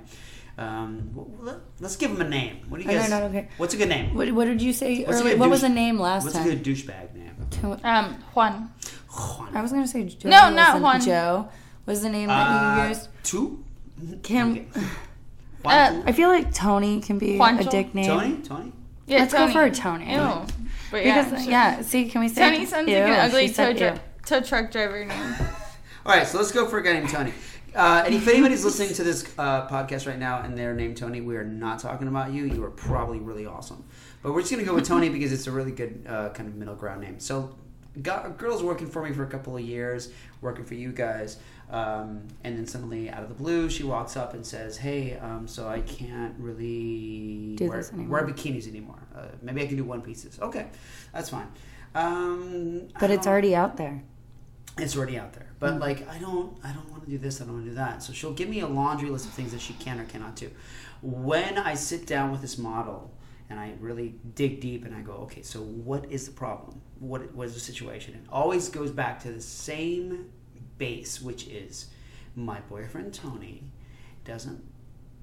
Um, w- w- let, us give him a name. What do you I know, guys? not okay. What's a good name? What, what did you say What's a earlier? good What was the name last What's time? What's a good douchebag name? Um, Juan. Juan. I was gonna say Joe. No, not wasn't Juan. Joe was the name that Uh, you used. Two. Can Okay. <laughs> Uh, I feel like Tony can be a Juancho? dick name. Tony. Tony. Yeah, Let's Tony. go for a Tony. Ew. But yeah, Because sure. yeah, see, can we say Tony sounds like an ugly tow, dri- tow truck driver name. <laughs> All right, so let's go for a guy named Tony. Uh, and if anybody's listening to this uh, podcast right now and they're named Tony, we are not talking about you. You are probably really awesome. But we're just going to go with Tony because it's a really good uh, kind of middle ground name. So, got, a girl's working for me for a couple of years, working for you guys. Um, and then suddenly, out of the blue, she walks up and says, Hey, um, so I can't really Do wear, this anymore." wear bikinis anymore. Uh, maybe I can do one pieces. Okay, that's fine. Um, But it's already out there. it's already out there. But like I don't I don't do this, I don't want to do that. So she'll give me a laundry list of things that she can or cannot do. When I sit down with this model and I really dig deep and I go, okay, so what is the problem? What what is the situation? It always goes back to the same base, which is my boyfriend Tony doesn't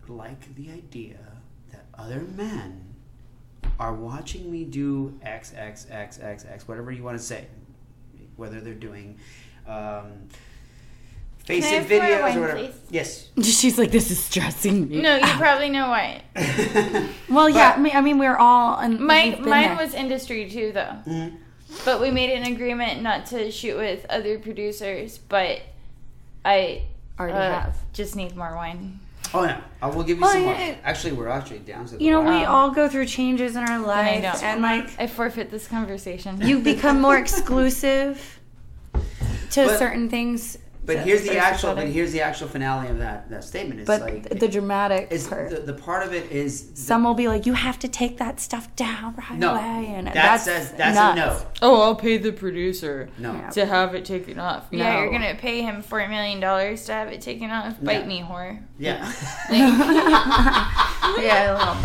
like the idea that other men are watching me do X, X, X, X, X, whatever you want to say. Whether they're doing um, face Can it have videos wine, or whatever. please? Yes. <laughs> She's like, this is stressing me. No, you out." probably know why. <laughs> Well, yeah. But- I mean, I mean, we're all. And My mine there. was industry too, though. Mhm. But we made an agreement not to shoot with other producers. But I already uh, have. just need more wine. Oh yeah, I will give you Well, some yeah, more. it- Actually, we're actually down to the You know, wire. we all go through changes in our life, don't. and like I forfeit this conversation. you become more <laughs> exclusive to But- certain things. But here's the actual. other- But here's the actual finale of that that statement. It's but like the dramatic it's part. the, the part of it is Some will be like, "You have to take that stuff down right No, away," and that that's says that's a no. Oh, I'll pay the producer No. To have it taken off. Yeah, No. you're gonna pay him four million dollars to have it taken off. Bite Yeah. me, whore. Yeah. <laughs> <laughs> yeah, a little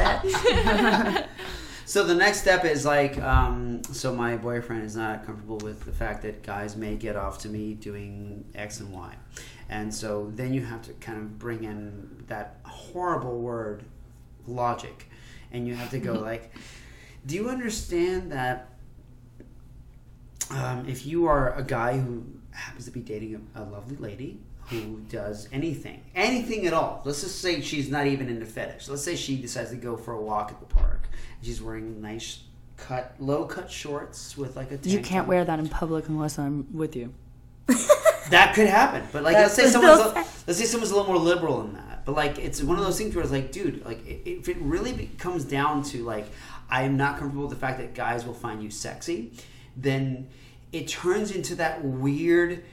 bit. <laughs> so the next step is like, um, so my boyfriend is not comfortable with the fact that guys may get off to me doing X and Y, and so then you have to kind of bring in that horrible word, logic, and you have to go <laughs> like, do you understand that? Um, if you are a guy who happens to be dating a, a lovely lady who does anything, anything at all, let's just say she's not even into fetish. Let's say she decides to go for a walk at the park. And she's wearing nice cut, low cut shorts with like a. Tank You can't top. wear that in public unless I'm with you. <laughs> That could happen, but like let's say someone's a, let's say someone's a little more liberal in that. But like it's one of those things where it's like, dude, like if it really comes down to like I am not comfortable with the fact that guys will find you sexy, then it turns into that weird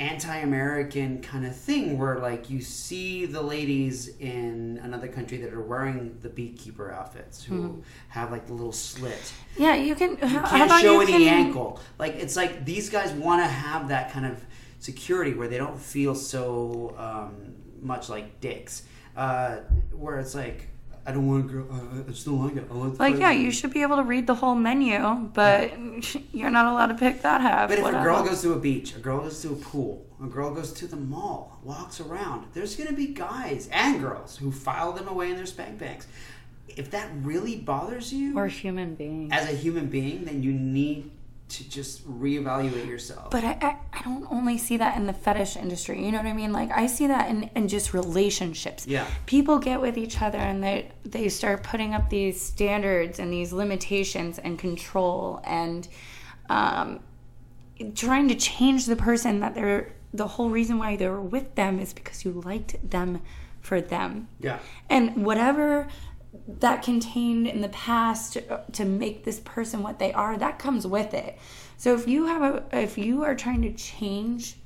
anti-American kind of thing where like you see the ladies in another country that are wearing the beekeeper outfits who have like the little slit Yeah, you can. you can't show you any can, ankle. Like it's like these guys want to have that kind of security where they don't feel so um, much like dicks. Uh, where it's like I don't want a girl. I, I just don't like it. I like, the Like, yeah, you should be able to read the whole menu, but <laughs> you're not allowed to pick that half. But if a girl goes to a beach, a girl goes to a pool, a girl goes to the mall, walks around, there's going to be guys and girls who file them away in their spank banks. If that really bothers you or human being. as a human being, then you need to just reevaluate yourself. But I, I, I don't only see that in the fetish industry. You know what I mean? Like I see that in, in just relationships. Yeah. People get with each other and they they start putting up these standards and these limitations and control and um, trying to change the person that they're the whole reason why they were with them is because you liked them for them. yeah. And whatever that contained in the past to, to make this person what they are, that comes with it. So if you have a, if you are trying to change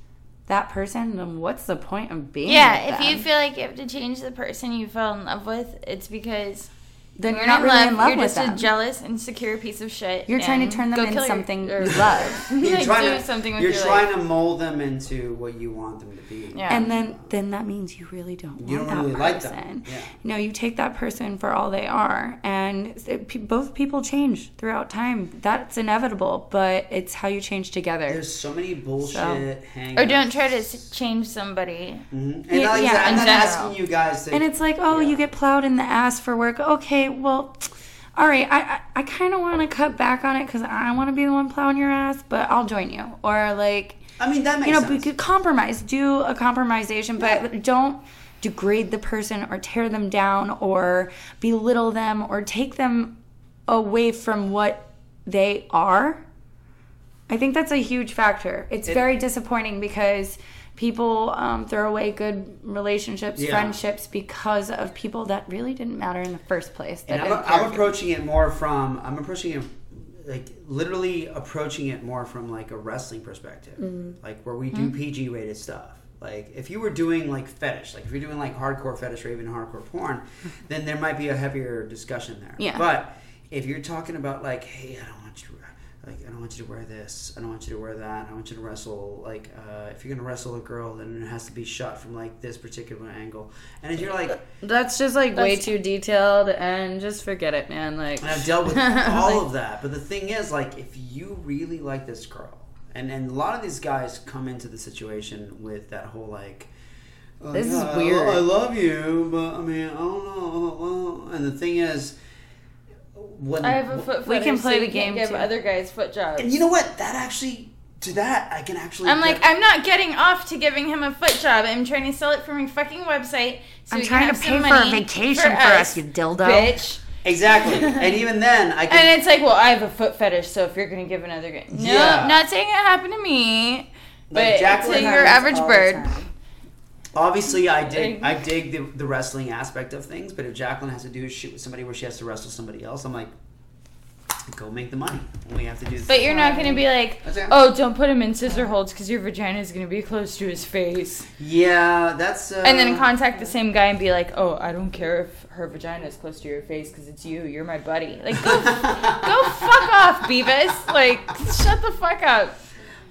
that person, then what's the point of being? Yeah, if you feel like you have to change the person you fell in love with, it's because then you're, you're not really in love You're with just them. a jealous, insecure piece of shit. You're trying to turn them into kill your- something <laughs> you <laughs> love. You're like, trying to, something with you're your trying life. to mold them into what you want them to be. Yeah. and then then that means you really don't want You don't that really person. like them. Yeah. No, you take that person for all they are, and it, pe- both people change throughout time. That's inevitable, but it's how you change together. There's so many bullshit hang or don't try to change somebody. Mm-hmm. And Yeah, like I yeah, said, I'm not asking you guys to. And it's like, oh, Yeah. you get plowed in the ass for work. Okay, well, all right, I I, I kind of want to cut back on it because I want to be the one plowing your ass, but I'll join you. Or like, I mean, that makes you know, sense. we could compromise, do a compromisation, but don't degrade the person or tear them down or belittle them or take them away from what they are. I think that's a huge factor. It's It- very disappointing because people um, throw away good relationships, Yeah. friendships because of people that really didn't matter in the first place. and I'm, I'm approaching it more from I'm approaching it like literally approaching it more from like a wrestling perspective, Mm-hmm. like where we do PG rated stuff. Like if you were doing like fetish, like if you're doing like hardcore fetish or even hardcore porn, then there might be a heavier discussion there. Yeah. But if you're talking about like, hey, I don't want you to like I don't want you to wear this, I don't want you to wear that, I want you to wrestle like uh, if you're gonna wrestle a girl, then it has to be shot from like this particular angle, and if you're like. <laughs> That's just like way too detailed, and just forget it, man. Like, And I've dealt with <laughs> all of that. But the thing is, like, if you really like this girl, and, and a lot of these guys come into the situation with that whole, like, oh, This is yeah, I- weird. I, love you, but I mean, I don't know. well," And the thing is, when I have a foot We fetish, can play so the game, can't give too. other guys foot jobs. and you know what? That actually to that, I can actually. I'm like, get- I'm not getting off to giving him a foot job. I'm trying to sell it from my fucking website. So I'm we trying can to have some pay for a vacation for for us, us, you dildo. bitch. exactly, <laughs> and even then, I can. And it's like, well, I have a foot fetish, so if you're gonna give another guy, no, Yeah. not saying it happened to me, Like but Jacqueline to your average all the bird. Obviously, I dig. I dig the, the wrestling aspect of things, but if Jacqueline has to do a shoot with somebody where she has to wrestle somebody else, I'm like, go make the money. We have to do. This But you're not gonna be like, oh, don't put him in scissor holds because your vagina is gonna be close to his face. Yeah, that's. Uh, And then contact the same guy and be like, oh, I don't care if her vagina is close to your face because it's you. You're my buddy. Like, go, <laughs> go fuck off, Beavis. Like, shut the fuck up.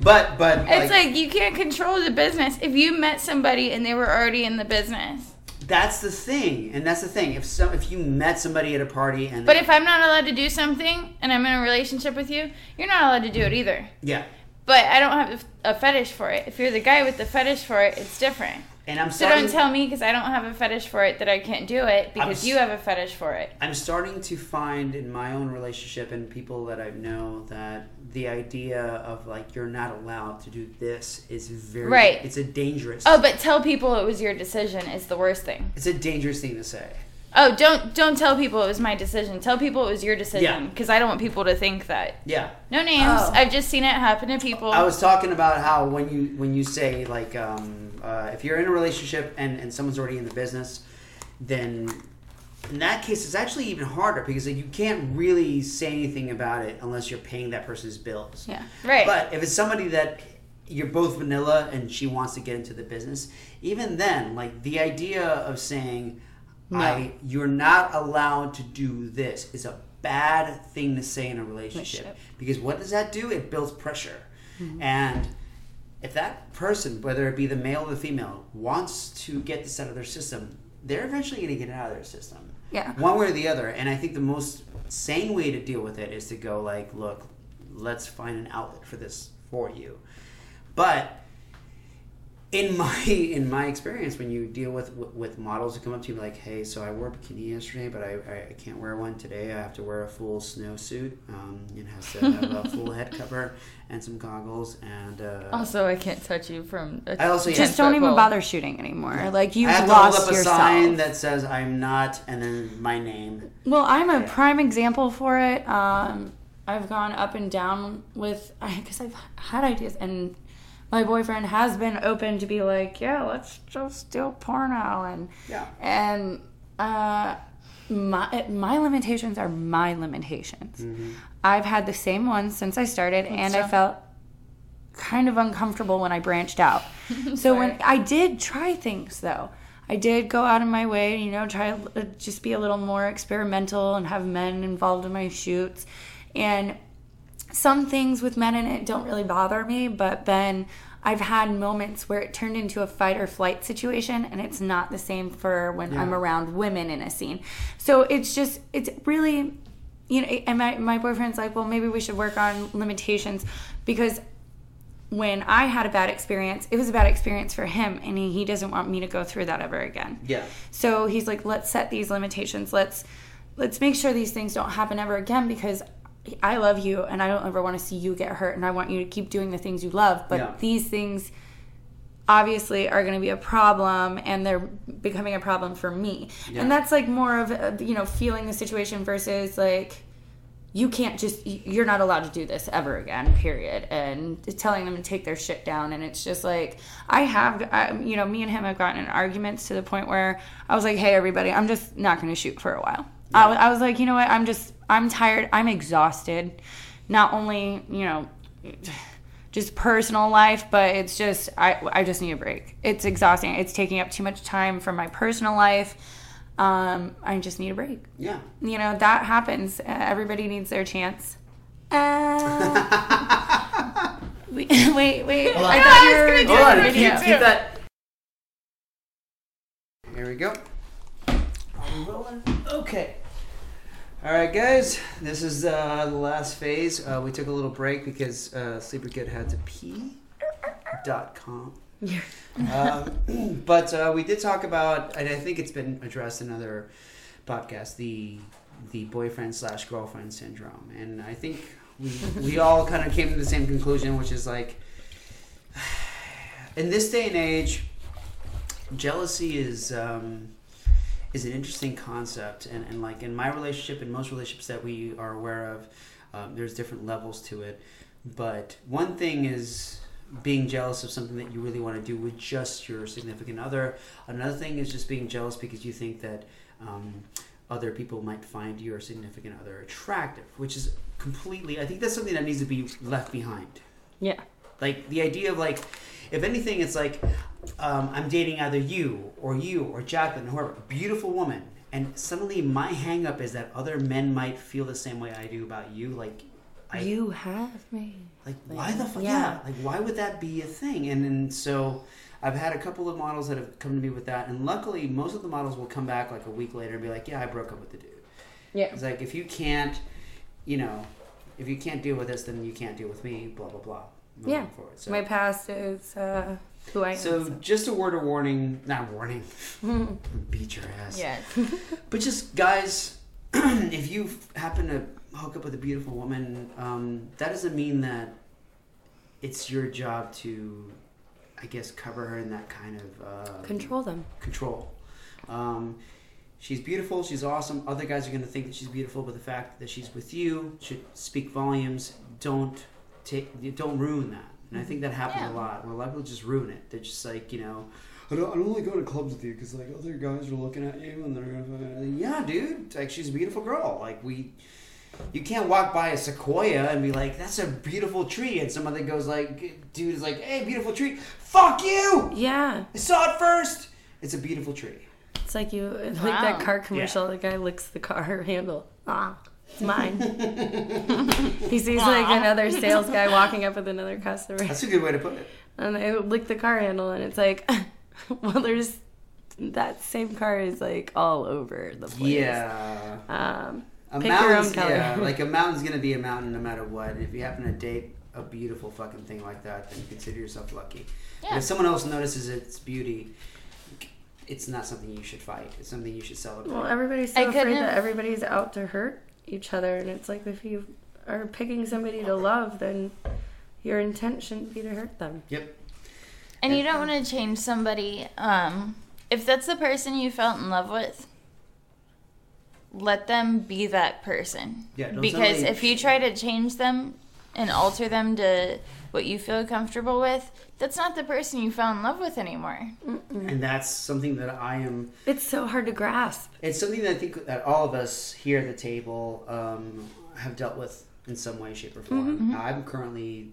But but It's like you can't control the business. If you met somebody and they were already in the business. that's the thing, and that's the thing. If some if you met somebody at a party and But if I'm not allowed to do something and I'm in a relationship with you, you're not allowed to do it either. yeah, But I don't have a fetish for it. If you're the guy with the fetish for it, it's different. And I'm So starting. don't tell me because I don't have a fetish for it that I can't do it because s- you have a fetish for it. I'm starting to find in my own relationship and people that I know that the idea of like you're not allowed to do this is very Right. It's a dangerous. Oh, but tell people it was your decision is the worst thing. it's a dangerous thing to say. Oh, don't don't tell people it was my decision. Tell people it was your Yeah. decision because I don't want people to think that. Yeah. No names. Oh. I've just seen it happen to people. I was talking about how when you when you say like um, uh, if you're in a relationship and, and someone's already in the business, then in that case it's actually even harder because like, you can't really say anything about it unless you're paying that person's bills. yeah. Right. But if it's somebody that you're both vanilla and she wants to get into the business, even then, like the idea of saying, "I you're not allowed to do this" is a bad thing to say in a relationship Relationship. because what does that do? It builds pressure, Mm-hmm. and if that person, whether it be the male or the female, wants to get this out of their system, they're eventually going to get it out of their system Yeah. one way or the other and i think the most sane way to deal with it is to go like look let's find an outlet for this for you but in my <laughs> in my experience when you deal with with models who come up to you like hey so i wore a bikini yesterday but i, I can't wear one today i have to wear a full snowsuit um, it has to have a full head <laughs> cover and some goggles and uh, also, I can't touch you from. A I also- yeah. Just don't even football. bother shooting anymore. Like you've i have to hold lost up a yourself. sign that says i'm not and then my name Well, I'm a Yeah. prime example for it. Um, I've gone up and down with because I've had ideas, and my boyfriend has been open to be like, yeah, let's just do porno, and yeah and uh, my my limitations are my limitations. Mm-hmm. I've had the same ones since I started, and I felt kind of uncomfortable when I branched out. <laughs> so when I did try things though, I did go out of my way, you know, try to uh, just be a little more experimental and have men involved in my shoots. And some things with men in it don't really bother me, but then I've had moments where it turned into a fight or flight situation, and it's not the same for when I'm around women in a scene. So it's just, it's really, you know, and my, my boyfriend's like, well, maybe we should work on limitations because when I had a bad experience, it was a bad experience for him, and he, he doesn't want me to go through that ever again. yeah So he's like, let's set these limitations. Let's let's make sure these things don't happen ever again because I love you and I don't ever want to see you get hurt and I want you to keep doing the things you love. But Yeah. these things obviously are going to be a problem and they're becoming a problem for me. Yeah. And that's like more of uh, you know feeling the situation versus like you can't just you're not allowed to do this ever again period and telling them to take their shit down and it's just like i have I, you know me and him have gotten in arguments to the point where i was like hey everybody i'm just not going to shoot for a while I, I was like you know what i'm just i'm tired. I'm exhausted. Not only you know just personal life but it's just i i just need a break. It's exhausting. It's taking up too much time from my personal life. Um i just need a break. Yeah. You know that happens. Uh, everybody needs their chance. Uh, <laughs> wait wait wait. Hold on. i I thought you were gonna do Hold it. on, a with keep, keep that. Here we go. Are we rolling? Okay. All right, guys. This is uh, the last phase. Uh, we took a little break because uh, Sleeper Kid had to pee. Dot com. um, <clears throat> but uh, we did talk about, and I think it's been addressed in other podcasts, the the boyfriend slash girlfriend syndrome, and I think we, we <laughs> all kind of came to the same conclusion, which is like, <sighs> in this day and age, jealousy is um, is an interesting concept, and, and like in my relationship, and most relationships that we are aware of, um, there's different levels to it. But one thing is being jealous of something that you really want to do with just your significant other. Another thing is just being jealous because you think that um, other people might find your significant other attractive, which is completely. I think that's something that needs to be left behind. Yeah. Like the idea of like, if anything, it's like um, I'm dating either you or you or Jacqueline, whoever, beautiful woman, and suddenly my hang up is that other men might feel the same way I do about you. Like, I, you have me. like why the fuck? Yeah. Yeah. like why would that be a thing? And then so. I've had a couple of models that have come to me with that, and luckily, most of the models will come back like a week later and be like, "Yeah, I broke up with the dude." Yeah. It's like if you can't, you know, if you can't deal with this, then you can't deal with me. Blah blah blah. Moving Yeah. Forward. So, My past is uh, who I am. so just a word of warning, not warning, <laughs> beat your ass. Yes. <laughs> But just guys, <clears throat> if you happen to hook up with a beautiful woman, um, that doesn't mean that it's your job to, I guess, cover her in that kind of uh, Control them. control. Um, she's beautiful. She's awesome. Other guys are going to think that she's beautiful, but the fact that she's with you should speak volumes. Don't take. Don't ruin that. And I think that happens Yeah. a lot. Where a lot of people just ruin it. They're just like you know. I don't, I don't like going to clubs with you because like other guys are looking at you and they're gonna, yeah, dude, like she's a beautiful girl. Like we, you can't walk by a sequoia and be like, that's a beautiful tree, and some other goes like, dude is like, hey, beautiful tree, fuck you. Yeah. I saw it first. It's a beautiful tree. It's like you <laughs> like Wow. that car commercial. The guy licks the car <laughs> handle. Ah, it's mine. <laughs> he sees like another sales guy walking up with another customer, That's a good way to put it. and they lick the car handle, and it's like, <laughs> well, there's that same car is like all over the place. Yeah. Um, A Pick your mountain's, own color. Yeah, like a <laughs> mountain's gonna be a mountain no matter what. And if you happen to date a beautiful fucking thing like that, then consider yourself lucky. But Yeah. if someone else notices its beauty, it's not something you should fight. It's something you should celebrate. well, everybody's I so afraid couldn't that everybody's out to hurt each other, and it's like if you are picking somebody to love, then your intent shouldn't be to hurt them. yep. And you don't want to change somebody. Um, if that's the person you felt in love with, let them be that person. Yeah. Don't Because if you try to change them and alter them to what you feel comfortable with, that's not the person you fell in love with anymore. and that's something that I am. It's so hard to grasp. It's something that I think that all of us here at the table um, have dealt with in some way, shape, or form. I'm currently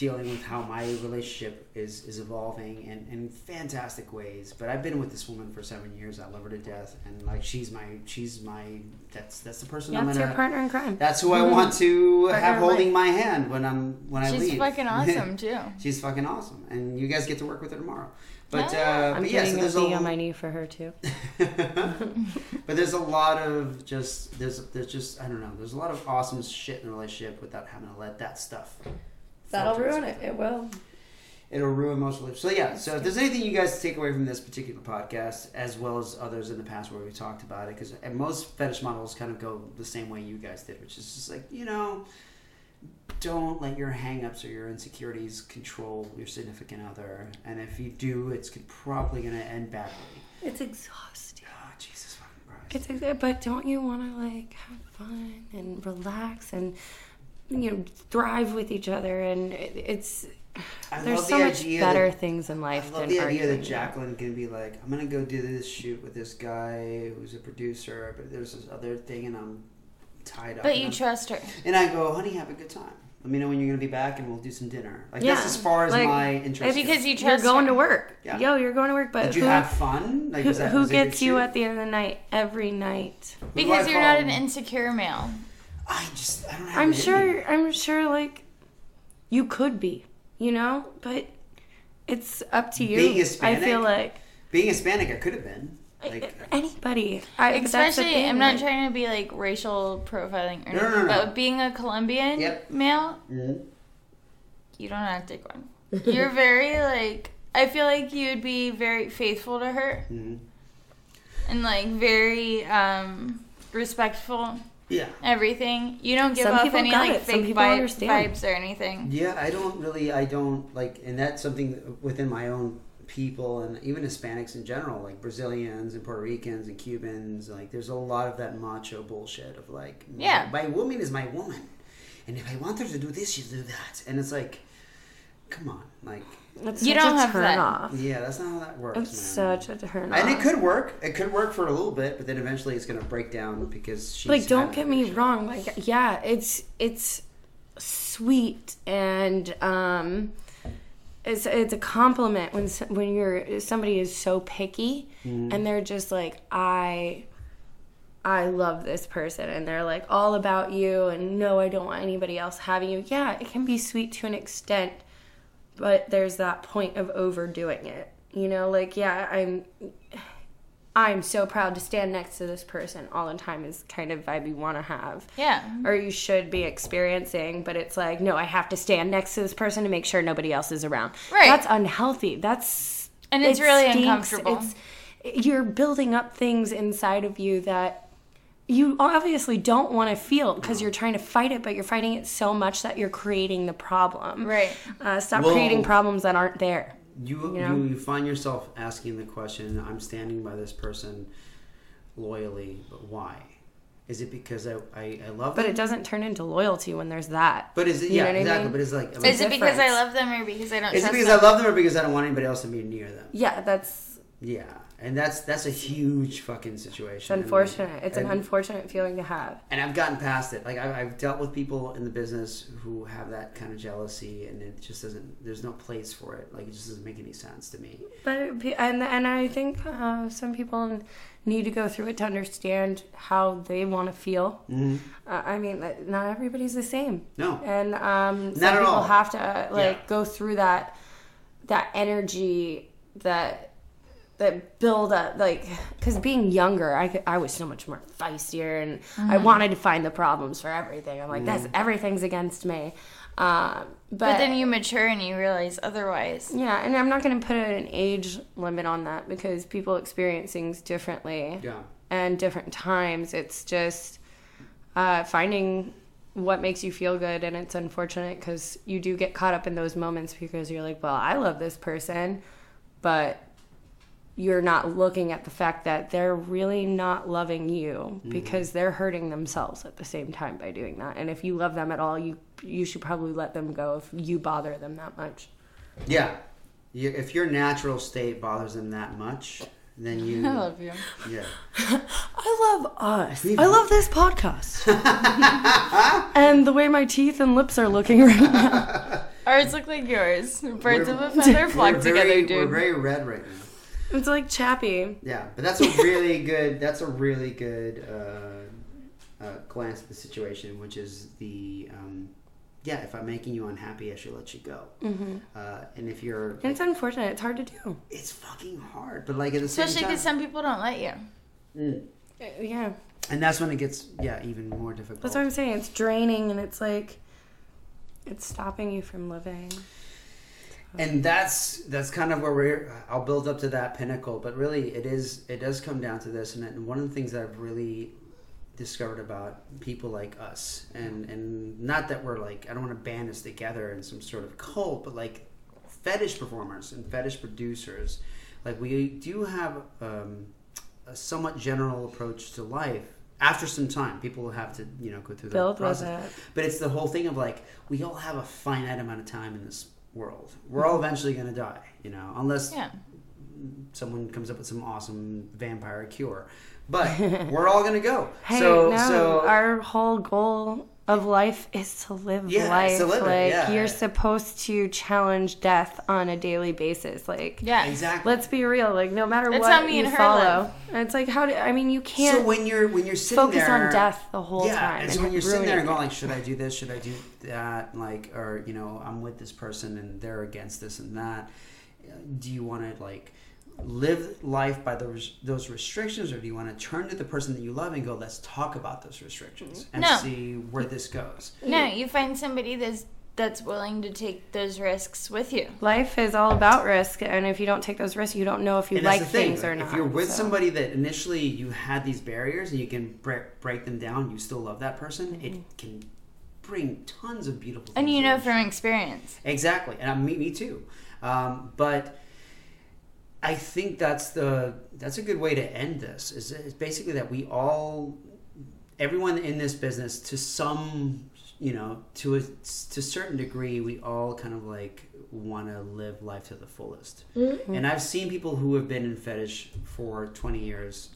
dealing with how my relationship is is evolving in, in fantastic ways. But I've been with this woman for seven years. I love her to death, and like she's my she's my that's that's the person I'm That's gonna. your partner in crime. That's who I want to Partner have holding my hand when I'm when I leave. She's fucking <laughs> awesome too. she's fucking awesome, and you guys get to work with her tomorrow. But Yeah. uh, I'm but yeah, so a there's B a, on my knee for her too. <laughs> but there's a lot of just there's there's just I don't know there's a lot of awesome shit in a relationship without having to let that stuff. That'll ruin it. It will. It'll ruin most relationships. So yeah, so if there's anything you guys take away from this particular podcast, as well as others in the past where we talked about it, because most fetish models kind of go the same way you guys did, which is just like you know, don't let your hangups or your insecurities control your significant other, and if you do, it's probably going to end badly. It's exhausting. Oh Jesus fucking Christ! It's exa- but don't you want to like have fun and relax and you know thrive with each other and it's I there's so the much better that- things in I life love than the idea arguing. that Jacqueline can be like, I'm gonna go do this shoot with this guy who's a producer, but there's this other thing, and I'm tied up. But you I'm- trust her. and I go, honey, have a good time. Let me know when you're gonna be back, and we'll do some dinner. Like Yeah, that's as far as like, my interest. It's because goes. you you're going her. to work. Yeah. Yo, you're going to work, but Did you who, have fun? Like, who, that, who was it a good gets you shoot? at the end of the night every night? Because you're not an insecure male. I just, I don't have. I'm sure. me. I'm sure. Like you could be, you know, but it's up to you. Being Hispanic, I feel like Being Hispanic, I could have been. Like, anybody. I, especially thing, I'm not like- trying to be like racial profiling or No, no, anything, no, no. but being a Colombian Yep. male, mhm. you don't have to take one. <laughs> You're very like, I feel like you'd be very faithful to her Mhm. and like very um respectful Yeah. everything. You don't give Some off any like it. Fake people vibes or anything. Yeah, I don't really, I don't like, and that's something within my own people and even Hispanics in general, like Brazilians and Puerto Ricans and Cubans. Like, there's a lot of that macho bullshit of like, Yeah. my woman is my woman, and if I want her to do this, she'll do that, and it's like, come on, like, It's You such don't a have turn that. off. yeah, that's not how that works. It's man. such a turn off. And it could work. It could work for a little bit, but then eventually it's gonna break down because she's like don't get me addiction. wrong like yeah it's it's sweet and um it's it's a compliment when when you're somebody is so picky Mm-hmm. and they're just like I I love this person and they're like all about you and no I don't want anybody else having you. Yeah, it can be sweet to an extent, but there's that point of overdoing it. You know, like yeah, I'm I'm so proud to stand next to this person all the time is kind of vibe you want to have. Yeah. Or you should be experiencing, but it's like, no, I have to stand next to this person to make sure nobody else is around. Right. That's unhealthy. That's And it's it really stinks. uncomfortable. It's you're building up things inside of you that you obviously don't want to feel because you're trying to fight it, but you're fighting it so much that you're creating the problem. Right. Uh, stop Well- creating problems that aren't there. You, You know? you you find yourself asking the question, "I'm standing by this person loyally, but why? Is it because I I, I love But them? it doesn't turn into loyalty when there's that. But is it You yeah know what I exactly? mean? But it's like Is it because I love them or because I don't is it because them? I love them or because I don't want anybody else to be near them? Yeah, that's Yeah, and that's that's a huge fucking situation. And- unfortunate. It's an and- unfortunate feeling to have. and I've gotten past it. Like I've, I've dealt with people in the business who have that kind of jealousy, and it just doesn't. There's no place for it. Like it just doesn't make any sense to me. But and and I think uh, some people need to go through it to understand how they want to feel. Mm-hmm. Uh, I mean, not everybody's the same, No, and um, some Not at people all. have to uh, like Yeah. go through that that energy that that build up like because being younger I, could- I was so much more feistier and i wanted to find the problems for everything. I'm like that's everything's against me. Um, but, But then you mature and you realize otherwise. yeah, and I'm not going to put an age limit on that because people experience things differently yeah, and different times. It's just uh, finding what makes you feel good, and it's unfortunate because you do get caught up in those moments because you're like, well, I love this person, but you're not looking at the fact that they're really not loving you mm-hmm. because they're hurting themselves at the same time by doing that. And if you love them at all, you you should probably let them go if you bother them that much. yeah. You, if your natural state bothers them that much, then you. <laughs> I love you. Yeah. <laughs> I love us. I love this podcast. <laughs> and the way my teeth and lips are looking right now. Ours look like yours. Birds We're- of a feather flock we're together, very, dude. We're very red right now. It's like Chappie. Yeah, but that's a really <laughs> good. That's a really good uh, uh, glance at the situation, which is the. Um, yeah, if I'm making you unhappy, I should let you go. Mm-hmm. Uh, and if you're, And it's unfortunate. It's hard to do. it's fucking hard. But like at the same Especially time, because some people don't let you. Mm. Uh, Yeah. and that's when it gets yeah even more difficult. That's what I'm saying. It's draining and it's like it's stopping you from living. And that's that's kind of where we're i'll build up to that pinnacle but really it is it does come down to this and, and one of the things that i've really discovered about people like us and and not that we're like i don't want to band us together in some sort of cult but like fetish performers and fetish producers like we do have um, a somewhat general approach to life after some time. People will have to you know go through the process. but it's the whole thing of like we all have a finite amount of time in this world. We're all eventually going to die, you know, unless Yeah. someone comes up with some awesome vampire cure. But <laughs> we're all going to go. Hey, so, no, so our whole goal of life is to live Yeah, life. it's to live it, like yeah. you're supposed to challenge death on a daily basis. Like Yeah. exactly. let's be real. Like no matter That's what me you and follow. And it's like how do I mean you can't so when you're when you're sitting focus there, on death the whole yeah, time. and so when you're sitting there and going like, should I do this? Should I do that? Like, or you know, I'm with this person and they're against this and that. Do you want to like live life by those those restrictions, or do you want to turn to the person that you love and go, let's talk about those restrictions and No. see where this goes? No, you find somebody that's that's willing to take those risks with you. Life is all about risk, and if you don't take those risks, you don't know if you And like thing, things or not. If you're with so. somebody that initially you had these barriers and you can break, break them down, you still love that person. It can bring tons of beautiful. Things And you know from experience. Exactly, and I, me, me too. Um, but I think that's the that's a good way to end this. Is, is basically that we all, everyone in this business, to some, you know, to a to a certain degree, we all kind of like want to live life to the fullest. And I've seen people who have been in fetish for twenty years,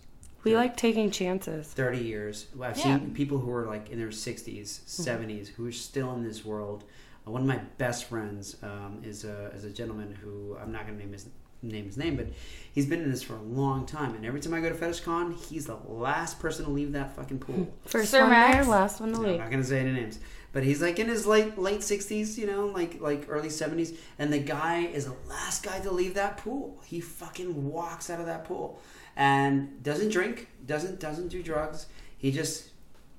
we like taking chances. 30 years. I've Yeah. seen people who are like in their 60s, 70s, who are still in this world. Uh, one of my best friends um, is, a, is a gentleman who I'm not going to name his name his name, but he's been in this for a long time. And every time I go to Fetish Con, he's the last person to leave that fucking pool. <laughs> First Sir one Max? there, last one to No, I'm not gonna say any names, but he's like in his late late sixties, you know, like like early seventies, and the guy is the last guy to leave that pool. He fucking walks out of that pool and doesn't drink, doesn't doesn't do drugs. He just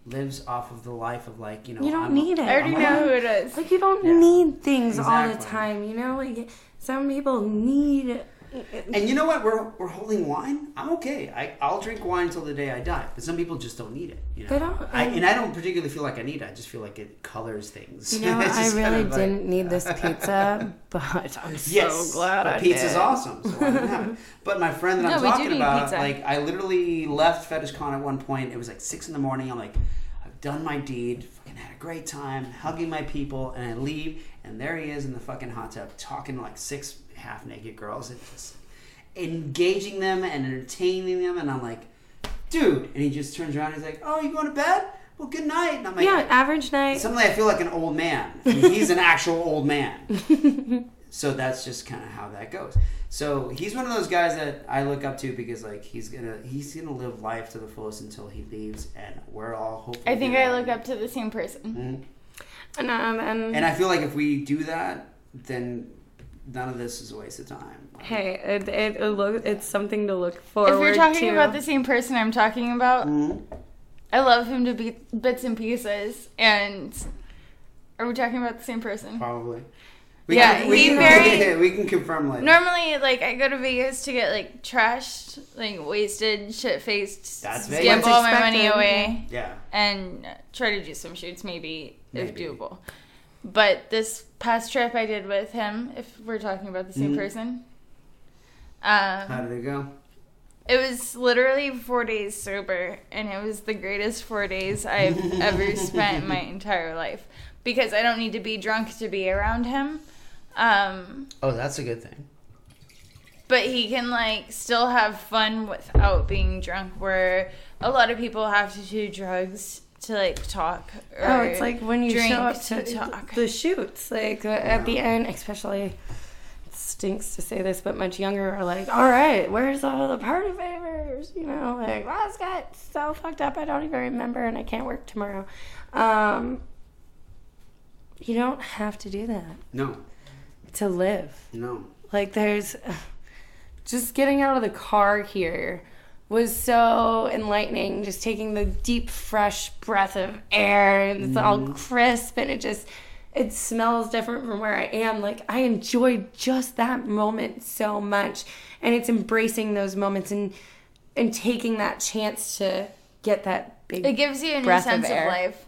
lives off of the life of like you know. You don't I'm- need it. I already I'm know a- who it is. Like you don't Yeah. need things all the time, you know. Like some people need. And you know what? We're we're holding wine. I'm okay. I I'll drink wine until the day I die. But some people just don't need it. You know? They don't, I, and- and I don't particularly feel like I need it. I just feel like it colors things. You know, <laughs> I just kind really of like- didn't need this <laughs> pizza, but I'm Yes, so glad but I pizza's did. awesome. So? But my friend that I'm talking about, pizza. like, I literally left Fetish Con at one point. It was like six in the morning. I'm like, I've done my deed. Fucking had a great time hugging my people, and I leave, and there he is in the fucking hot tub talking to like six half naked girls and just engaging them and entertaining them. And I'm like, dude. And he just turns around. And he's like, Oh, you going to bed? Well, good night. And I'm like, Yeah, average night. Suddenly, I feel like an old man. I mean, he's an actual old man. <laughs> so that's just kind of how that goes. So he's one of those guys that I look up to because like he's gonna he's gonna live life to the fullest until he leaves, and we're all hopefully. I think I look up to the same person. Mhm. And, um, and, And I feel like if we do that, then none of this is a waste of time. hey, it, it, it look, it's something to look forward If you're talking to. about the same person I'm talking about, Mhm. I love him to be bits and pieces. And are we talking about the same person? Probably. We Yeah, can, we, he can, very- <laughs> we can confirm later. Normally, like I go to Vegas to get like trashed, like wasted, shit faced, That's scam Vegas. all my money away, Yeah. and try to do some shoots, maybe, if doable. But this past trip I did with him, if we're talking about the same Mhm. person, How um, did it go? it was literally four days sober, and it was the greatest four days I've ever <laughs> spent in my entire life because I don't need to be drunk to be around him. Um, Oh, that's a good thing. but he can like still have fun without being drunk where a lot of people have to do drugs to like talk or Oh, it's like when you drink show up to to talk. the shoots, like uh, at the end, especially. It stinks to say this, but much younger are like, all right, where's all the party favors? You know, like last got so fucked up, I don't even remember, and I can't work tomorrow. Um, you don't have to do that No, to live. no. Like there's just getting out of the car here was so enlightening. Just taking the deep, fresh breath of air and it's all crisp and it just it smells different from where I am. Like I enjoyed just that moment so much. And it's embracing those moments and and taking that chance to get that big it gives you a new breath of sense of, life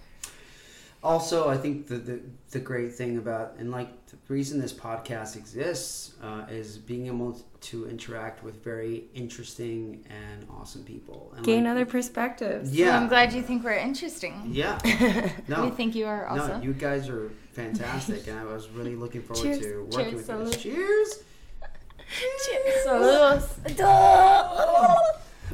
Also, I think the, the the great thing about and like the reason this podcast exists uh, is being able to interact with very interesting and awesome people. And gain like, other perspectives. so Yeah, i'm glad you think we're interesting Yeah. <laughs> No. we think you are also No, you guys are fantastic, and I was really looking forward Cheers. to working Cheers, with you. salute. Cheers. Saludos.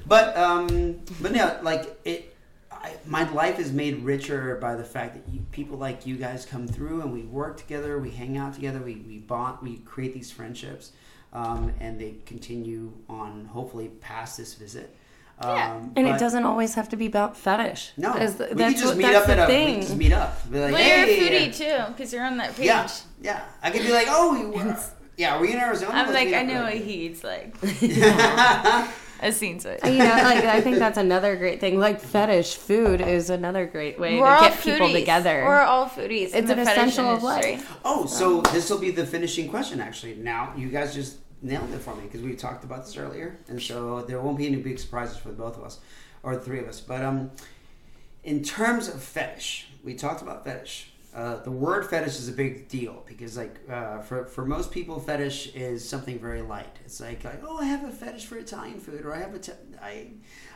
But um, but no, like it. I, my life is made richer by the fact that you, people like you guys come through and we work together, we hang out together, we we bond, we create these friendships, um, and they continue on. Hopefully, past this visit. Yeah. Um, And it doesn't always have to be about fetish. No, As the- we that's could just what- meet that's up at the a. We thing. could just meet up. Be like, well hey, you're a foodie too because you're on that page Yeah, yeah. I could be like, oh, we were, yeah, are we in Arizona? i'm Let's like i up. know what he eats like <laughs> I has seen it. you know, like I think that's another great thing. Like fetish food is another great way We're to all get people together. We're all foodies. It's the an fetish essential of life. Oh, so this will be the finishing question. Actually, now you guys just nailed it for me because we talked about this earlier, and so there won't be any big surprises for both of us or the three of us. But um, in terms of fetish, we talked about fetish. Uh, the word fetish is a big deal because, like, uh, for for most people, fetish is something very light. It's like, like, oh, I have a fetish for Italian food, or I have a, te- I,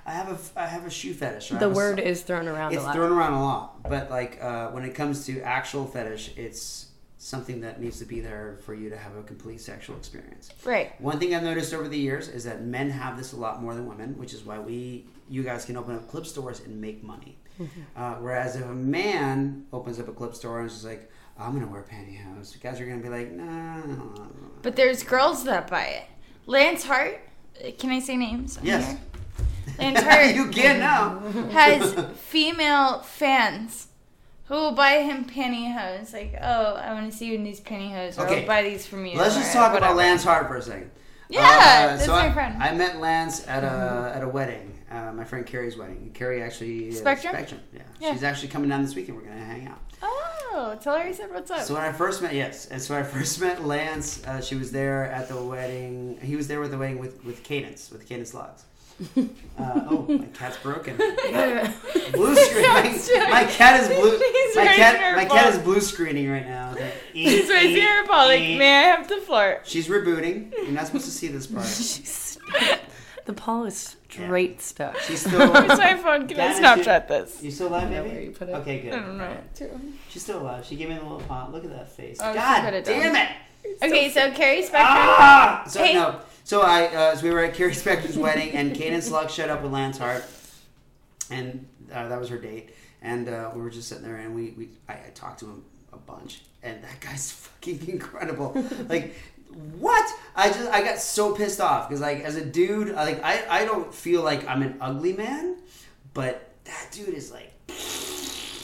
I have a, I have a shoe fetish. The have a- word is thrown around it's a lot. thrown around a lot but like uh, when it comes to actual fetish it's something that needs to be there for you to have a complete sexual experience Right. one thing i've noticed over the years is that men have this a lot more than women which is why we you guys can open up clip stores and make money uh, whereas if a man opens up a clip store and is like i'm gonna wear pantyhose you guys are gonna be like nah. But there's girls that buy it. Lance Hart, can I say names? Yes. here? Lance <laughs> Hart you can now has female fans who will buy him pantyhose. Like, oh, I want to see you in these pantyhose, Okay. I'll buy these from you. Let's just talk about. Lance Hart for a second. Yeah, Uh, that's so my I, friend. I met Lance at a at a wedding. Uh, my friend Carrie's wedding. Carrie actually Spectrum? Spectrum. Yeah. Yeah. she's actually coming down this weekend. We're gonna hang out. Oh, tell her I said what's up. So when I first met, yes, and so when I first <laughs> met Lance, uh, she was there at the wedding. He was there with the wedding with with Cadence, with Cadence Lux. Uh, oh, my cat's broken. <laughs> blue screen. My, my cat is blue. She's My cat, her my cat is blue screening right now. It's like, <laughs> She's eat, raising eat, her paw like, may I have the floor? She's rebooting. You're not supposed to see this part. <laughs> She's, the paw is straight stuck. She's still. Where's my phone? Can I Dad, is Snapchat this? You still alive, baby? you put it. Okay, good. I don't know. Alright. She's still alive. She gave me the little paw. Look at that face. Oh, God put it damn down. it! Okay, so Carrie Spector. Ah! So Hey. no. So I, uh, so we were at Carrie Spector's <laughs> wedding, and Cadence Lux showed up with Lance Hart, and uh, that was her date. And uh, we were just sitting there, and we, we I, I talked to him a bunch, and that guy's <laughs> fucking incredible. like, what? I just I got so pissed off because like as a dude, I, like I I don't feel like I'm an ugly man, but that dude is like,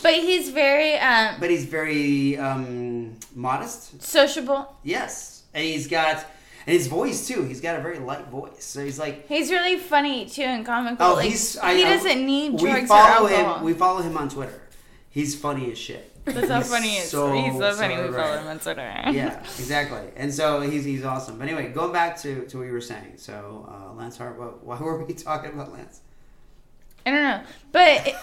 But he's very um, but he's very um modest. sociable. Yes, and he's got. And his voice too. He's got a very light voice. So he's like, He's really funny too and comical. Oh, like, he's. I, he doesn't need we drugs or follow alcohol. him. We follow him on Twitter. He's funny as shit. <laughs> That's how funny he is. so, he's so funny. so we follow him on Twitter. <laughs> Yeah, exactly. And so he's he's awesome. But anyway, going back to, to what you were saying. So uh, Lance Hart. What, <laughs> why were we talking about Lance? I don't know, but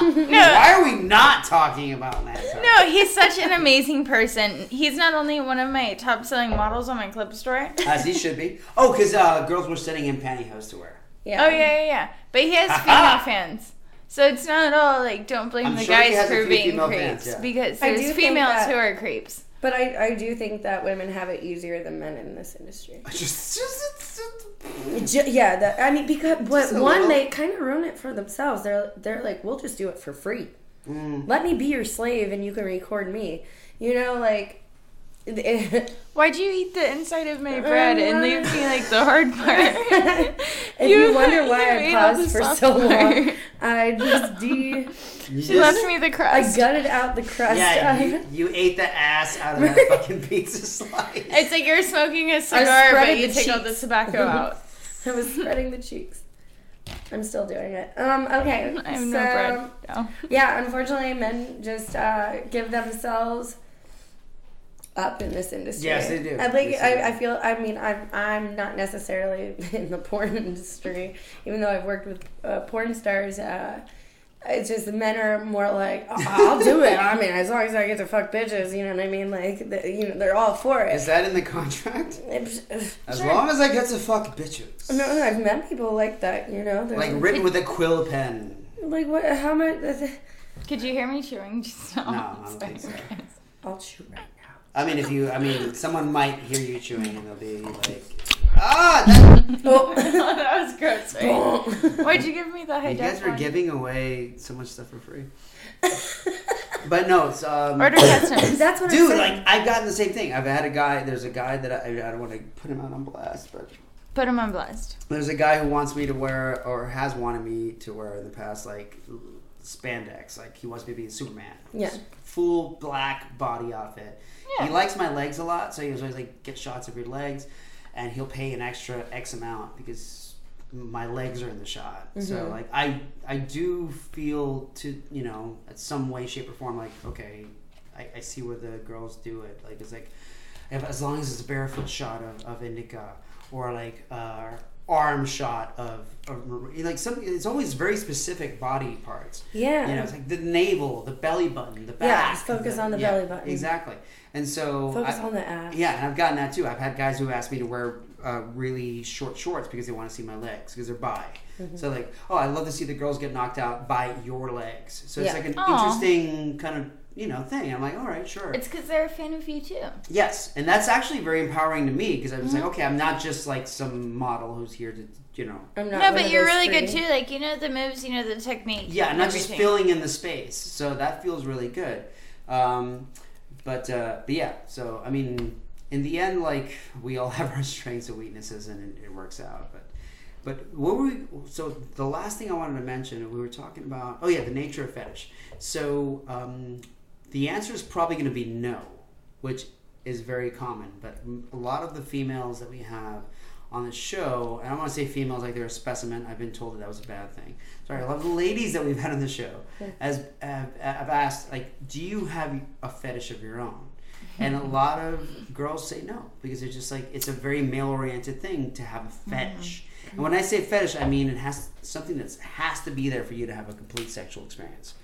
no, Why are we not talking about Lance Hart? no, he's such an amazing person. He's not only one of my top selling models on my clip store. As he should be. Oh, because uh, girls were sending him pantyhose to wear. Yeah. Oh yeah, yeah, yeah. But he has female fans. So it's not at all like don't blame I'm the sure guys for being creeps fans, yeah. because I do there's think females that- who are creeps. But I, I do think that women have it easier than men in this industry. Just, just, just Ju- yeah, that I mean because but one they kind of ruin it for themselves. They're they're like, we'll just do it for free. Mm. Let me be your slave and you can record me. You know, like. <laughs> Why'd you eat the inside of my bread and leave me like the hard <laughs> part? if you, You- wonder <laughs> you why I ate all paused the for soft so long, part. I just de you She just- left me the crust. I gutted out the crust. Yeah, you, you ate the ass out of that fucking pizza slice. It's like you're smoking a cigar, but you the take all the tobacco out. I was spreading the cheeks. I'm still doing it. Um. Okay. I have so, no bread. No. Yeah. Unfortunately, men just uh, give themselves up in this industry. Yes, they do. I like. They I. I feel. I mean, I'm. I'm not necessarily <laughs> in the porn industry, even though I've worked with uh, porn stars. Uh, it's just the men are more like, "Oh, I'll do it. I mean, as long as I get to fuck bitches, you know what I mean? Like, the, you know, they're all for it. Is that in the contract? <laughs> It's- As sure. long as I get to fuck bitches. No, no, I've met people like that. You know, They're Like written with <laughs> a quill pen. like what? How much? Could you hear me chewing just now? No, I don't think so. I'll chew right now. I mean, if you, I mean, someone might hear you chewing and they'll be like, ah, that, <laughs> Oh. that was gross, right? <laughs> Why'd you give me the high you guys def are one? giving away so much stuff for free. <laughs> But no, it's um, Order customs. <coughs> That's what dude. I'm Like saying. I've gotten the same thing. I've had a guy. There's a guy that I, I don't want to put him out on blast, but Put him on blast. There's a guy who wants me to wear, or has wanted me to wear in the past, like spandex. Like he wants me to be Superman. Yeah. Full black body outfit. Yeah. He likes my legs a lot, so he was always like, "Get shots of your legs." and he'll pay an extra X amount because my legs are in the shot. Mm-hmm. So like I I do feel to you know at some way shape or form like okay I, I see where the girls do it like it's like if, as long as it's a barefoot shot of, of indica or like uh, arm shot of, of like some it's always very specific body parts Yeah. you know it's like the navel the belly button the Yeah, back just focus on the belly button. exactly and so Focus I- on the ass. yeah, and I've gotten that too. I've had guys who ask me to wear uh, really short shorts because they want to see my legs because they're bi. Mm-hmm. So like, oh, I love to see the girls get knocked out by your legs. So it's Yeah. like an Aw. interesting kind of you know thing. I'm like, all right, sure. It's because they're a fan of you too. yes, and that's actually very empowering to me because I was Mm-hmm. like, okay, I'm not just like some model who's here to you know. I'm not No, but you're those really good too. Like you know the moves, you know the technique. Yeah, and not just filling in the space. So that feels really good. Um, but uh, but yeah, so I mean, in the end, like we all <laughs> have our strengths and weaknesses, and it, it works out. But but what were we? So the last thing I wanted to mention, we were talking about. Oh yeah, the nature of fetish. So um, the answer is probably going to be no, which is very common. But a lot of the females that we have on the show, and I don't want to say females like they're a specimen. I've been told that that was a bad thing. Sorry, a lot of the ladies that we've had on the show as have, have asked like, do you have a fetish of your own? <laughs> And a lot of girls say no because it's just like it's a very male-oriented thing to have a fetish. And when I say fetish, I mean it has something that has to be there for you to have a complete sexual experience.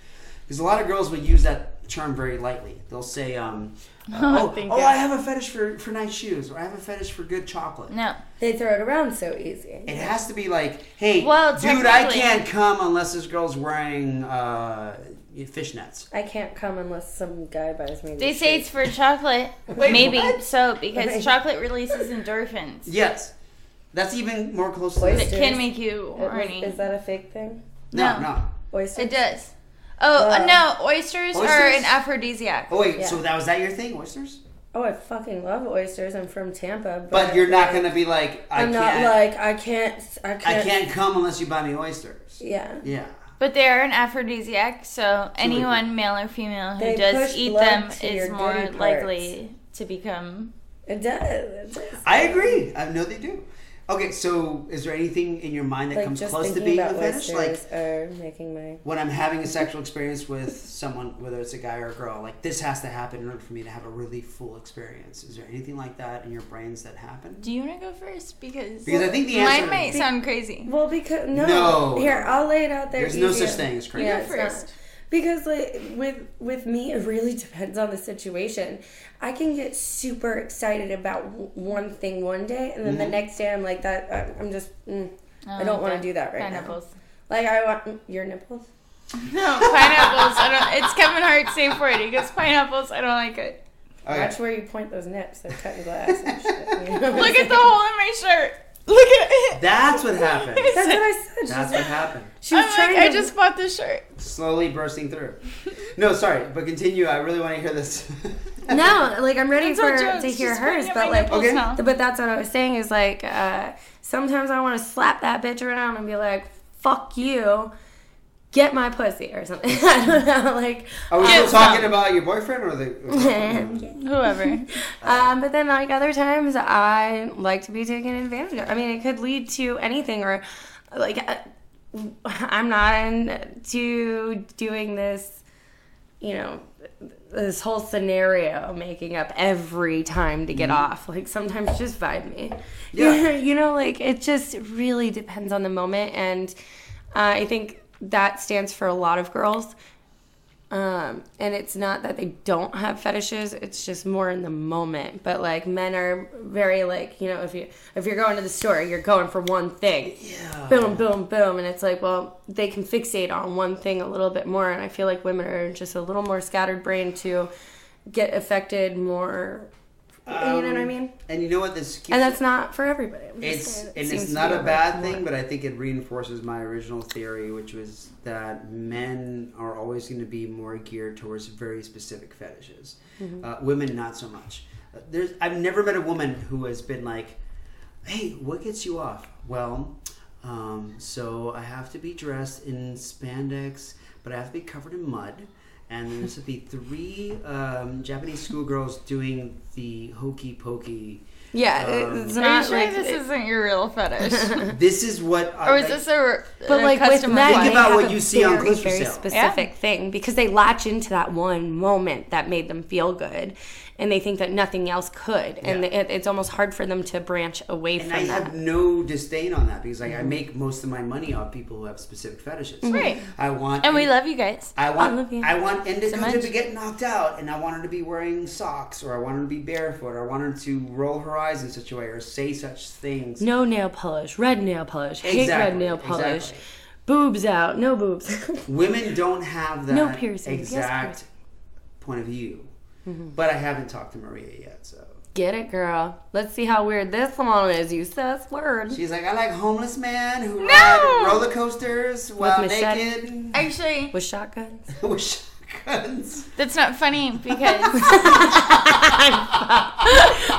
Because a lot of girls will use that term very lightly. They'll say, um, "Oh, <laughs> Thank oh. I have a fetish for, for nice shoes, or I have a fetish for good chocolate." No, They throw it around so easy. It has to be like, "Hey, Well, dude, I can't come unless this girl's wearing uh, fishnets." I can't come unless some guy buys me. they say it's for chocolate. <laughs> Wait, Maybe what? so because Wait. chocolate releases endorphins Yes, that's even more close to that can make you It horny. Is that a fake thing? No, No. no. Oysters. It does. Oh Uh, no, oysters, are an aphrodisiac. Oh wait, Yeah. so that was that your thing, oysters? Oh, I fucking love oysters. I'm from Tampa, but, But you're not gonna be like, I I'm can't, not like I can't. I I can't. can't come unless you buy me oysters. Yeah. Yeah. But they are an aphrodisiac, so anyone, male or female, who They does eat them is more likely to become. It does. It does. I agree. I know they do. Okay, so is there anything in your mind that Like comes close to being a about fetish? Like are making my. when I'm having a sexual experience with someone, whether it's a guy or a girl, like this has to happen in order for me to have a really full experience. Is there anything like that in your brains that happen? Do you want to go first? Because Because I think the answer mine might sound crazy. Well, because no. No. Here, I'll lay it out there. There's no easier. such thing as crazy. Yeah, Go it's not. First. Because like with with me, it really depends on the situation. I can get super excited about w- one thing one day, and then Mm-hmm. the next day I'm like that. I- I'm just. Mm, I don't want to do that right Pineapples. now. Like I want mm, your nipples. No, pineapples. I don't. It's Kevin Hart's safe word. He goes pineapples. I don't like it. Okay. Watch where you point those nips. They're cutting glass and shit. you know? Look at the hole in my shirt. Look at it. That's what happened. That's what I said. That's what happened. she was I'm trying like, I just bought this shirt. Slowly bursting through. No, sorry, but continue. I really want to hear this. <laughs> no, like I'm ready It's all for jokes. to hear Just hers, but like Okay. now. But that's what I was saying is like uh, sometimes I want to slap that bitch around and be like, "Fuck you, get my pussy" or something. <laughs> I don't know, like. Are we Get still talking some. about your boyfriend or the? <laughs> Whoever. um, but then like other times I like to be taken advantage of. I mean, it could lead to anything or like uh, I'm not into doing this, you know. This whole scenario making up every time to get off. Like sometimes just vibe me. Yeah. <laughs> you know, like it just really depends on the moment. And uh, I think that stands for a lot of girls. Um, and it's not that they don't have fetishes; it's just more in the moment. But like men are very like you know if you if you're going to the store, you're going for one thing, Yeah. boom, boom, boom, and it's like well they can fixate on one thing a little bit more. And I feel like women are just a little more scattered brain to get affected more. You know what I Um, mean? And you know what? This keeps And that's not for everybody. It's it and it's not a bad thing, but I think it reinforces my original theory, which was that men are always going to be more geared towards very specific fetishes. Mm-hmm. Uh, women, not so much. Uh, There's, I've never met a woman who has been like, "Hey, what gets you off?" Well, um, so I have to be dressed in spandex, but I have to be covered in mud. And there's to be three um, Japanese schoolgirls doing the hokey pokey Yeah, Um, it's Are not you sure like this it- isn't your real fetish? <laughs> This is what. I, or is this a, But a like with customer men. Think about what you see on very, Clothes for very Sale. specific thing because they latch into that one moment that made them feel good, and they think that nothing else could, and Yeah. it, it's almost hard for them to branch away And from I that. I have no disdain on that because like I mm-hmm. make most of my money off people who have specific fetishes. Mm-hmm. Right. I want and we love you guys. I want love you. I want Indica So to much. be get knocked out, and I want her to be wearing socks, or I want her to be barefoot, or I want her to roll her eyes in such a way, or say such things. no nail polish, red nail polish, hate red nail polish, exactly. boobs out, no boobs. Women don't have that No piercing, yes, exact piercing. point of view, Mm-hmm. but I haven't talked to Maria yet, so Get it, girl. Let's see how weird this one is. You sus word. she's like, I like homeless men who No! ride roller coasters while machete. naked Actually, With shotguns. <laughs> with shotguns. that's not funny because <laughs> I,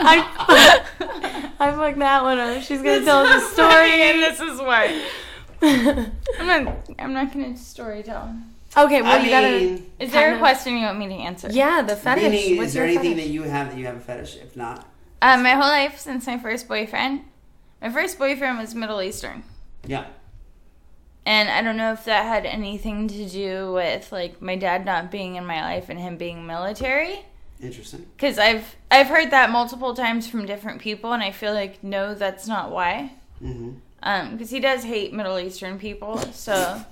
I I fucked that one up. She's gonna tell us a story. and this is why. <laughs> I'm not. I'm not gonna story tell. Okay, well I you gotta. mean, Is there Kind a of. question you want me to answer? Yeah, the fetish. Vinny, What's is there your anything fetish? that you have that you have a fetish? If not, Um, my whole life since my first boyfriend. My first boyfriend was Middle Eastern. yeah. And I don't know if that had anything to do with like my dad not being in my life and him being military. Interesting. Because I've I've heard that multiple times from different people, and I feel like no, that's not why. hmm Um, because he does hate Middle Eastern people, so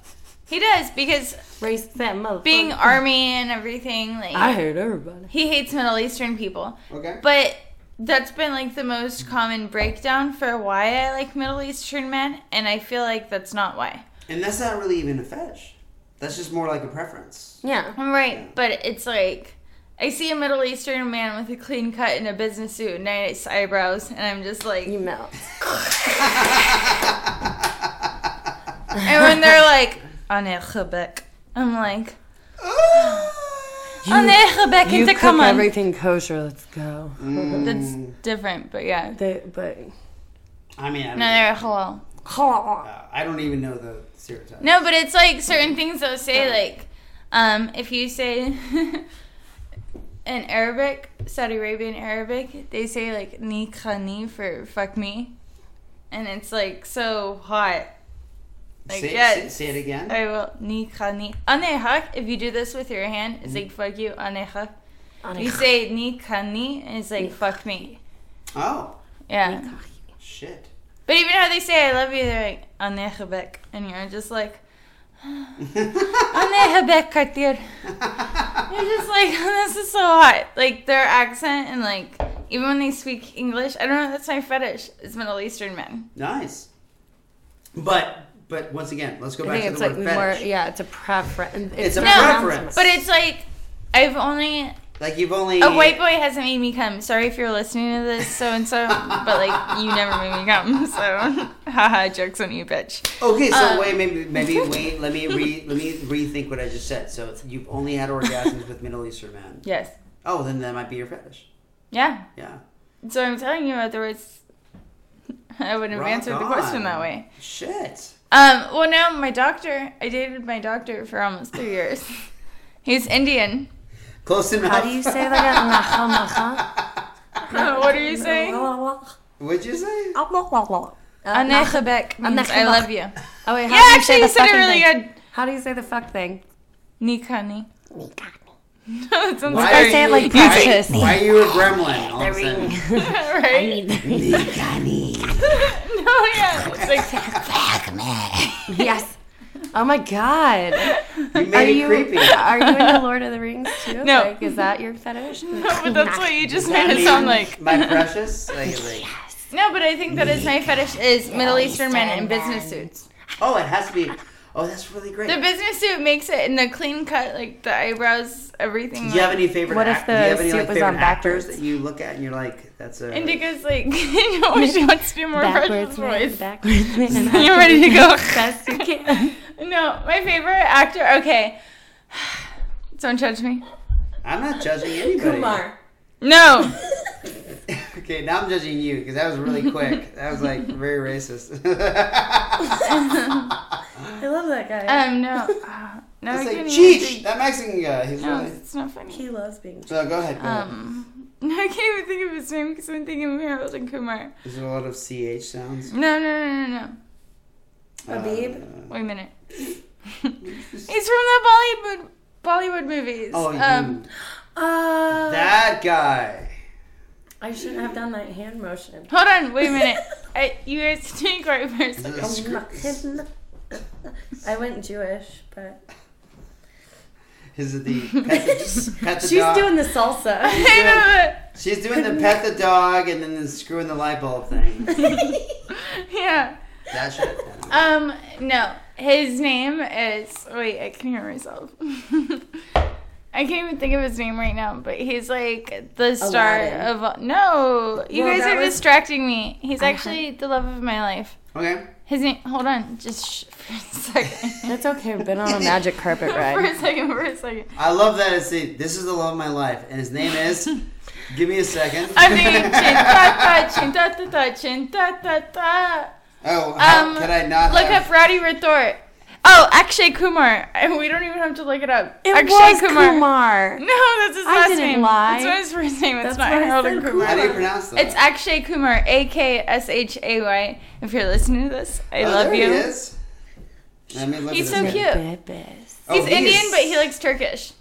he does because Race that motherfucker. being army and everything, like I hate everybody. he hates Middle Eastern people. Okay. But that's been like the most common breakdown for why I like Middle Eastern men, and I feel like that's not why. And that's not really even a fetish. That's just more like a preference. Yeah. I'm right, but it's like I see a Middle Eastern man with a clean cut and a business suit and nice eyebrows, and I'm just like, You melt. <laughs> and when they're like, Anne Quebec, I'm like, Anne <gasps> Quebec You into cook come on. everything kosher. Let's go. That's different, but yeah. They, but I mean, I, No, they're halal. uh, I don't even know the stereotype. No, but it's like certain things they'll say, like, um, if you say <laughs> in Arabic, Saudi Arabian Arabic, they say like ni khani for fuck me, and it's like so hot. Like say, yeah, say, say it again. I will ni khani anehak. If you do this with your hand, it's like fuck you anehak. You say ni khani, and it's like fuck me. oh, Yeah. shit. But even how they say I love you, they're like anehbek, and you're just like <laughs> anehbek katir. You're just like <laughs> this is so hot. Like their accent and like even when they speak English, I don't know. That's my fetish. It's Middle Eastern men. nice. But but once again, let's go I back think to it's the like word more. fetish. Yeah, it's a preference. It's a No, preference. But it's like I've only Like you've only a white boy hasn't made me come. Sorry if you're listening to this, so and so. But like you never made me come, <laughs> so <laughs> haha, jokes on you, bitch. Okay, so Um, wait, maybe maybe <laughs> wait. Let me re let me rethink what I just said. So you've only had orgasms with Middle Eastern men. Yes. Oh, then that might be your fetish. Yeah. Yeah. So I'm telling you, otherwise I wouldn't have Rock answered the question that way. Shit. Um, well, no, my doctor, I dated my doctor for almost three years. He's Indian. Close enough. How do you say that? <laughs> what are you saying? What'd you say? Uh, Anechebek means I love you. Oh wait, how Yeah, do you actually, say you the said it really thing? good. How do you say the fuck thing? Nikani. <laughs> that sounds Why I very say it like Why, precious. why are you a gremlin? All of a sudden? <laughs> right? <laughs> no, yeah. It's like, yes. Oh my god. You Are it you creepy. are you into Lord of the Rings too? No. Like, is that your fetish? no, but that's what you just made it sound like. my precious. Like, like, No, but I think that is my fetish is Middle Eastern men in business suits. oh, it has to be. Oh, that's really great. The business suit makes it in the clean cut, like the eyebrows, everything. do you have any favorite? What if act- do you have the any suit like, was favorite on actors that you look at and you're like, that's a. <laughs> Indica's like, you know, she wants to do more precious Backwards man, voice. backwards <laughs> man. You're <laughs> ready to go. Best you can. No, my favorite actor. Okay, <sighs> don't judge me. I'm not judging anybody. No, <laughs> Okay, now I'm judging you because that was really quick. that was like very racist. <laughs> I love that guy. um, no, uh, no, I it's like can't even Cheech, think. that Mexican guy. He's No, really. it's not funny. he loves being. So go ahead. Go ahead. Um, <laughs> I can't even think of his name because I'm thinking of Harold and Kumar. Is there a lot of ch sounds? No, no, no, no, no. Habib? Uh, Wait a minute. He's from the Bollywood Bollywood movies. oh, you. um, Uh, that guy. I shouldn't have done that hand motion. hold on, wait a minute. <laughs> I, you guys <laughs> take right for a Is it second. scr- I went Jewish, but Is it the <laughs> pet the, pet the she's dog? doing the salsa. I know She's doing the pet the dog and then the screwing the light bulb thing. that. Yeah. That shit. Um, no. His name is. Wait, I can hear myself. I can't even think of his name right now, but he's like the star Aladdin. of. No, you Well, guys that are was- distracting me. He's I actually the love of my life. Okay. His name. Hold on, just sh- <laughs> for a second. That's okay. I've been on a magic carpet <laughs> ride. for ride. a second. For a second. I love that it's the, this is the love of my life, and his name is. <laughs> give me a second. I'm thinking chin ta ta chin ta ta ta chin ta ta ta. oh, how Um, could I not Look have? up Rowdy Rathore. Oh, Akshay Kumar. <laughs> We don't even have to look it up. It Akshay was Kumar. <laughs> No, that's his I last didn't name. lie. That's his first name. It's That's not why Harold said and How Kumar. do you pronounce that? It's Akshay Kumar, A K S H A Y. If you're listening to this, I oh, love there you. He is. Let me look He's so cute. Oh, He's he Indian, is- but he likes Turkish.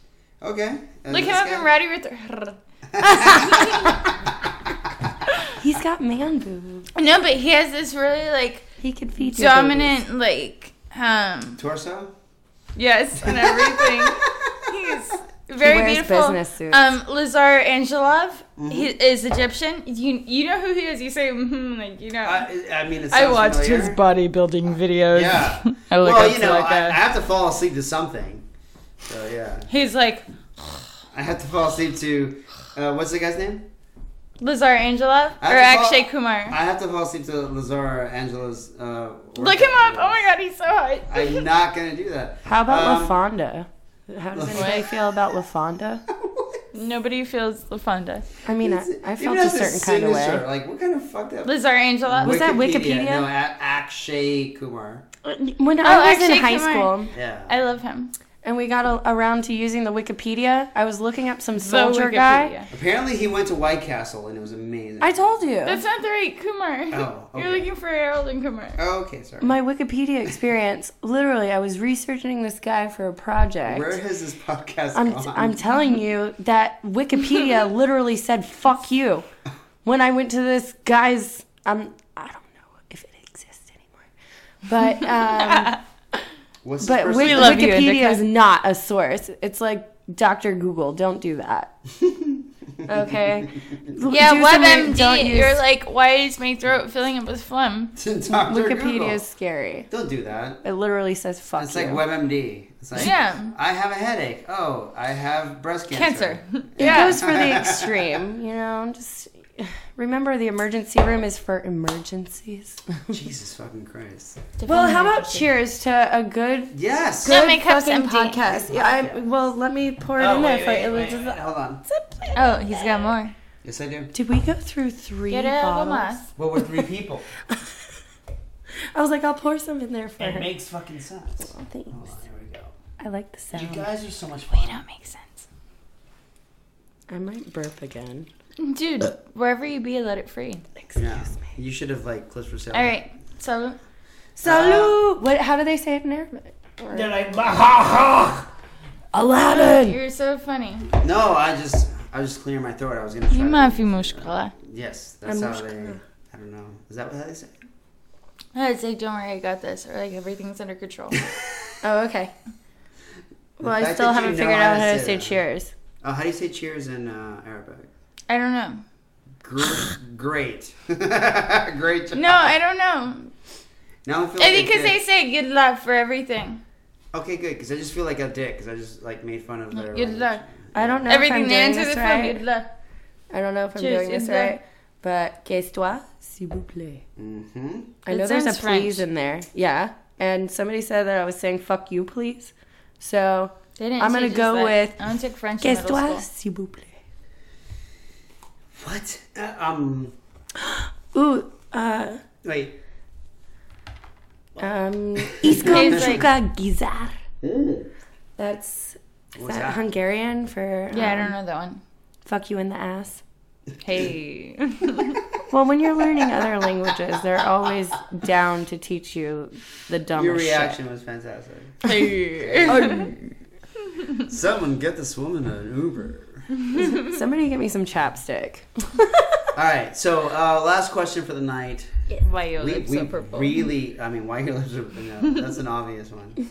Okay. And Look him up in Rowdy Rathore. <laughs> He's got man boobs. no, but he has this really like He could feed your dominant like um Torso. yes and everything. <laughs> He's very wears beautiful. business suits. Um, Lazar Angelov, Mm-hmm. he is Egyptian. You you know who he is? You say mm like you know. I, I mean, it I watched familiar. his bodybuilding videos. Yeah. <laughs> I look well, you know, that I. I have to fall asleep to something. So yeah, He's like I have to fall asleep to. Uh, what's the guy's name? Lazar Angela or have to fall- Akshay Kumar. I have to fall asleep to Lazar Angela's. Uh, Look him up. Oh my god, he's so hot. I'm <laughs> not gonna do that. How about Um, LaFonda? How does anybody feel about LaFonda? <laughs> Nobody feels LaFonda. I mean, I, I felt a has his certain kind of way. Like what kind of fucked up? Lazar Angelov. Was that Wikipedia? No, A- Akshay Kumar. When Oh, I was in high Kumar. school Yeah. I love him. And we got a, around to using the Wikipedia, I was looking up some The soldier guy. Apparently, he went to White Castle and it was amazing. I told you. That's not the right Kumar. Oh, <laughs> You're looking for Harold and Kumar. oh, okay, sorry. My Wikipedia experience, <laughs> literally, I was researching this guy for a project. Where has this podcast I'm, gone? t- I'm telling you that Wikipedia <laughs> literally said "fuck you" when I went to this guy's. Um, I don't know if it exists anymore, but um, What's this but person's Wiki- name? love you, Wikipedia is not a source. It's like Dr. Google. Don't do that. <laughs> Okay. Yeah, Do some don't WebMD. use- You're like, why is my throat filling up with phlegm? <laughs> Wikipedia Google. is scary. Don't do that. It literally says "fuck It's you." like WebMD. It's like, Yeah. I have a headache. Oh, I have breast cancer. Cancer. It goes for the <laughs> extreme, you know. Just <sighs> remember, the emergency room is for emergencies. <laughs> Jesus fucking Christ. well, how about cheers to a good, Yes. No, good my cup's fucking empty. podcast? Yeah, I, well, let me pour it Oh, in there wait, for wait, you. wait, wait, Hold on. Oh, he's got more. Yes, I do. Did we go through three Get algo bottles? más. Well, we're three people. <laughs> I was like, I'll pour some in there for it her. makes fucking sense. Oh, thanks. Hold on, here we go. I like the sound. You guys are so much fun. You don't make sense. I might burp again. Dude, uh, wherever you be, let it free. Excuse yeah. me. You should have like closed for sale. All right, salut. Salut. Uh, what? How do they say it in Arabic? They're like, ha ha. Aladdin. You're so funny. No, I just I was just clearing my throat. I was gonna. Try you might be mushkala. Yes, that's I'm how they. I don't know. Is that what they say? I'd say, don't worry, I got this, or like everything's under control. <laughs> oh, okay. Well, I still haven't figured out how to say, cheers. Oh, how do you say cheers in uh, Arabic? I don't know. Gr- <sighs> great, <laughs> great. Job. No, I don't know. Now I feel I like think because they say good luck for everything. Okay, good. Because I just feel like a dick. Because I just like made fun of their. Good language. luck. I don't know Everything if I'm answer doing the this right. good luck. I don't know if I'm Cheers, doing this is right. But qu'est-ce toi, s'il vous plaît? Mm-hmm. I It know there's a sounds please French. in there. Yeah. And somebody said that I was saying fuck you, please. So They didn't I'm gonna teach us go that. with I only took French in middle qu'est-ce school. s'il vous plaît? What? Uh, um. Ooh, uh, Wait. um, <laughs> Isko Tastes Gizar. Ooh. That's is that, that? Hungarian for Yeah, I um, don't know that one. fuck you in the ass. <laughs> Hey. <laughs> Well, when you're learning other languages, they're always down to teach you the dumbest Your shit. reaction was fantastic. hey. Someone get this woman an Uber. <laughs> Somebody get me some chapstick. <laughs> All right, so uh, last question for the night. Why your We, lips we are purple? really, I mean, why your lips are? No, that's an obvious one. <sighs>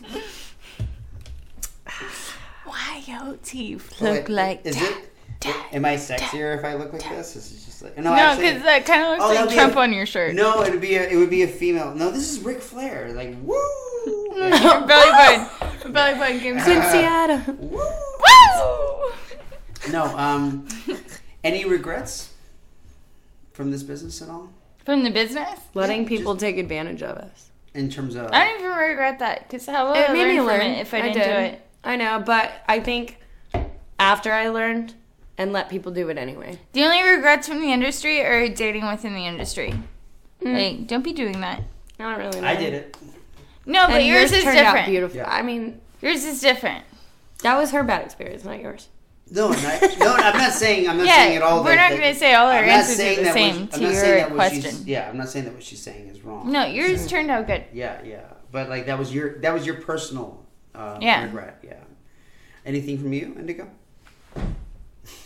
Why your teeth Wait, look like is that? it? Am I sexier if I look like this? This is just like no, No, because that kind of looks Oh, like be Trump a- on your shirt. No, it'd be a, it would be a female. No, this is Ric Flair. Like woo, <laughs> Your belly button. Your belly button gives you. Quincy Adam. woo. Woo! No, um, any regrets from this business at all? From the business? Letting Yeah, people take advantage of us. In terms of I don't even regret that because how would It I made me learn from learn. it if I I didn't did. do it? I know, but I think after I learned and let people do it anyway. The only regrets from the industry are dating within the industry. Like, don't be doing that. I don't really know. I did it. No, but And yours, is turned out different. beautiful. Yeah. I mean, Yours is different. that was her bad experience, not yours. No, and I, no, I'm not saying I'm not Yeah, saying at all. we're that, not gonna say all our I'm not answers are saying the that same what, to I'm not your saying that what she's- question. Yeah, I'm not saying that what she's saying is wrong. No, yours turned out good. Yeah, yeah, but like that was your that was your personal uh, Yeah. regret. Yeah. Anything from you, Indigo? <laughs>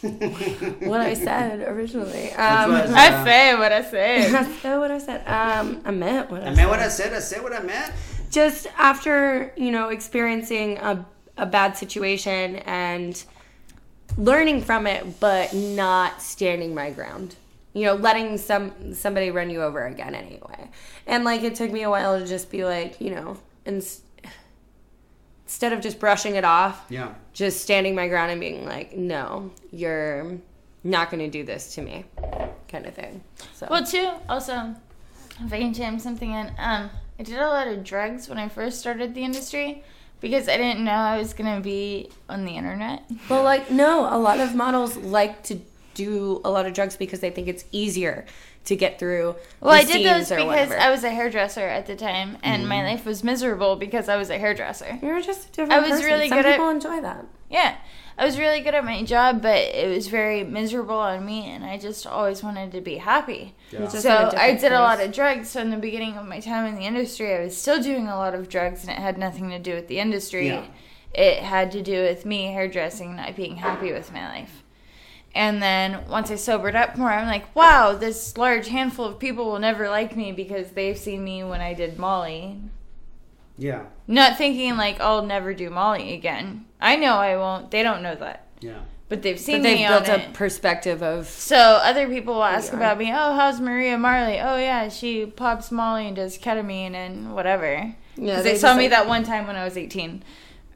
What I said originally. Um, was- I Uh, say what I say. <laughs> That's not what I said. Um, I meant what I, I said. meant what I said. I said what I meant. Just after you know experiencing a a bad situation and learning from it, but not standing my ground. You know, letting some somebody run you over again anyway. And like it took me a while to just be like, you know, ins- instead of just brushing it off, Yeah. just standing my ground and being like, no, you're not going to do this to me, kind of thing. So Well, too, also, if I can jam something in, um, I did a lot of drugs when I first started the industry because I didn't know I was gonna be on the internet. Well, like, no, a lot of models like to do a lot of drugs because they think it's easier to get through. Well, the I did those because whatever. I was a hairdresser at the time, and my mm-hmm. life was miserable because I was a hairdresser. You're just a different I was person. really Some good at- people enjoy that. Yeah, I was really good at my job, but it was very miserable on me, and I just always wanted to be happy. You're just in So I different did a lot of drugs. So in the beginning of my time in the industry, I was still doing a lot of drugs, and it had nothing to do with the industry. Yeah. It had to do with me hairdressing, not being happy with my life. And then once I sobered up more, I'm like, wow, this large handful of people will never like me because they've seen me when I did Molly. Yeah. Not thinking like I'll never do Molly again. I know I won't. They don't know that, Yeah. but they've seen But they've me built on a it. perspective of So other people will ask about me. Oh, how's Maria Marley? Oh yeah, she pops Molly and does ketamine and whatever. yeah. They they saw me like- that one time when I was 18,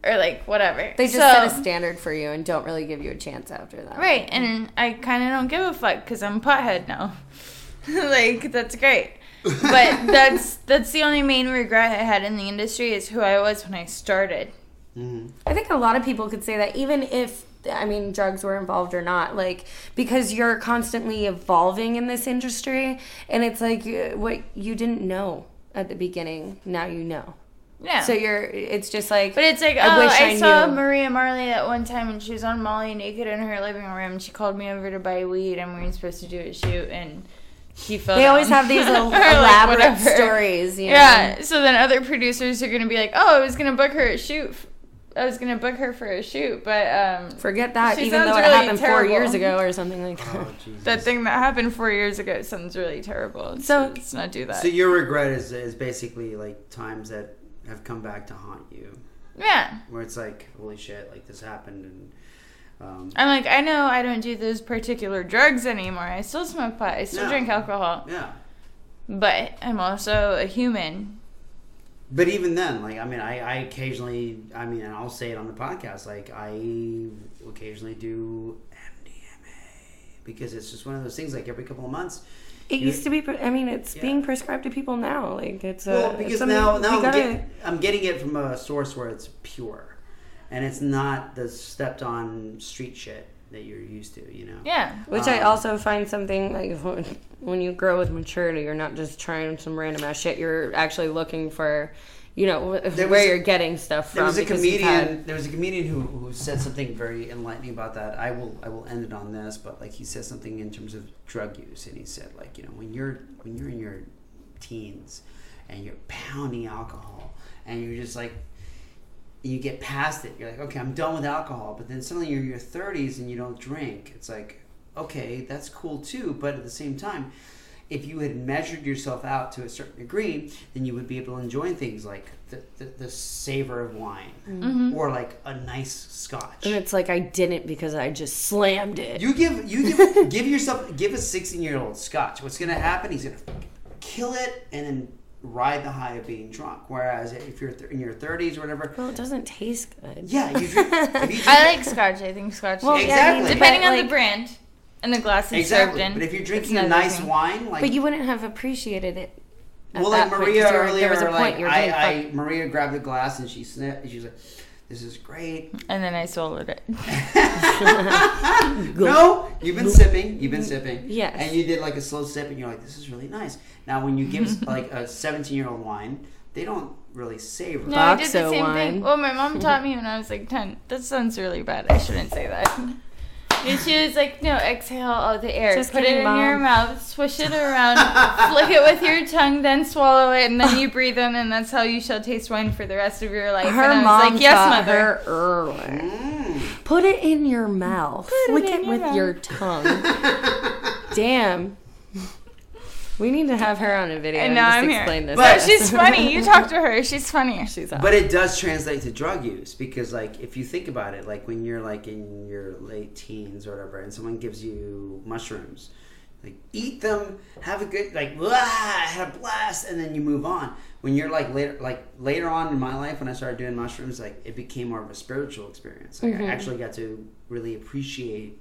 or like whatever. They just so, set a standard for you and don't really give you a chance after that. right, and I kind of don't give a fuck because I'm a pothead now. <laughs> like that's great. But that's that's the only main regret I had in the industry is who I was when I started. hmm I think a lot of people could say that even if I mean drugs were involved or not, like because you're constantly evolving in this industry, and it's like uh, what you didn't know at the beginning, now you know. Yeah. So you're, it's just like, But it's like, I oh, wish I, I saw knew. Maria Marley that one time and she was on Molly naked in her living room. And she called me over to buy weed and we were supposed to do a shoot and she fell they always have these <laughs> Or, el- like, elaborate stories. You know? Yeah. So then other producers are gonna be like, oh, I was gonna book her a shoot. I was gonna book her for a shoot, but um, Forget that, She even though sounds it really happened four terrible. years ago or something like that. Oh, Jesus. that thing that happened four years ago sounds really terrible. So So- let's not do that. So your regret is is basically like times that have come back to haunt you, yeah. where it's like, holy shit, like this happened, and um, I'm like, I know I don't do those particular drugs anymore. I still smoke pot. I still No. drink alcohol. yeah. But I'm also a human. But even then, like I mean, I, I occasionally, I mean, and I'll say it on the podcast, like I occasionally do MDMA because it's just one of those things. Like every couple of months, It used to be. I mean, it's Yeah. being prescribed to people now. Like it's well, uh, it's because something now we now I'm, gotta- get, I'm getting it from a source where it's pure, and it's not the stepped on street shit that you're used to. You know. Yeah. Which I Um, also find something like <laughs> when, when you grow with maturity, you're not just trying some random ass shit. You're actually looking for, you know, wh- where was you're getting stuff from. There was a comedian. had- There was a comedian who, who said something very enlightening about that. I will I will end it on this, but like he said something in terms of drug use, and he said like you know when you're when you're in your teens and you're pounding alcohol and you're just like you get past it, you're like okay I'm done with alcohol, but then suddenly you're in your 30s and you don't drink. It's like okay that's cool too, but at the same time. If you had measured yourself out to a certain degree, then you would be able to enjoy things like the, the, the savor of wine Mm-hmm. or like a nice scotch. and it's like I didn't because I just slammed it. You give you give <laughs> give yourself give a sixteen year old scotch. What's gonna happen? He's gonna kill it and then ride the high of being drunk. Whereas if you're th- in your thirties or whatever, well, it doesn't taste good. yeah, you <laughs> drink. You drink I like scotch. I think scotch. Well, is yeah, I depending but, on like- the brand and the glass it's exactly. served in. But if you're drinking a nice thing. wine, like But you wouldn't have appreciated it. at well, like that point, Maria 'cause you were- earlier, there was a point like you were I, I Maria grabbed the glass and she sniffed. And she was like, "This is great." and then I swallowed it. <laughs> No, you've been sipping. You've been sipping. Yes. And you did like a slow sip, and you're like, "This is really nice." Now, when you give <laughs> like a 17 year old wine, they don't really savor. No, I did the Boxo same wine. thing. Well, my mom taught me when I was like 10. That sounds really bad. I shouldn't say that. And she was like, no, exhale all the air. Just Put kidding, it in your mouth, swish it around, flick it with your tongue, then swallow it, and then you breathe in, and that's how you shall taste wine for the rest of your life. Her and I was mom like, yes, taught mother. her early. Mm. Put it in your mouth. it Flick in it your with mouth. your tongue. Damn. We need to have her on a video I and know, just I'm here. this. But But she's funny. You <laughs> talk to her. She's funny. She's on. But it does translate to drug use because, like, if you think about it, like when you're like in your late teens or whatever, and someone gives you mushrooms, like eat them, have a good like, "Wah, I had a blast, and then you move on. When you're like later, like later on in my life, when I started doing mushrooms, like it became more of a spiritual experience. Like I mm-hmm. actually got to really appreciate.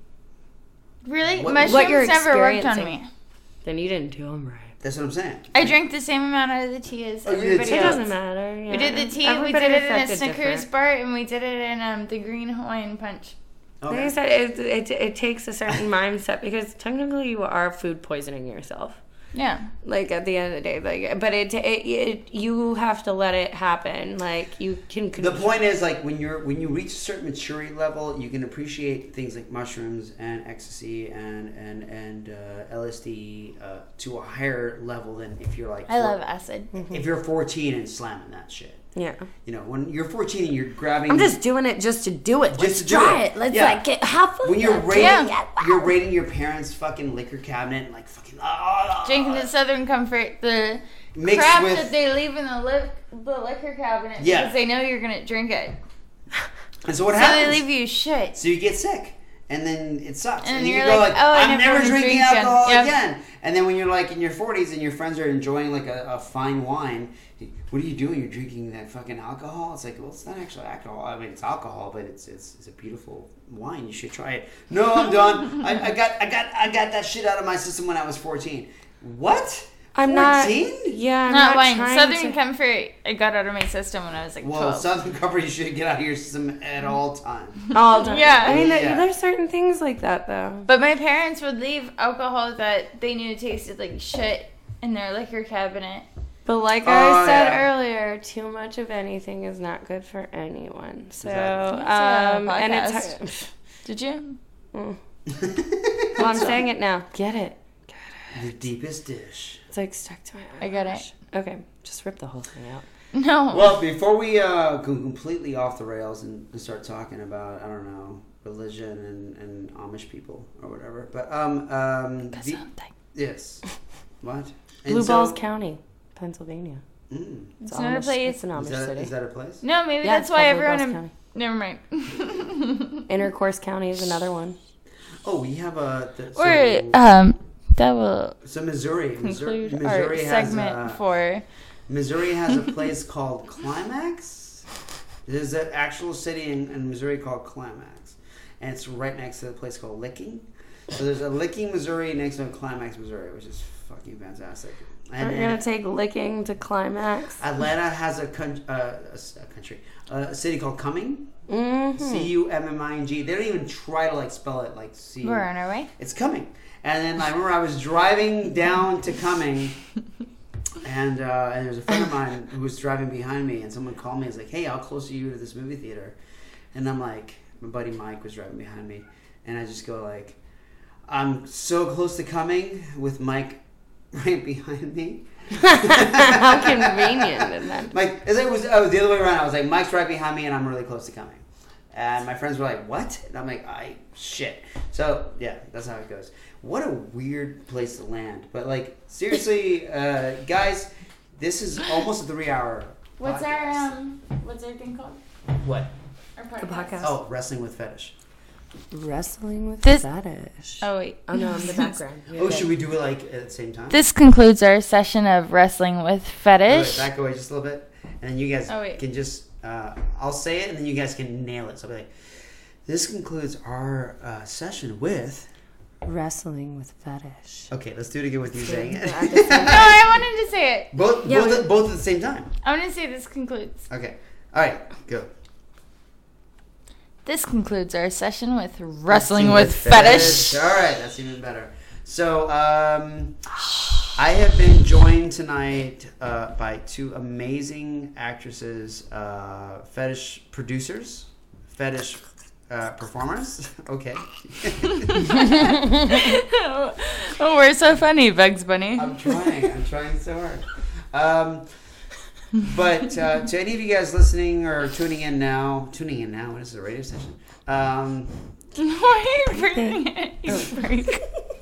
Really? What- Mushrooms what you're never worked on experiencing. me. Then you didn't do them right. That's what I'm saying. I drank the same amount out of the tea as Oh, you did everybody too? It else. doesn't matter. We did the tea. we Everybody did it in a affected Snickers different. bar, and we did it in um, the green Hawaiian punch. Like I Okay. said, it, it, it takes a certain mindset because technically you are food poisoning yourself. Yeah. Like at the end of the day, like, but it, it, it you have to let it happen. Like you can. The point is, like when you're when you reach a certain maturity level, you can appreciate things like mushrooms and ecstasy and and and uh, LSD uh, to a higher level than if you're like I four- love acid. if you're 14 and slamming that shit. Yeah. You know, when you're 14 and you're grabbing. I'm just doing it just to do it. Just Let's to do try it. it. Let's Yeah. like get have fun. when you're with it. raiding, Yeah. you're raiding your parents' fucking liquor cabinet and like fucking ah, ah Drinking ah, the ah. Southern Comfort, the Mixed crap with- that they leave in the, li- the liquor cabinet Yeah. because they know you're gonna drink it. <laughs> And so what So happens? they leave you shit. So you get sick, and then it sucks. And And, you you're go like, like, "Oh, I I'm never never drinking drink again." alcohol Yep. again. And then when you're like in your 40s and your friends are enjoying like a, a fine wine, what are you doing? You're drinking that fucking alcohol. It's like, well, it's not actually alcohol. I mean, it's alcohol, but it's it's, it's a beautiful wine. You should try it. No, I'm done. I, I got I got I got that shit out of my system when I was 14. What? I'm not. 14? Yeah, I'm Not not, wine. Southern to- Comfort. I got out of my system when I was like Well, 12. Southern Comfort, you should get out of your system at all times. <laughs> all done. Yeah. I mean, Yeah. there's certain things like that though. But my parents would leave alcohol that they knew tasted like shit in their liquor cabinet. But like Oh, I said yeah. earlier, too much of anything is not good for anyone. So, um, and podcast. it's. <laughs> Did you? <laughs> well, I'm saying it now. Get it. Get it. The deepest dish. It's like stuck to my. I got it. Okay, just rip the whole thing out. <laughs> No. Well, before we uh, go completely off the rails and, and start talking about I don't know religion and, and Amish people or whatever, but um um the, yes, what And Blue so- Balls County, Pennsylvania. Mm. It's not a Amish- place. It's an Amish Is that, city. is that a place? No, maybe Yeah, that's why called everyone. Balls In, never mind. <laughs> Intercourse County is another one. Oh, we have a the, or so, um, that will so Missouri, Missouri, Missouri has segment a, for. Missouri has a <laughs> place called Climax. There's an actual city in, in Missouri called Climax, and it's right next to a place called Licking. So there's a Licking, Missouri, next to a Climax, Missouri, which is fucking fantastic. And We're gonna take licking to climax. Atlanta has a, con- uh, a s- a country, a city called Cumming. hmm C U M M I N G. They don't even try to like spell it like C. We're on our way. It's coming. And then I remember I was driving down to Cumming, and uh, and there's a friend of mine who was driving behind me, and someone called me. and was like, "Hey, how close are you to this movie theater?" And I'm like, my buddy Mike was driving behind me, and I just go like, "I'm so close to coming with Mike <laughs> right behind me." How <laughs> convenient is that? Mike, as it was, oh, the other way around. I was like, Mike's right behind me, and I'm really close to coming. And my friends were like, "What?" And I'm like, "I shit." So yeah, that's how it goes. What a weird place to land. But like, seriously, uh, guys, this is almost a three-hour. What's podcast. our um? What's our thing called? what? Our The podcast. Oh, wrestling with fetish. Wrestling with This- fetish. Oh wait. Oh no, I'm the <laughs> background. You're Oh, good. should we do it like at the same time? This concludes our session of wrestling with Wait, fetish. back away just a little bit, and then you guys Oh, wait. can just. Uh, I'll say it, and then you guys can nail it. So I'll be like, "This concludes our uh, session with." Wrestling with fetish. Okay, let's do it again with you saying it. At the same <laughs> No, I wanted to say it. both, Yeah, both, we- at, both at the same time. I want to say this concludes. Okay. All right. Go. This concludes our session with wrestling with fetish. All right, that's even better. So, um, I have been joined tonight uh, by two amazing actresses, uh, fetish producers, fetish uh, performers. <laughs> Okay. <laughs> oh, we're so funny, Bugs Bunny. I'm trying. I'm trying so hard. Um, but uh, to any of you guys listening or tuning in now, tuning in now, this is a radio station. Um, Why are you bringing it? You freak.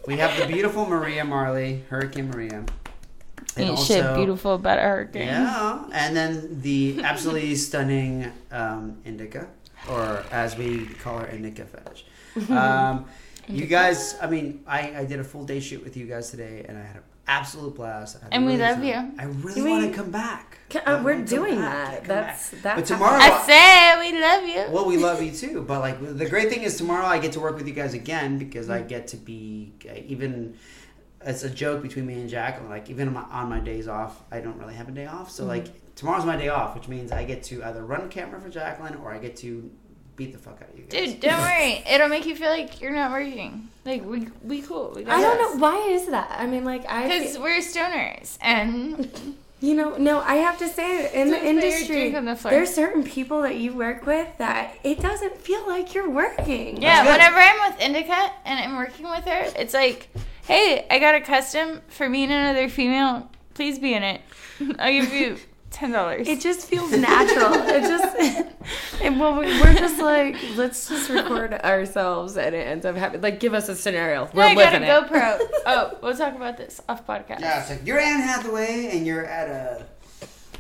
we have the beautiful Maria Marley, Hurricane Maria. And Ain't shit beautiful about a hurricane. Yeah, and then the absolutely <laughs> stunning um, Indica, or as we call her, Indica Fetish. <laughs> Um, you guys, I mean, I, I did a full day shoot with you guys today, and I had an absolute blast. I had a And we love fun- you. I really We- want to come back. Ca- I uh, we're doing back. that. Come That's back. that's But tomorrow, I say we love you. well, we love you <laughs> too. But like the great thing is tomorrow I get to work with you guys again because Mm-hmm. I get to be uh, even. It's a joke between me and Jack. Like even on my, on my days off, I don't really have a day off. Mm-hmm. So like tomorrow's my day off, which means I get to either run camera for Jacqueline or I get to beat the fuck out of you guys. Dude, don't worry. It'll make you feel like you're not working. Like we we cool. We got I don't this. know why is that. I mean, like I, Because we're stoners and <laughs> you know, no, I have to say, in the Don't put your industry, the floor. there's certain people that you work with that it doesn't feel like you're working. yeah, whenever I'm with Indica and I'm working with her, it's like, hey, I got a custom for me and another female. Please be in it. <laughs> I'll give you ten dollars. It just feels natural. <laughs> it just, <laughs> and well, we- we're just like, let's just record ourselves, and it ends up happening. Like, give us a scenario. We're I got a it. GoPro. <laughs> oh, we'll talk about this off podcast. Yeah, it's like you're Anne Hathaway and you're at a.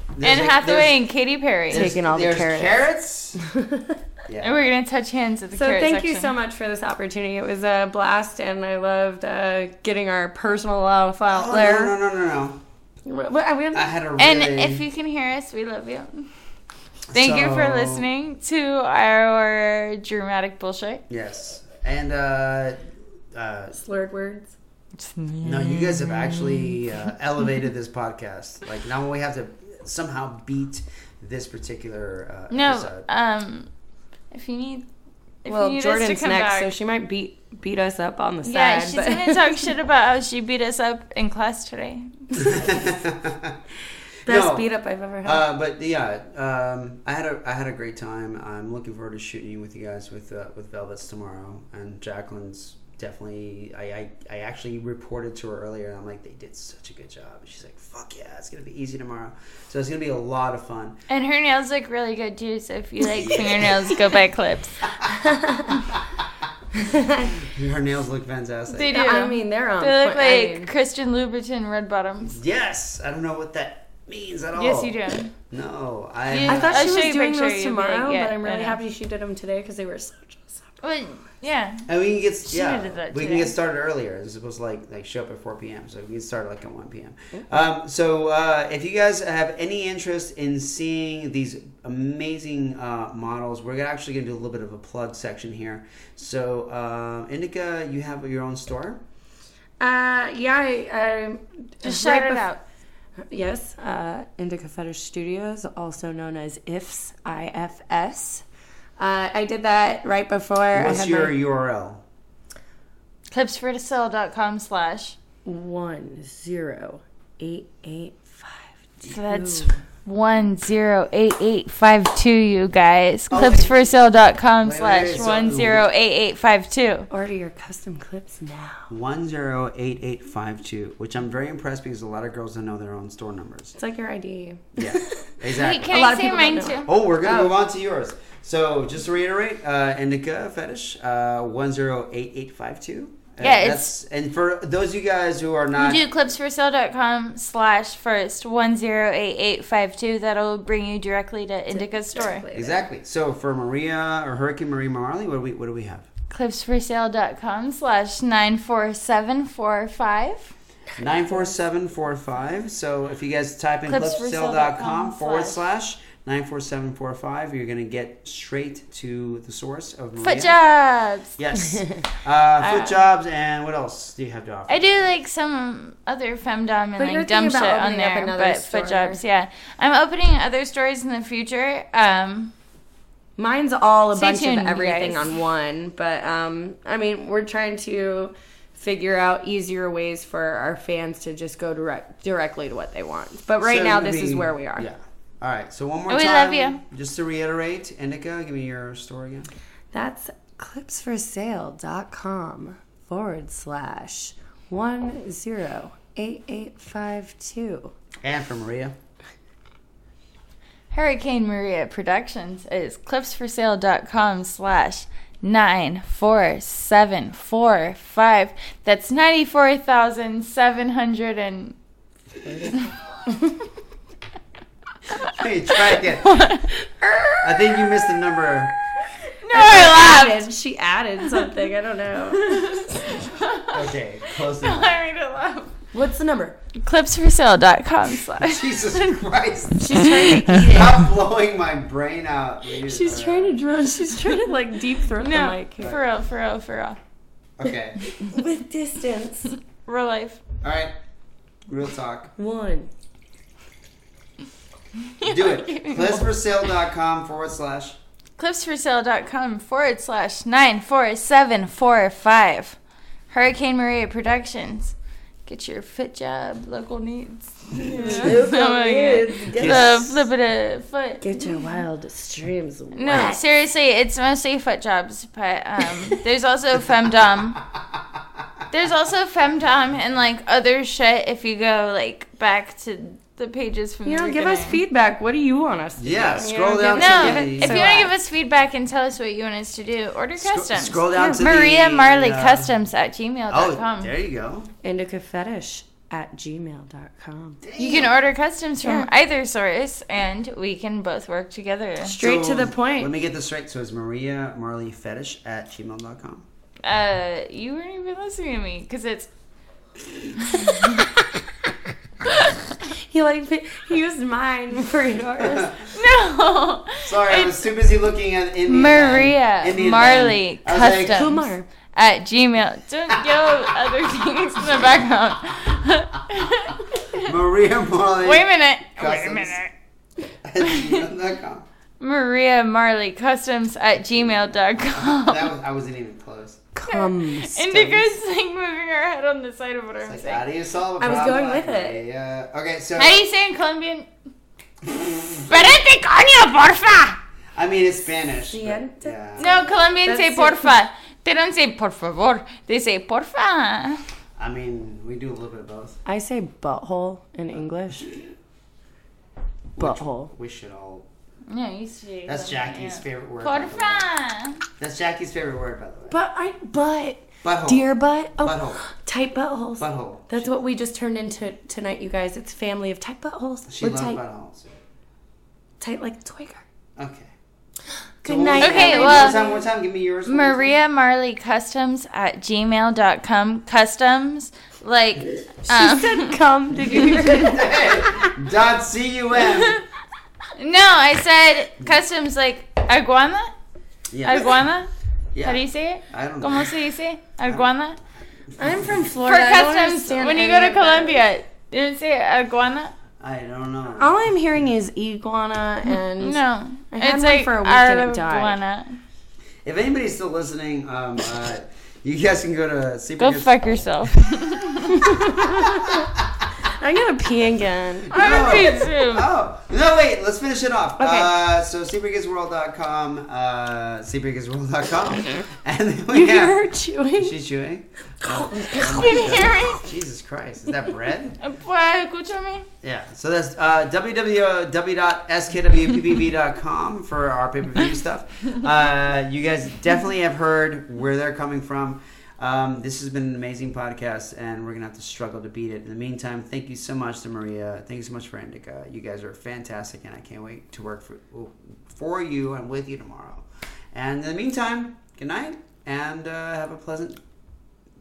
Anne there's a- Hathaway there's- and Katy Perry. Taking all the there's carrots. carrots. And we're gonna touch hands at the So carrot thank you so much for this opportunity. It was a blast, and I loved uh, getting our personal life out Oh, there. no, no, no, no, no. What- what- I had a really. And if you can hear us, we love you. Thank you for listening to our dramatic bullshit. Yes, and uh, uh, slurred words. no, you guys have actually uh, <laughs> elevated this podcast. Like now we have to somehow beat this particular uh, No, episode. um, if you need, if well, you need Jordan's us to come next, back, so she might beat beat us up on the side. yeah, side. she's but- gonna talk <laughs> shit about how she beat us up in class today. <laughs> Best No. beat up I've ever had. Uh, but yeah, um, I had a I had a great time. I'm looking forward to shooting with you guys with uh, with Velvets tomorrow, and Jacqueline's definitely. I, I I actually reported to her earlier, and I'm like, they did such a good job. And She's like, fuck yeah, it's gonna be easy tomorrow. So it's gonna be a lot of fun. And her nails look really good too. So if you like <laughs> fingernails, go buy clips. Her nails look fantastic. They do. I mean, they're on. They look point. I like mean, Christian Louboutin red bottoms. yes, I don't know what that means at all. Yes, you do. No, I. You- I thought I'll she show was doing those you'll like, tomorrow, yeah, but I'm really happy she did them today because they were such a Well, yeah. And we can get She yeah, did that we can get started earlier. It's supposed to like like show up at four p.m. So we can start like at one p.m. Um, so uh, if you guys have any interest in seeing these amazing uh, models, we're actually going to do a little bit of a plug section here. So uh, Indica, you have your own store. Uh, yeah, I, I Just right shout it bef- out. Yes, uh, Indica Fetish Studios, also known as IFS, IFS. Uh, I did that right before I What's had your my URL? Clipsforsale.com slash. one zero eight eight five So that's one zero eight eight five two. You guys, clipsforsale.com Wait, slash one zero eight eight five two. Order your custom clips now. One zero eight eight five two, which I'm very impressed because a lot of girls don't know their own store numbers. It's like your ID. Yeah, Wait, <laughs> exactly. can A lot I of say people mine don't too? Oh, we're gonna move on to yours. So just to reiterate, uh, Indica Fetish, uh, one zero eight eight five two. Uh, Yeah, that's and for those of you guys who are not You do clipsforsale.com slash first one zero eight eight five two. That'll bring you directly to Indica's store. exactly. So for Maria or Hurricane Maria Marley, what do we what do we have? Clipsforsale.com slash nine four seven four five. Nine four seven four five. So if you guys type in Clipsforsale.com clipsale.com forward slash- slash nine four seven four five, you're gonna get straight to the source of Maria. Foot jobs. Yes. <laughs> Uh, foot jobs and what else do you have to offer? I do like some other femdom and But like dumb thinking shit on opening up there, another but store. foot jobs, yeah. I'm opening other stores in the future. Um, Mine's all a Stay bunch tuned, of everything guys. on one, but um, I mean, we're trying to figure out easier ways for our fans to just go direct directly to what they want. But right So now, it'll this is where we are. Yeah. All right. So one more oh, We time. love you. Just to reiterate, Indica, give me your store again. That's clipsforsale.com forward slash one zero eight eight five two. And for Maria. Hurricane Maria Productions is clipsforsale.com slash nine four seven four five. That's ninety four thousand seven hundred and <laughs> Hey, try again. <laughs> I think you missed the number. no, I laughed. Added, she added something. I don't know. <laughs> Okay, close the I made it laugh. What's the number? Clipsforsale.com slash. <laughs> Jesus Christ. She's trying to eat it. Stop blowing my brain out. ladies. She's All trying right. to draw. She's trying to like deep throat No, the mic. for real, for real, for real. Okay. <laughs> With distance. Real life. All right. Real talk. One. Do it. <laughs> Clipsforsale.com forward slash. clipsforsale.com forward slash 94745. Hurricane Maria Productions. Get your foot job, local needs. Yeah. <laughs> needs. Get The flip it a foot. Get your wild streams No, seriously, it's mostly foot jobs, but um, there's also femdom. There's also femdom and like other shit if you go like back to the pages from You the know, give us feedback. What do you want us to Yeah, do? scroll down to No, the- it- if so you want to give us feedback and tell us what you want us to do, order Scro- customs. scroll down to Maria the, Marley uh, Customs at Oh, gmail.com. there you go. Indica fetish at gmail.com. you can order customs from either source, and we can both work together. Straight So, to the point. Let me get this straight. So it's Maria Marley Fetish at gmail.com. Uh, you weren't even listening to me because it's <laughs> <laughs> He like he used mine for yours. <laughs> no. Sorry, I was too busy looking at Indian Maria band- Indian Marley band. I like, Customs Kumar. at Gmail. Don't <laughs> yell other things in the background. <laughs> Maria Marley Wait a minute. Wait a minute. at gmail.com. Maria Marley Customs at gmail.com. That was, I wasn't even close. Come. Indica's like moving her head on the side of what I'm Like, saying. how do you solve a I was problem? going with it. Yeah. Okay, so How do you say in Colombian? Espérate, coño, porfa! I mean it's Spanish. but, yeah. No, Colombians say That's it. porfa. They don't say por favor. They say porfa. I mean we do a little bit of both. I say butthole in English. Butthole. We should all. No, you say. That's Jackie's yeah. favorite word. by the way. That's Jackie's favorite word, by the way. But I but Butthole. dear butt. Oh, Butthole. tight buttholes. Butthole. That's what we just turned into tonight, you guys. It's family of tight buttholes. She We're loves tight, buttholes. tight like a twigger. Okay. Good So night. was- Okay, one well- more time, one more time. Give me yours. one more time. Maria Marley Customs at gmail.com. Customs, like. She Um, said come. Did you <laughs> hear it? Dot C U M. <laughs> no, I said customs, like. Aguana? Yeah. Aguana? Yeah. How do you say it? I don't know. ¿Cómo se dice? Aguana? I'm from For Florida. I don't customs, when you go to. Colombia, you don't say aguana? I don't know. All I'm hearing is iguana and No. I had it's one like for a week and it died. aguana. If anybody's still listening, um, uh, you guys can go to Super Go Gifts- fuck yourself. <laughs> <laughs> I'm gonna pee again. <laughs> I me too. Oh no! Wait, let's finish it off. Okay. Uh, so sleepingkidsworld.com, uh, sleepingkidsworld.com, and then we You have. hear her chewing? She's chewing. Can <laughs> you hear me? Jesus Christ, is that bread? <laughs> Pues, escúchame. Yeah, so that's uh, www.skwppv.com for our pay per view stuff. Uh, you guys definitely have heard where they're coming from. Um, this has been an amazing podcast, and we're gonna have to struggle to beat it. In the meantime, thank you so much to Maria. Thank you so much for Indica. You guys are fantastic, and I can't wait to work for for you and with you tomorrow. And in the meantime, good night, and uh, have a pleasant.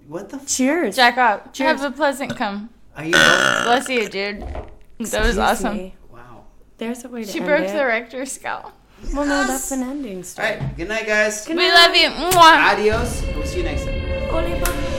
What the? F- Cheers. Jack up. Cheers. Have a pleasant come. are you? Bless you, dude. That was Excuse awesome. me. Wow. There's a way to She end broke it. the Richter scale. Well, no, that's an ending All story. right. Good night, guys. We love you. Mwah. Adios. We'll see you next time. oleh Bapa.